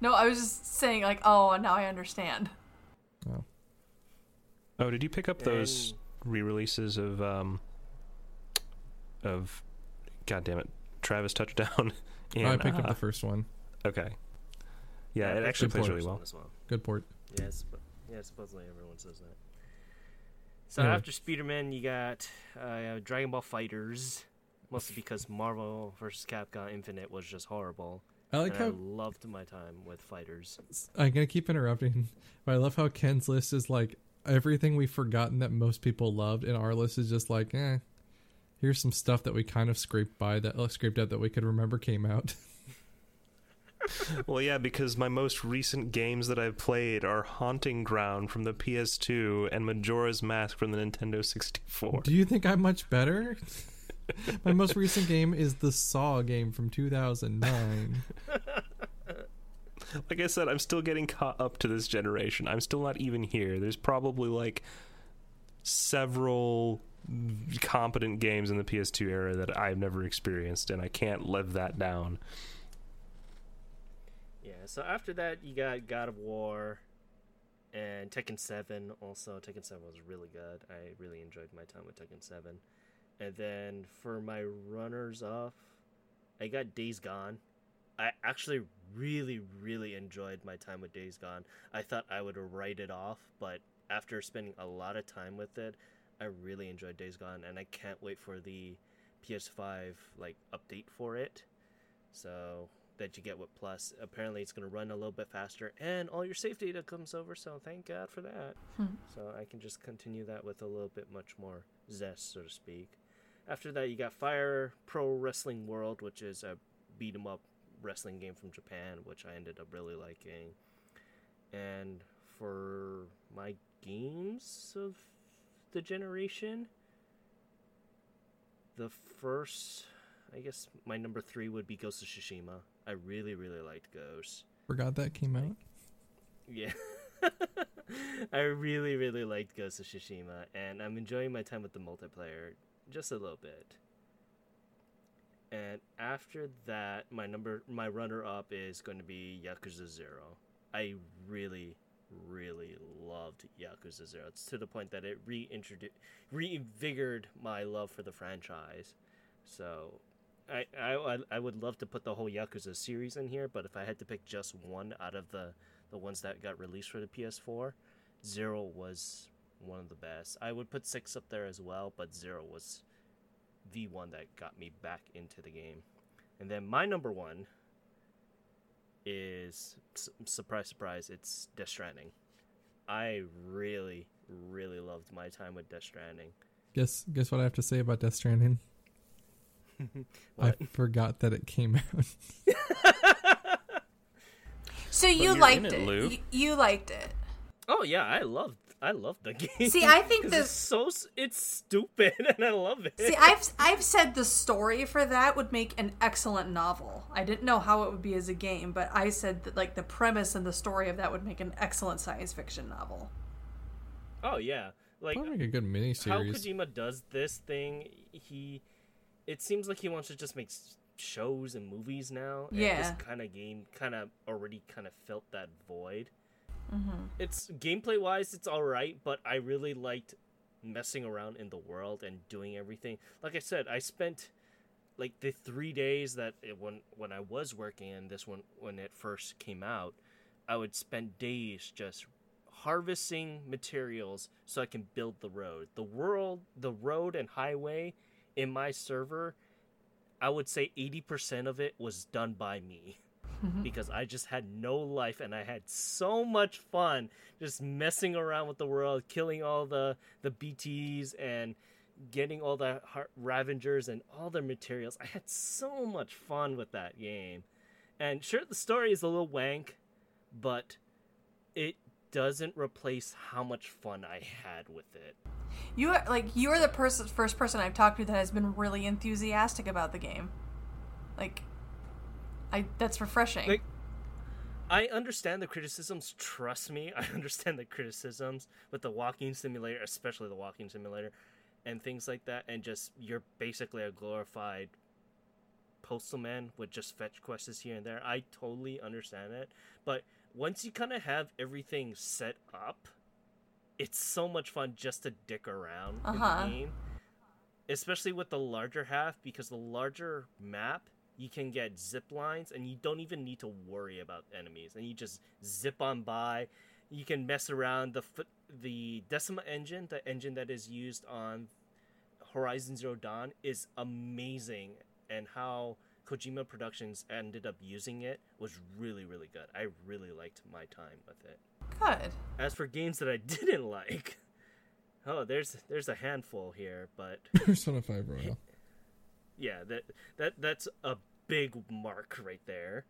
No, I was just saying, like, oh, now I understand. Oh, Oh, did you pick up those And- re-releases of um of God damn it, Travis Touchdown? In, I picked up uh, the first one. Okay. Yeah, I it actually up plays the really well. as well. Good port. Yeah, suppo- yeah, supposedly everyone says that. So Anyway. after Speederman, you got uh, Dragon Ball FighterZ, mostly because Marvel vs. Capcom Infinite was just horrible. I like and I loved my time with FighterZ. I'm gonna keep interrupting, but I love how Ken's list is like everything we've forgotten that most people loved, and our list is just like, eh, here's some stuff that we kind of scraped by that uh, scraped out that we could remember came out. Well, yeah, because my most recent games that I've played are Haunting Ground from the PS2 and Majora's Mask from the Nintendo 64. Do you think I'm much better? My most recent game is the Saw game from 2009. Like I said, I'm still getting caught up to this generation. I'm still not even here. There's probably like several competent games in the PS2 era that I've never experienced, and I can't live that down. Yeah, so after that, you got God of War and Tekken 7. Also, Tekken 7 was really good. I really enjoyed my time with Tekken 7. And then for my runners off, I got Days Gone. I actually really, really enjoyed my time with Days Gone. I thought I would write it off, but after spending a lot of time with it, I really enjoyed Days Gone, and I can't wait for the PS5 like update for it. So that you get with Plus. Apparently, it's going to run a little bit faster, and all your save data comes over. So thank God for that. Hmm. So I can just continue that with a little bit much more zest, so to speak. After that, you got Fire Pro Wrestling World, which is a beat 'em up wrestling game from Japan, which I ended up really liking. And for my games of the generation, the first, I guess my number three would be Ghost of Tsushima. I really, really liked Ghost. Forgot that came out. Yeah. I really, really liked Ghost of Tsushima, and I'm enjoying my time with the multiplayer just a little bit. And after that, my number, my runner-up is going to be Yakuza Zero. I really, really loved Yakuza Zero. It's to the point that it reintroduced, reinvigorated my love for the franchise. So, I, I, I would love to put the whole Yakuza series in here, but if I had to pick just one out of the, the ones that got released for the PS4, Zero was one of the best. I would put six up there as well, but Zero was the one that got me back into the game. And then my number one is surprise, surprise, it's Death Stranding. I really, really loved my time with Death Stranding. Guess guess what I have to say about Death Stranding? I forgot that it came out. so you liked it, it. You, you liked it. Oh yeah, I loved I love the game. See, I think this it's so it's stupid and I love it. See, I've I've said the story for that would make an excellent novel. I didn't know how it would be as a game, but I said that like the premise and the story of that would make an excellent science fiction novel. oh yeah, like Probably make a good miniseries. how. Kojima does this thing, he it seems like he wants to just make shows and movies now. And Yeah. this kind of game kind of already kind of felt that void. Mm-hmm. It's gameplay wise, it's all right, but I really liked messing around in the world and doing everything. Like I said, I spent like the three days that it, when when I was working and this one when it first came out, I would spend days just harvesting materials so I can build the road. The world, the road and highway in my server, I would say 80% of it was done by me Mm-hmm. because I just had no life and I had so much fun just messing around with the world, killing all the the BTs and getting all the Ravengers and all their materials. I had so much fun with that game. And sure the story is a little wank, but it doesn't replace how much fun I had with it. You are like you are the person first person I've talked to that has been really enthusiastic about the game. Like I that's refreshing. Like, I understand the criticisms. Trust me, I understand the criticisms with the walking simulator, especially the walking simulator, and things like that. And just you're basically a glorified postal man with just fetch quests here and there. I totally understand it, but once you kind of have everything set up, it's so much fun just to dick around Uh-huh. in the game. Especially with the larger half, because the larger map, you can get zip lines and you don't even need to worry about enemies. And you just zip on by. You can mess around. The foot, the Decima engine, the engine that is used on Horizon Zero Dawn, is amazing. And how Kojima Productions ended up using it was really, really good. I really liked my time with it. Good. As for games that I didn't like, oh, there's there's a handful here, but Persona 5 Royal. Yeah, that that that's a big mark right there.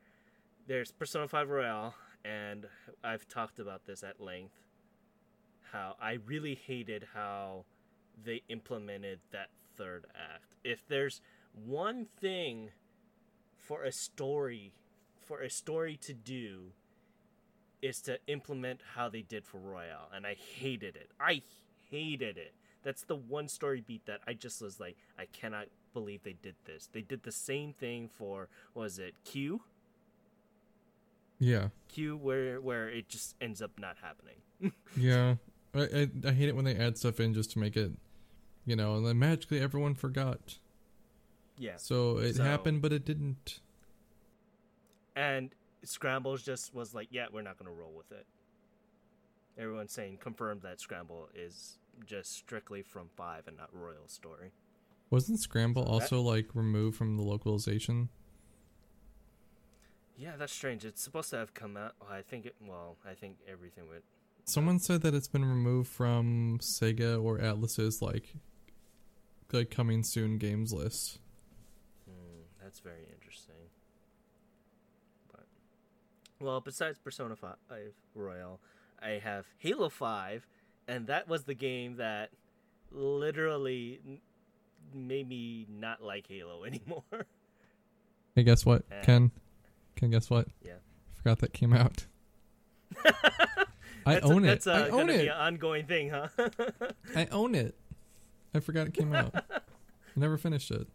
There's Persona 5 Royal, and I've talked about this at length. How I really hated how they implemented that third act. If there's one thing for a story, for a story to do, is to implement how they did for Royal, and I hated it. I hated it. That's the one story beat that I just was like, I cannot believe they did this. They did the same thing for was it Q? Yeah. Q, where where it just ends up not happening. Yeah. I, I I hate it when they add stuff in just to make it, you know, and then magically everyone forgot. Yeah. So it So- happened, but it didn't. And Scrambles just was like, yeah, we're not gonna roll with it. Everyone's saying confirmed that Scramble is just strictly from five and not Royal story. Wasn't Scramble that- also like removed from the localization? Yeah, that's strange. It's supposed to have come out. I think it. Well, I think everything would. Someone said that it's been removed from Sega or Atlus's like like coming soon games list. Hmm, that's very interesting. But well, besides Persona Five Royal, I have Halo Five, and that was the game that literally made me not like Halo anymore. Hey, guess what, Eh. Ken? Ken, guess what? Yeah. I forgot that came out. I own a, it. That's uh, own gonna be it. an ongoing thing, huh? I own it. I forgot it came out. I never finished it.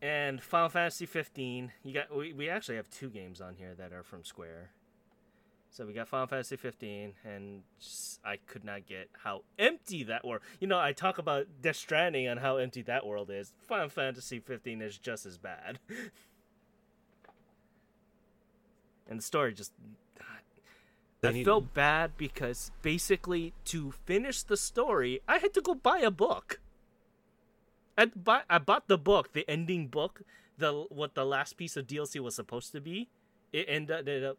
and Final Fantasy 15. You got we, we actually have two games on here that are from Square. So we got Final Fantasy 15, and just, I could not get how empty that world. You know, I talk about Death Stranding and how empty that world is. Final Fantasy 15 is just as bad. and the story just They I need- felt bad because basically to finish the story, I had to go buy a book. I buy, I bought the book, the ending book, the what the last piece of DLC was supposed to be. It ended up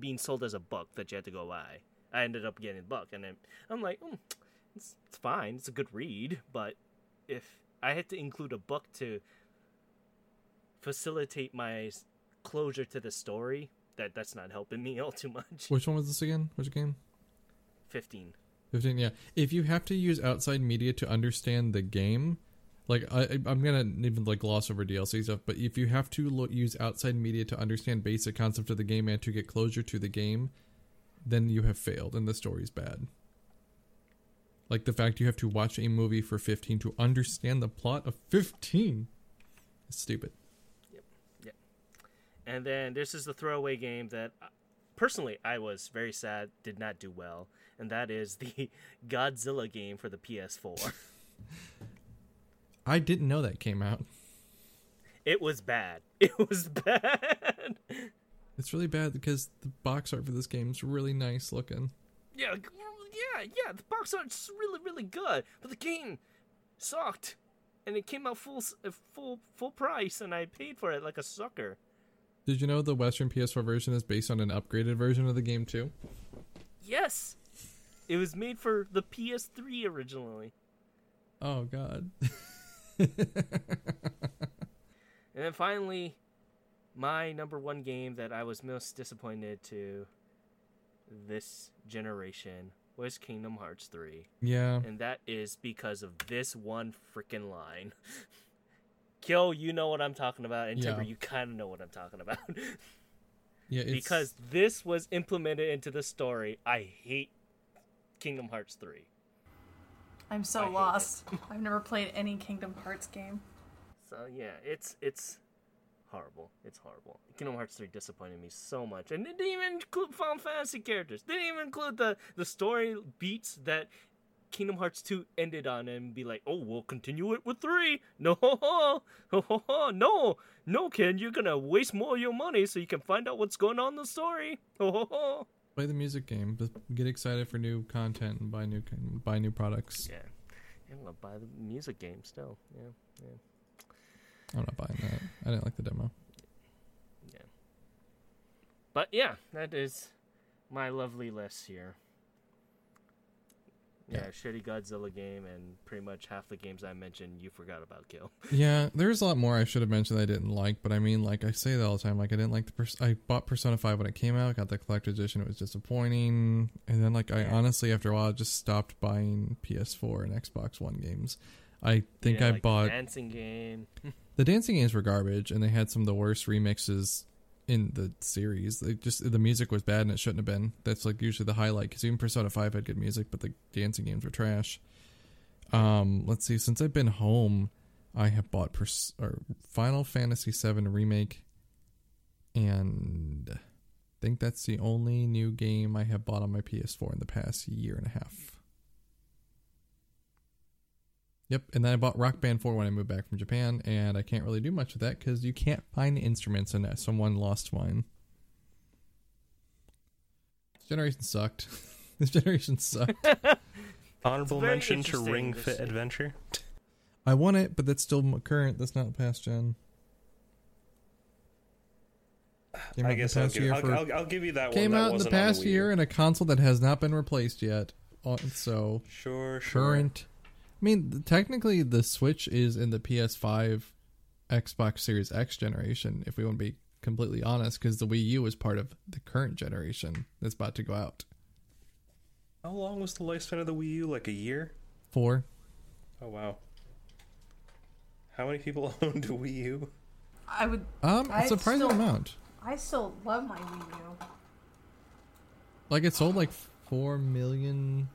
being sold as a book that you had to go buy. I ended up getting the book, and then I'm like, mm, it's, it's fine, it's a good read, but if I had to include a book to facilitate my closure to the story, that that's not helping me all too much. Which one was this again? Which game? 15. 15 yeah if you have to use outside media to understand the game like I, i'm gonna even like gloss over dlc stuff but if you have to lo- use outside media to understand basic concept of the game and to get closure to the game then you have failed and the story's bad like the fact you have to watch a movie for 15 to understand the plot of 15 is stupid Yep. Yep. And then this is the throwaway game that uh, personally I was very sad did not do well, and that is the Godzilla game for the PS4. i didn't know that came out it was bad. It was bad. it's really bad because the box art for this game is really nice looking yeah, yeah, yeah. The box art's really, really good, but the game sucked, and it came out full, uh, full, full price, and I paid for it like a sucker. did you know the western ps4 version is based on an upgraded version of the game too Yes, it was made for the PS3 originally. Oh God. And then finally, my number one game that I was most disappointed to this generation was Kingdom Hearts 3. yeah. And that is because of this one freaking line. Kill, you know what I'm talking about, and Yeah. Timber, you kind of know what I'm talking about. Yeah. It's, because this was implemented into the story. I hate Kingdom Hearts 3. I'm so hate lost. I've never played any Kingdom Hearts game. So yeah, it's it's horrible. It's horrible. Kingdom Hearts 3 disappointed me so much. And it didn't even include Final Fantasy characters. Didn't even include the, the story beats that Kingdom Hearts 2 ended on and be like, oh, we'll continue it with 3. No, no, no, Ken, you're gonna waste more of your money so you can find out what's going on in the story. Play the music game, but get excited for new content and buy new buy new products. yeah. I'm gonna buy the music game still. Yeah, yeah. I'm not buying that. I didn't like the demo. Yeah. But yeah, that is my lovely list here. Yeah, Yeah. shitty Godzilla game and pretty much half the games I mentioned you forgot about Kill. Yeah, there's a lot more I should have mentioned I didn't like, but I mean, like I say that all the time. Like I didn't like the. Pers- I bought Persona Five when it came out. Got the collector's edition. It was disappointing, and then like I Yeah. honestly, after a while, just stopped buying PS4 and Xbox One games. I think Yeah, I like bought dancing game. the dancing games were garbage, and they had some of the worst remixes in the series. They just the music was bad, and it shouldn't have been. That's like usually the highlight because even Persona Five had good music, but the dancing games were trash. Um, let's see. Since I've been home, I have bought Pers- or Final Fantasy VII remake, and I think that's the only new game I have bought on my PS4 in the past year and a half. Yep, and then I bought Rock Band 4 when I moved back from Japan, and I can't really do much with that because you can't find instruments, and someone lost mine. This generation sucked. this generation sucked. Honorable mention to Ring Fit see. Adventure. I want it, but that's still current. That's not past gen. Came out I in the guess I'll past give, year I'll, for- I'll, I'll give you that came one. That out in the wasn't on past year in a console that has not been replaced yet. Uh, So Sure, sure. current. I mean, technically, the Switch is in the PS5, Xbox Series X generation. If we want to be completely honest, because the Wii U is part of the current generation that's about to go out. How long was the lifespan of the Wii U? Like a year? Four. Oh wow. How many people owned a Wii U? I would. Um, a surprising still- amount. I still love my Wii U. Like it sold like four million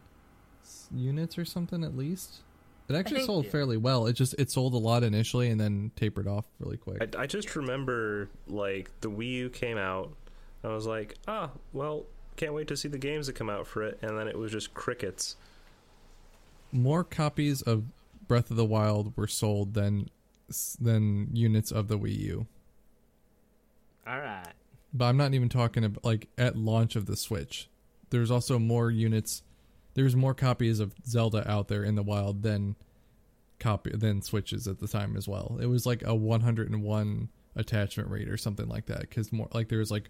units or something at least. It actually think- sold fairly well. It just it sold a lot initially and then tapered off really quick. I, I just remember like the Wii U came out. I was like, ah, well, can't wait to see the games that come out for it, and then it was just crickets. More copies of Breath of the Wild were sold than than units of the Wii U. All right. But I'm not even talking about like at launch of the Switch. There's also more units. There's more copies of Zelda out there in the wild than copy than Switches at the time as well. It was like a 101 attachment rate or something like that because more like there was like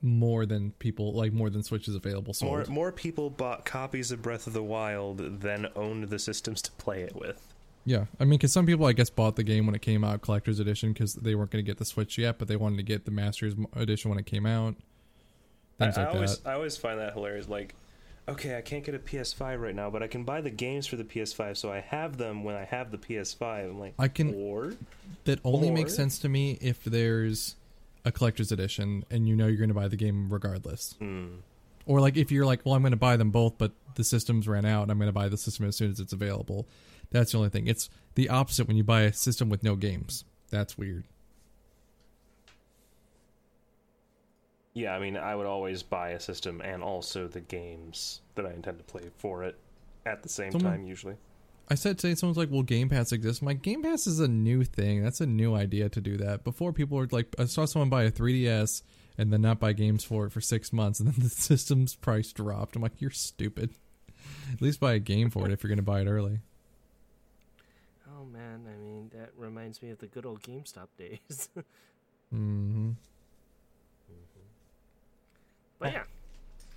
more than people like more than Switches available sold. More more people bought copies of Breath of the Wild than owned the systems to play it with. Yeah, I mean, because some people, I guess, bought the game when it came out, collector's edition, because they weren't going to get the Switch yet, but they wanted to get the Masters edition when it came out. Things I, like I always that. I always find that hilarious. Like, okay, I can't get a PS5 right now, but I can buy the games for the PS5, so I have them when I have the PS5. I'm like, I can- or That only makes sense to me if there's a collector's edition and you know you're going to buy the game regardless. hmm. Or like if you're like, well, I'm going to buy them both, but the systems ran out, and I'm going to buy the system as soon as it's available. That's the only thing. It's the opposite when you buy a system with no games. That's weird. Yeah, I mean, I would always buy a system and also the games that I intend to play for it at the same Someone- time. Usually, I said today someone's like, "Well, Game Pass exists." My Game Pass is a new thing. That's a new idea to do that. Before people were like, I saw someone buy a 3DS and then not buy games for it for six months, and then the system's price dropped. I'm like, you're stupid. At least buy a game for it if you're going to buy it early. Oh man, I mean that reminds me of the good old GameStop days. hmm but yeah,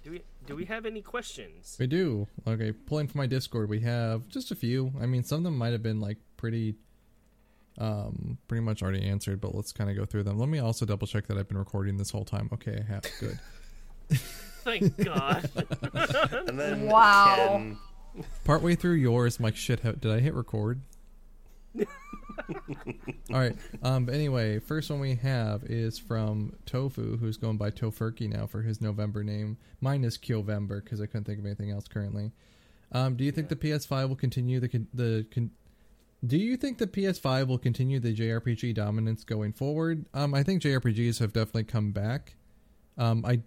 do we do we have any questions? We do. Okay, pulling from my Discord, we have just a few. I mean, some of them might have been like pretty, um, pretty much already answered, but let's kind of go through them. Let me also double check that I've been recording this whole time. Okay, I have. Good. Thank God. and then Wow. Ken- Partway through yours, I'm like, shit, did I hit record? All right. Um. But anyway, first one we have is from Tofu, who's going by Tofurky now for his November name. Mine is Kyovember because I couldn't think of anything else currently. Um. Do you think the PS5 will continue the con- the con- Do you think the PS5 will continue the JRPG dominance going forward? Um. I think JRPGs have definitely come back. Um. I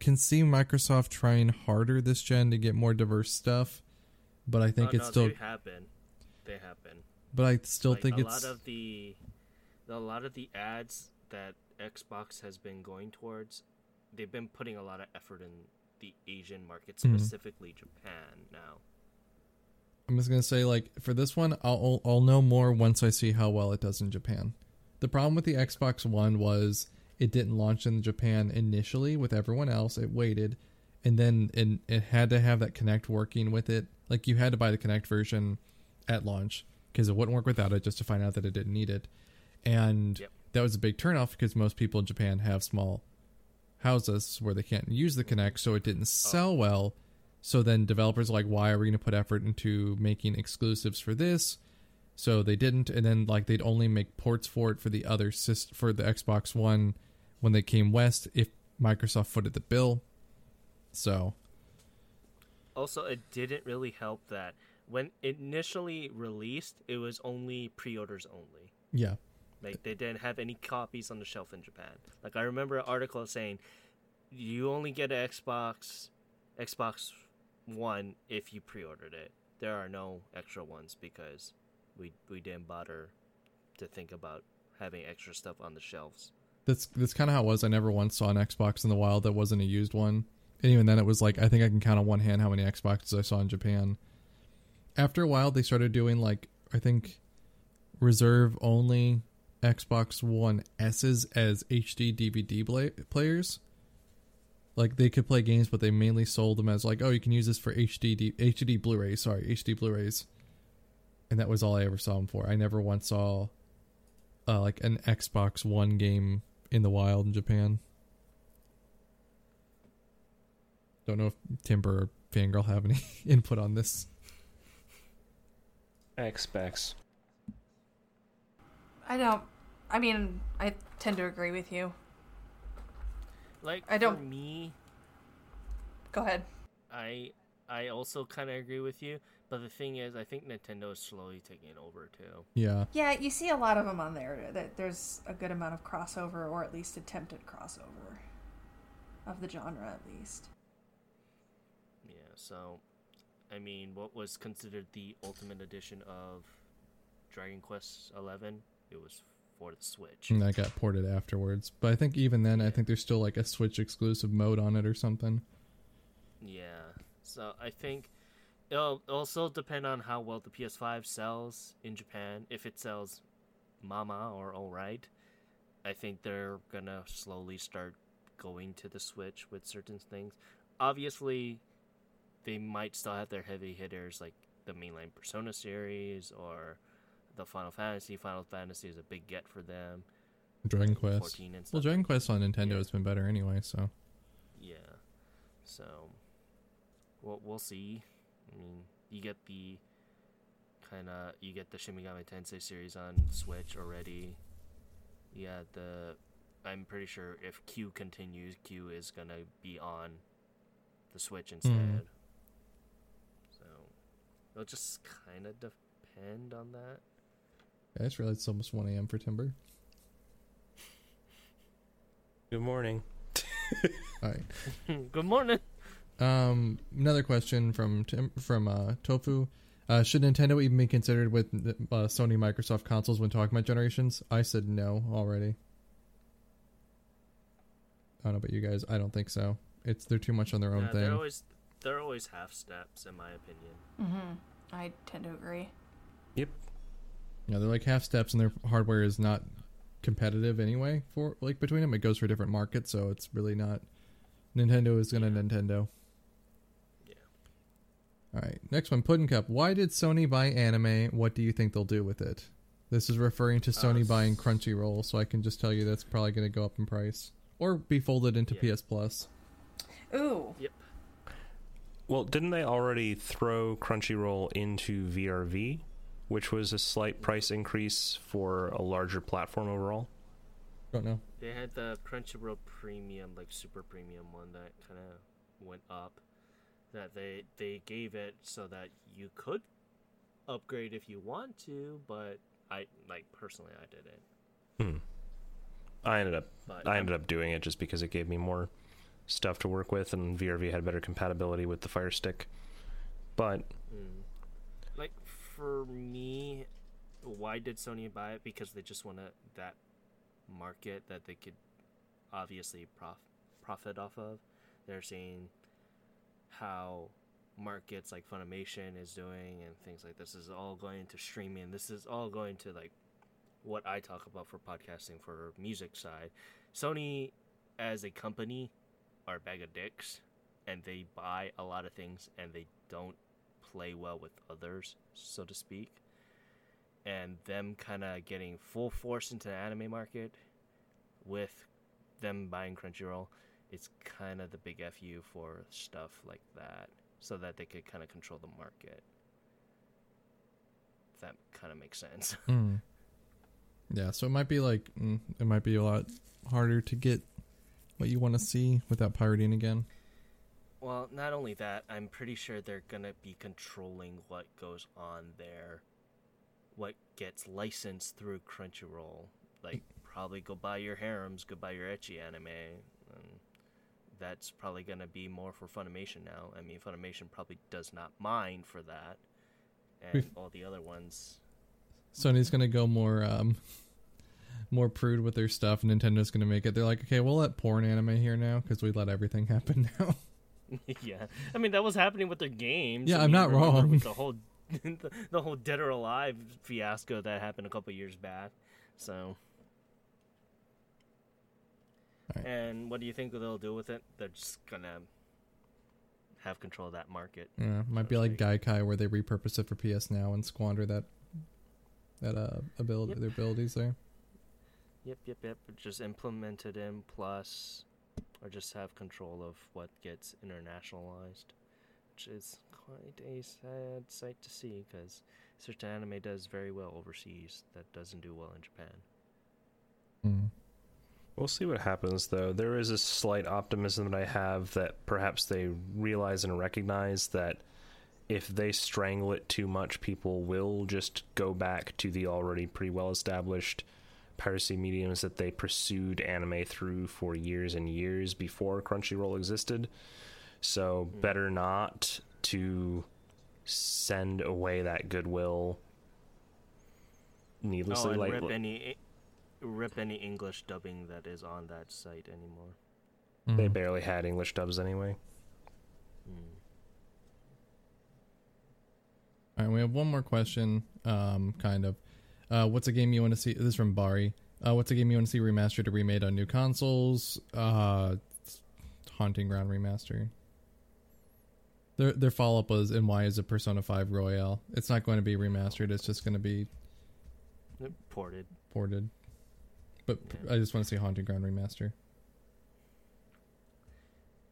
can see Microsoft trying harder this gen to get more diverse stuff, but I think Oh, it's no, still. they have been. They have been. But I still Like, think a it's lot of the a lot of the ads that Xbox has been going towards. They've been putting a lot of effort in the Asian market, Mhm. specifically Japan. Now, I'm just gonna say like for this one, I'll I'll know more once I see how well it does in Japan. The problem with the Xbox One was it didn't launch in Japan initially with everyone else. It waited, and then it, it had to have that Kinect working with it. Like you had to buy the Kinect version at launch because it wouldn't work without it. Just to find out that it didn't need it, and Yep. that was a big turnoff because most people in Japan have small houses where they can't use the Kinect, so it didn't oh. sell well. So then developers are like, why are we going to put effort into making exclusives for this? So they didn't, and then like they'd only make ports for it for the other syst- for the Xbox One when they came west if Microsoft footed the bill. So also it didn't really help that when initially released, it was only pre-orders only. yeah, Like they didn't have any copies on the shelf in Japan. Like I remember an article saying you only get an Xbox Xbox One if you pre-ordered it. There are no extra ones because we we didn't bother to think about having extra stuff on the shelves. that's that's kind of how it was. I never once saw an Xbox in the wild that wasn't a used one, and even then, it was like I think I can count on one hand how many Xboxes I saw in Japan. After a while, they started doing like I think reserve only Xbox One S's as HD DVD players. Like they could play games, but they mainly sold them as like, oh, you can use this for HD D- HD Blu-rays. Sorry, HD Blu-rays. And that was all I ever saw them for. I never once saw uh, like an Xbox One game in the wild in Japan. Don't know if Timber or Fangirl have any input on this. X-Specs. I don't. I mean, I tend to agree with you. Like I don't- for me, Go ahead. I I also kind of agree with you, But the thing is, I think Nintendo is slowly taking it over too. Yeah. Yeah, you see a lot of them on there. That there's a good amount of crossover, or at least attempted crossover of the genre, at least. Yeah, so I mean, what was considered the ultimate edition of Dragon Quest Eleven? It was for the Switch. And that got ported afterwards. But I think even then, I think there's still like a Switch exclusive mode on it or something. Yeah. So I think it'll also depend on how well the PS5 sells in Japan. If it sells mama or alright, I think they're gonna slowly start going to the Switch with certain things. Obviously, they might still have their heavy hitters like the mainline Persona series or the Final Fantasy. Final Fantasy is a big get for them. Dragon Quest. 14 and stuff. Well, Dragon Quest on Nintendo Yeah. has been better anyway, so. Yeah. So, we'll we'll see. I mean, you get the kind of you get the Shin Megami Tensei series on Switch already. Yeah, the I'm pretty sure if Q continues, Q is gonna be on the Switch hmm. instead. So, it'll just kind of depend on that. I just realized it's almost 1 a.m. for Timber. Good morning. All right. Good morning. Um, another question from Tim, from uh, Tofu. Uh, should Nintendo even be considered with uh, Sony Microsoft consoles when talking about generations? I said no already. I don't know about you guys. I don't think so. It's they're too much on their own Yeah, thing. they're always they're always half steps in my opinion. Mm-hmm. I tend to agree. Yep. Yeah, they're like half steps, and their hardware is not competitive anyway. For like between them, it goes for different markets, so it's really not. Nintendo is gonna Yeah. Nintendo. Yeah. All right, next one, Puddin Cup. Why did Sony buy anime? What do you think they'll do with it? This is referring to Sony s- buying Crunchyroll, so I can just tell you that's probably going to go up in price or be folded into Yeah. PS Plus. Ooh. Yep. Well, didn't they already throw Crunchyroll into VRV, which was a slight price increase for a larger platform overall? Don't know. They had the Crunchyroll Premium, like super premium one that kind of went up. That they they gave it so that you could upgrade if you want to, but I like personally I didn't. Hmm. I ended up But I ended up doing it just because it gave me more stuff to work with, and VRV had better compatibility with the Fire Stick. But Mm. Like for me, why did Sony buy it? Because they just want to that market that they could obviously prof- profit off of. They're seeing how markets like Funimation is doing and things like this is all going to streaming. This is all going to like what I talk about for podcasting for music side. Sony as a company are a bag of dicks and they buy a lot of things and they don't play well with others, so to speak. And them kind of getting full force into the anime market with them buying Crunchyroll, it's kind of the big FU for stuff like that, so that they could kind of control the market. If that kind of makes sense. Mm. Yeah, so it might be like mm, it might be a lot harder to get what you want to see without pirating again. Well, not only that, I'm pretty sure they're gonna be controlling what goes on there, what gets licensed through Crunchyroll. Like, probably go buy your harems, go buy your ecchi anime. And that's probably gonna be more for Funimation now. I mean, Funimation probably does not mind for that, and all the other ones. Sony's gonna go more um more prude with their stuff. Nintendo's gonna make it. They're like, okay, we'll let porn anime here now because we let everything happen now. yeah, I mean that was happening with their games. Yeah, I I'm mean, not wrong. With the whole, the, whole Dead or Alive fiasco that happened a couple years back. So, Alright. and what do you think they'll do with it? They're just gonna have control of that market. yeah, might So be like speak. Gaikai where they repurpose it for PS Now and squander that that uh ability Yep. their abilities there. Yep, yep, yep. Just implement it in plus, or just have control of what gets internationalized, which is quite a sad sight to see because certain anime does very well overseas that doesn't do well in Japan. Mm. We'll see what happens, though. There is a slight optimism that I have that perhaps they realize and recognize that if they strangle it too much, people will just go back to the already pretty well established piracy mediums that they pursued anime through for years and years before Crunchyroll existed. So, better not to send away that goodwill Oh, needlessly. and like, rip any rip any English dubbing that is on that site anymore. they Mhm. barely had English dubs anyway. All right, we have one more question. Um, kind of. Uh, what's a game you want to see? This is from Bari. Uh, what's a game you want to see remastered or remade on new consoles? Uh, Haunting Ground remaster. Their their follow up was and why is it Persona Five Royal? It's not going to be remastered. It's just going to be It Ported. ported. But Yeah. I just want to see Haunting Ground remaster.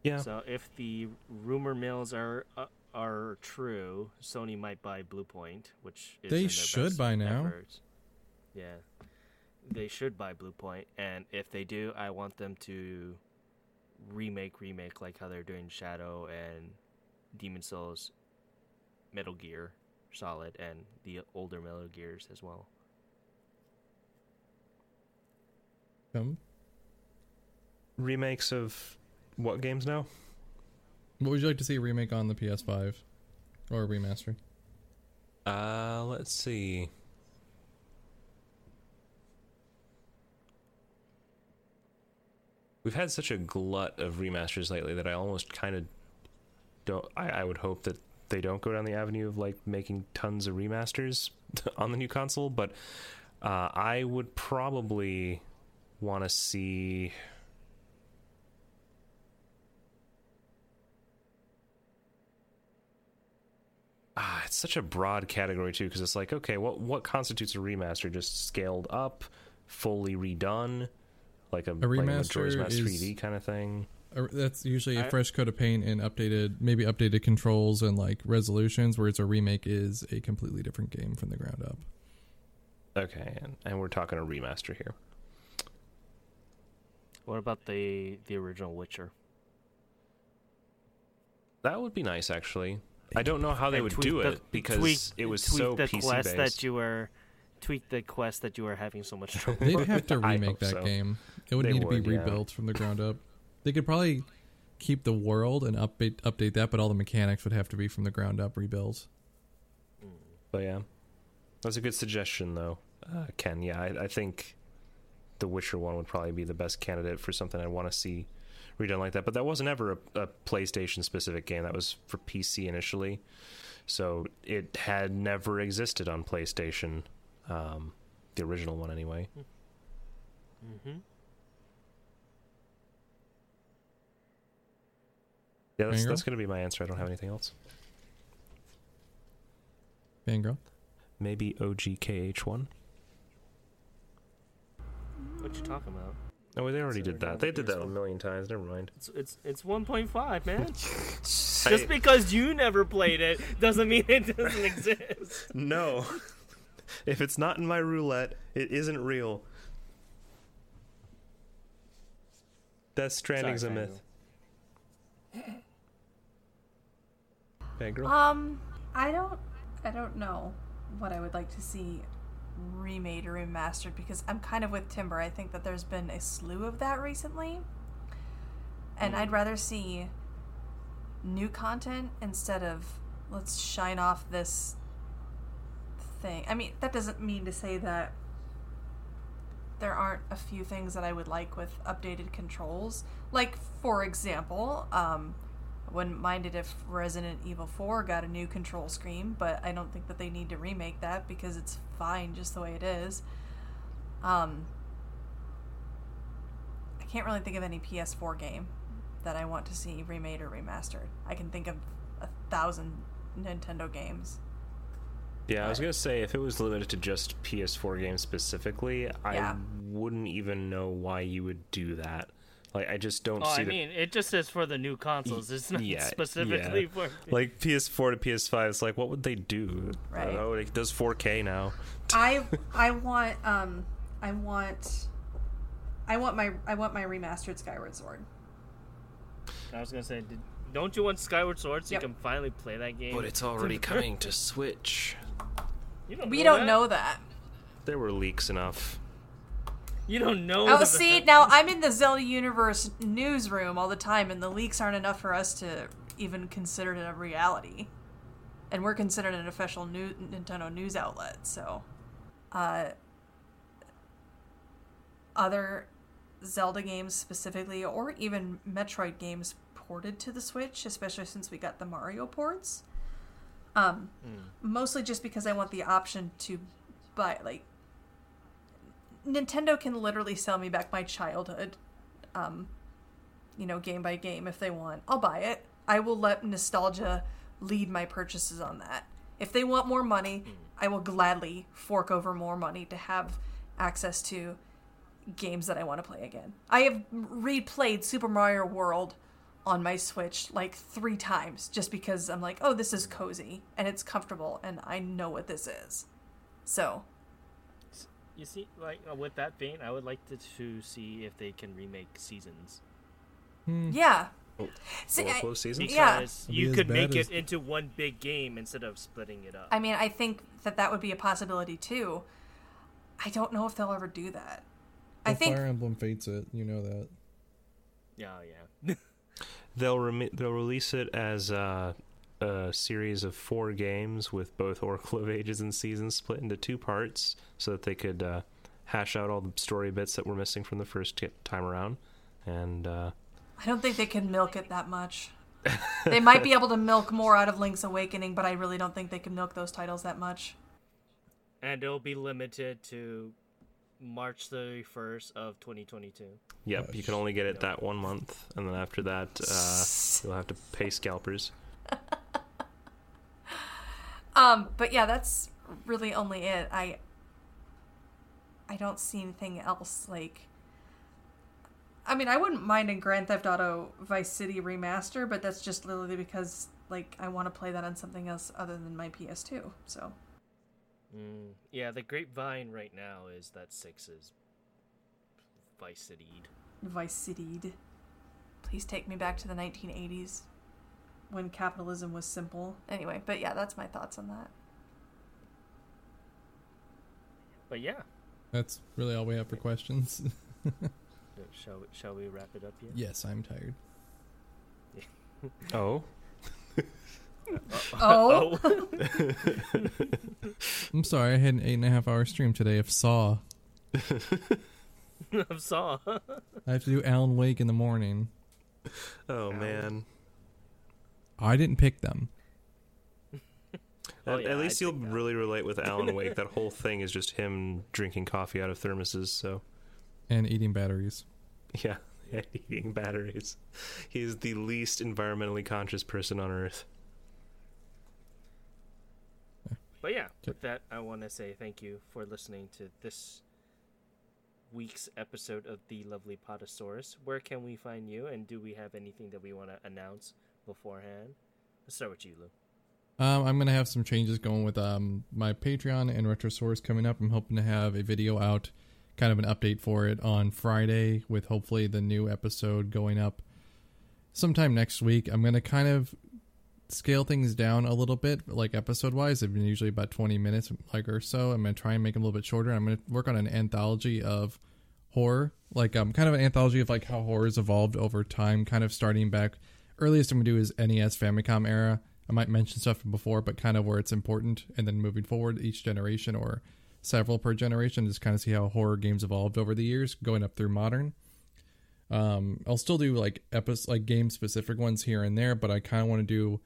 Yeah. So if the rumor mills are uh, are true, Sony might buy Bluepoint, which is They in their should best by now. efforts. Yeah, they should buy Blue and if they do, I want them to remake remake like how they're doing Shadow and Demon Souls, Metal Gear Solid, and the older Metal Gears as well. Come. Remakes of what games now? What would you like to see a remake on the PS5 or a remaster? Uh, let's see. We've had such a glut of remasters lately that I almost kind of don't. I, I would hope that they don't go down the avenue of like making tons of remasters on the new console, but uh, I would probably want to see. Ah, it's such a broad category too, because it's like, okay, what what constitutes a remaster? Just scaled up, fully redone, like a, a remaster Majora's Mask is- 3D kind of thing. Uh, That's usually a I- fresh coat of paint and updated, maybe updated controls and like resolutions. Whereas a remake is a completely different game from the ground up. Okay, and, and we're talking a remaster here. What about the the original Witcher? That would be nice, actually. I don't know how they And would do the- it because tweak, it was tweak so the PC quest based. that you were tweak the quest that you were having so much trouble. They'd have to remake that so. game. It would They need to would, be yeah. rebuilt from the ground up. They could probably keep the world and update update that, but all the mechanics would have to be from the ground up rebuilt. But yeah, that's a good suggestion, though, uh, Ken. Yeah, I, I think the Witcher one would probably be the best candidate for something I want to see redone like that. But that wasn't ever a, a PlayStation specific game. That was for PC initially, so it had never existed on PlayStation. Um, the original one, anyway. mm-hmm. Yeah, that's, Fangirl? that's going to be my answer. I don't have anything else. Fangirl. Maybe OGKH1. What you talking about? Oh, they already So did that. They did that a million times. Never mind. It's it's it's 1.5, man. I- Just because you never played it doesn't mean it doesn't exist. No. if it's not in my roulette, it isn't real. Death Stranding's Sorry, a myth. Um, I don't, I don't know what I would like to see remade or remastered because I'm kind of with Timber. I think that there's been a slew of that recently, and I'd rather see new content instead of let's shine off this thing. I mean, that doesn't mean to say that there aren't a few things that I would like with updated controls. Like, for example, um, wouldn't mind it if Resident Evil 4 got a new control screen, but I don't think that they need to remake that because it's fine just the way it is. Um, I can't really think of any PS4 game that I want to see remade or remastered. I can think of a thousand Nintendo games. yeah, I was gonna say if it was limited to just PS4 games specifically, Yeah. I wouldn't even know why you would do that. Like, I just don't Oh, see I the mean, it just is for the new consoles. It's not yeah, specifically yeah. for. like PS4 to PS5. It's like, what would they do? I Right. don't know. It does 4K now. I I want um I want I want my I want my remastered Skyward Sword. I was gonna say, did, don't you want Skyward Sword so Yep. you can finally play that game? But it's already coming to Switch. You don't We know don't that? know that. There were leaks enough. You don't know. Oh, that. see, now I'm in the Zelda Universe newsroom all the time, and the leaks aren't enough for us to even consider it a reality. And we're considered an official new Nintendo news outlet, so. Uh, other Zelda games specifically, or even Metroid games ported to the Switch, especially since we got the Mario ports. Um, mostly just because I want the option to buy, like, Nintendo can literally sell me back my childhood, um, you know, game by game if they want. I'll buy it. I will let nostalgia lead my purchases on that. If they want more money, I will gladly fork over more money to have access to games that I want to play again. I have replayed Super Mario World on my Switch like three times just because I'm like, oh, this is cozy and it's comfortable and I know what this is. So, You see, like uh, with that vein, I would like to, to see if they can remake seasons. yeah. Oh, See, Four I- close seasons? Yeah. Because It'd be you could make as- it into one big game instead of splitting it up. I mean, I think that that would be a possibility too. I don't know if they'll ever do that. I Well, think Fire Emblem fates it. You know that. yeah, yeah. They'll remi- they'll release it as uh, a series of four games with both Oracle of Ages and Seasons split into two parts, so that they could uh, hash out all the story bits that were missing from the first t- time around. And uh, I don't think they can milk it that much. they might be able to milk more out of Link's Awakening, but I really don't think they can milk those titles that much. and it'll be limited to March 31st of 2022. yep, you can only get it that one month, and then after that, uh, you'll have to pay scalpers. Um, but yeah, that's really only it. I I don't see anything else like I mean, I wouldn't mind a Grand Theft Auto Vice City remaster, but that's just literally because like I want to play that on something else other than my PS2. So, Mm, yeah, the grapevine right now is that six is Vice City. Vice City. Please take me back to the 1980s when capitalism was simple. Anyway, but yeah, that's my thoughts on that. But yeah, That's really all we have for questions. shall we, shall we wrap it up yet? yes, I'm tired. Oh, Oh, I'm sorry. I had an eight and a half hour stream today of Saw. I'm saw. I have to do Alan Wake in the morning. oh man. I didn't pick them. Oh, at, yeah, at least I you'll think that. really relate with Alan Wake. that whole thing is just him drinking coffee out of thermoses. So And eating batteries. yeah, eating batteries. He is the least environmentally conscious person on Earth. But yeah, with that, I want to say thank you for listening to this week's episode of the Lovely Potosaurus. Where can we find you, and do we have anything that we want to announce beforehand? Let's start with you, Lou. Um, I'm gonna have some changes going with um my Patreon and Retrosaurus coming up. I'm hoping to have a video out, kind of an update for it on Friday, with hopefully the new episode going up sometime next week. I'm gonna kind of scale things down a little bit, like episode wise. They've been usually about 20 minutes, like or so. I'm gonna try and make them a little bit shorter. I'm gonna work on an anthology of horror, like um, kind of an anthology of like how horror's evolved over time, kind of starting back. Earliest I'm gonna do is NES Famicom era. I might mention stuff from before, but kind of where it's important, and then moving forward each generation or several per generation, just kind of see how horror games evolved over the years, going up through modern. Um, I'll still do like episode, like game specific ones here and there, but I kind of want to do,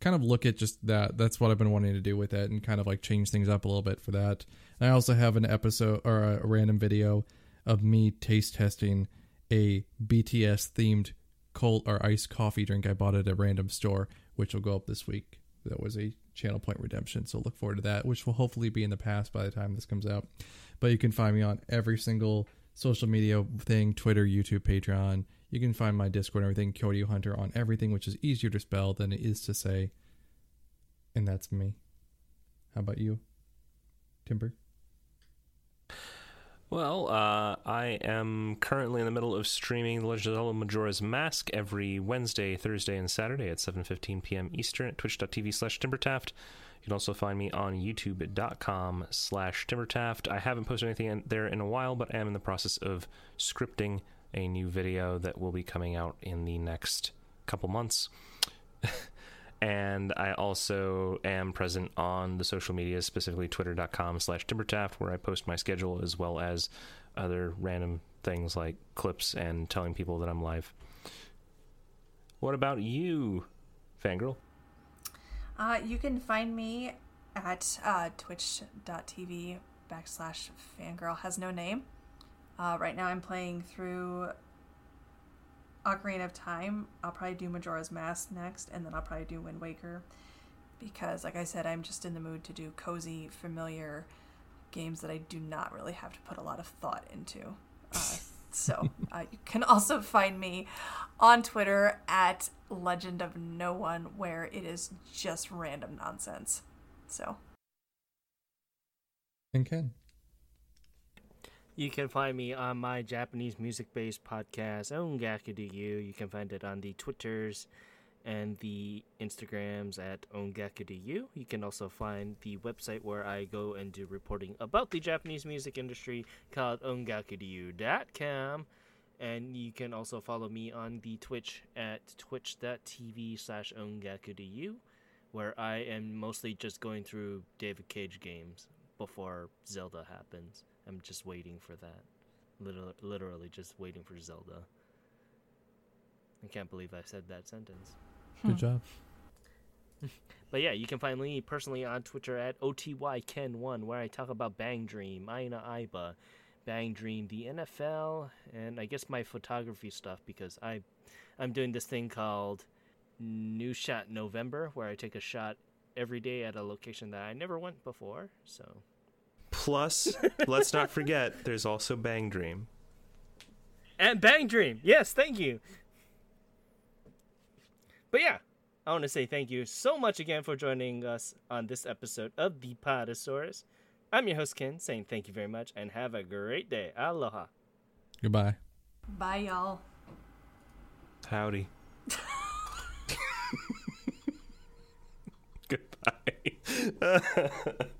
kind of look at just that. That's what I've been wanting to do with it, and kind of like change things up a little bit for that. And I also have an episode or a, a random video of me taste testing a BTS themed cold or iced coffee drink I bought at a random store, which will go up this week. That was a channel point redemption, so look forward to that, which will hopefully be in the past by the time this comes out. But you can find me on every single social media thing Twitter, YouTube, Patreon. You can find my Discord and everything, Kyoto Hunter, on everything, which is easier to spell than it is to say. And that's me. How about you, Timber? Well, uh, I am currently in the middle of streaming The Legend of Zelda Majora's Mask every Wednesday, Thursday, and Saturday at 7.15 p.m. Eastern at twitch.tv slash timbertaft. You can also find me on youtube.com slash timbertaft. I haven't posted anything in there in a while, but I am in the process of scripting a new video that will be coming out in the next couple months. and I also am present on the social media, specifically twitter.com slash timbertaft, where I post my schedule as well as other random things like clips and telling people that I'm live. What about you, Fangirl? Uh, you can find me at uh, twitch.tv backslash fangirl has no name. Uh, right now I'm playing through Ocarina of Time. I'll probably do Majora's Mask next, and then I'll probably do Wind Waker. Because, like I said, I'm just in the mood to do cozy, familiar games that I do not really have to put a lot of thought into. Uh, so uh, you can also find me on Twitter at Legend of No One, where it is just random nonsense. So And Ken. You can find me on my Japanese music based podcast, Ongaku Do You. You can find it on the Twitters and the Instagrams at Ongaku Do You. You can also find the website where I go and do reporting about the Japanese music industry called ongakudu.com. And you can also follow me on the Twitch at twitch.tv slash ongakudu, where I am mostly just going through David Cage games before Zelda happens. I'm just waiting for that. Literally, literally just waiting for Zelda. I can't believe I said that sentence. Good hmm. job. But yeah, you can find me personally on Twitter at OTYKen1, where I talk about Bang Dream, Aina Aiba, Bang Dream, the NFL, and I guess my photography stuff because I, I'm doing this thing called New Shot November, where I take a shot every day at a location that I never went before. So Plus, let's not forget, there's also Bang Dream. and Bang Dream. Yes, thank you. But yeah, I want to say thank you so much again for joining us on this episode of the Podosaurus. I'm your host Ken, saying thank you very much and have a great day. Aloha. Goodbye. bye, y'all. Howdy. Goodbye.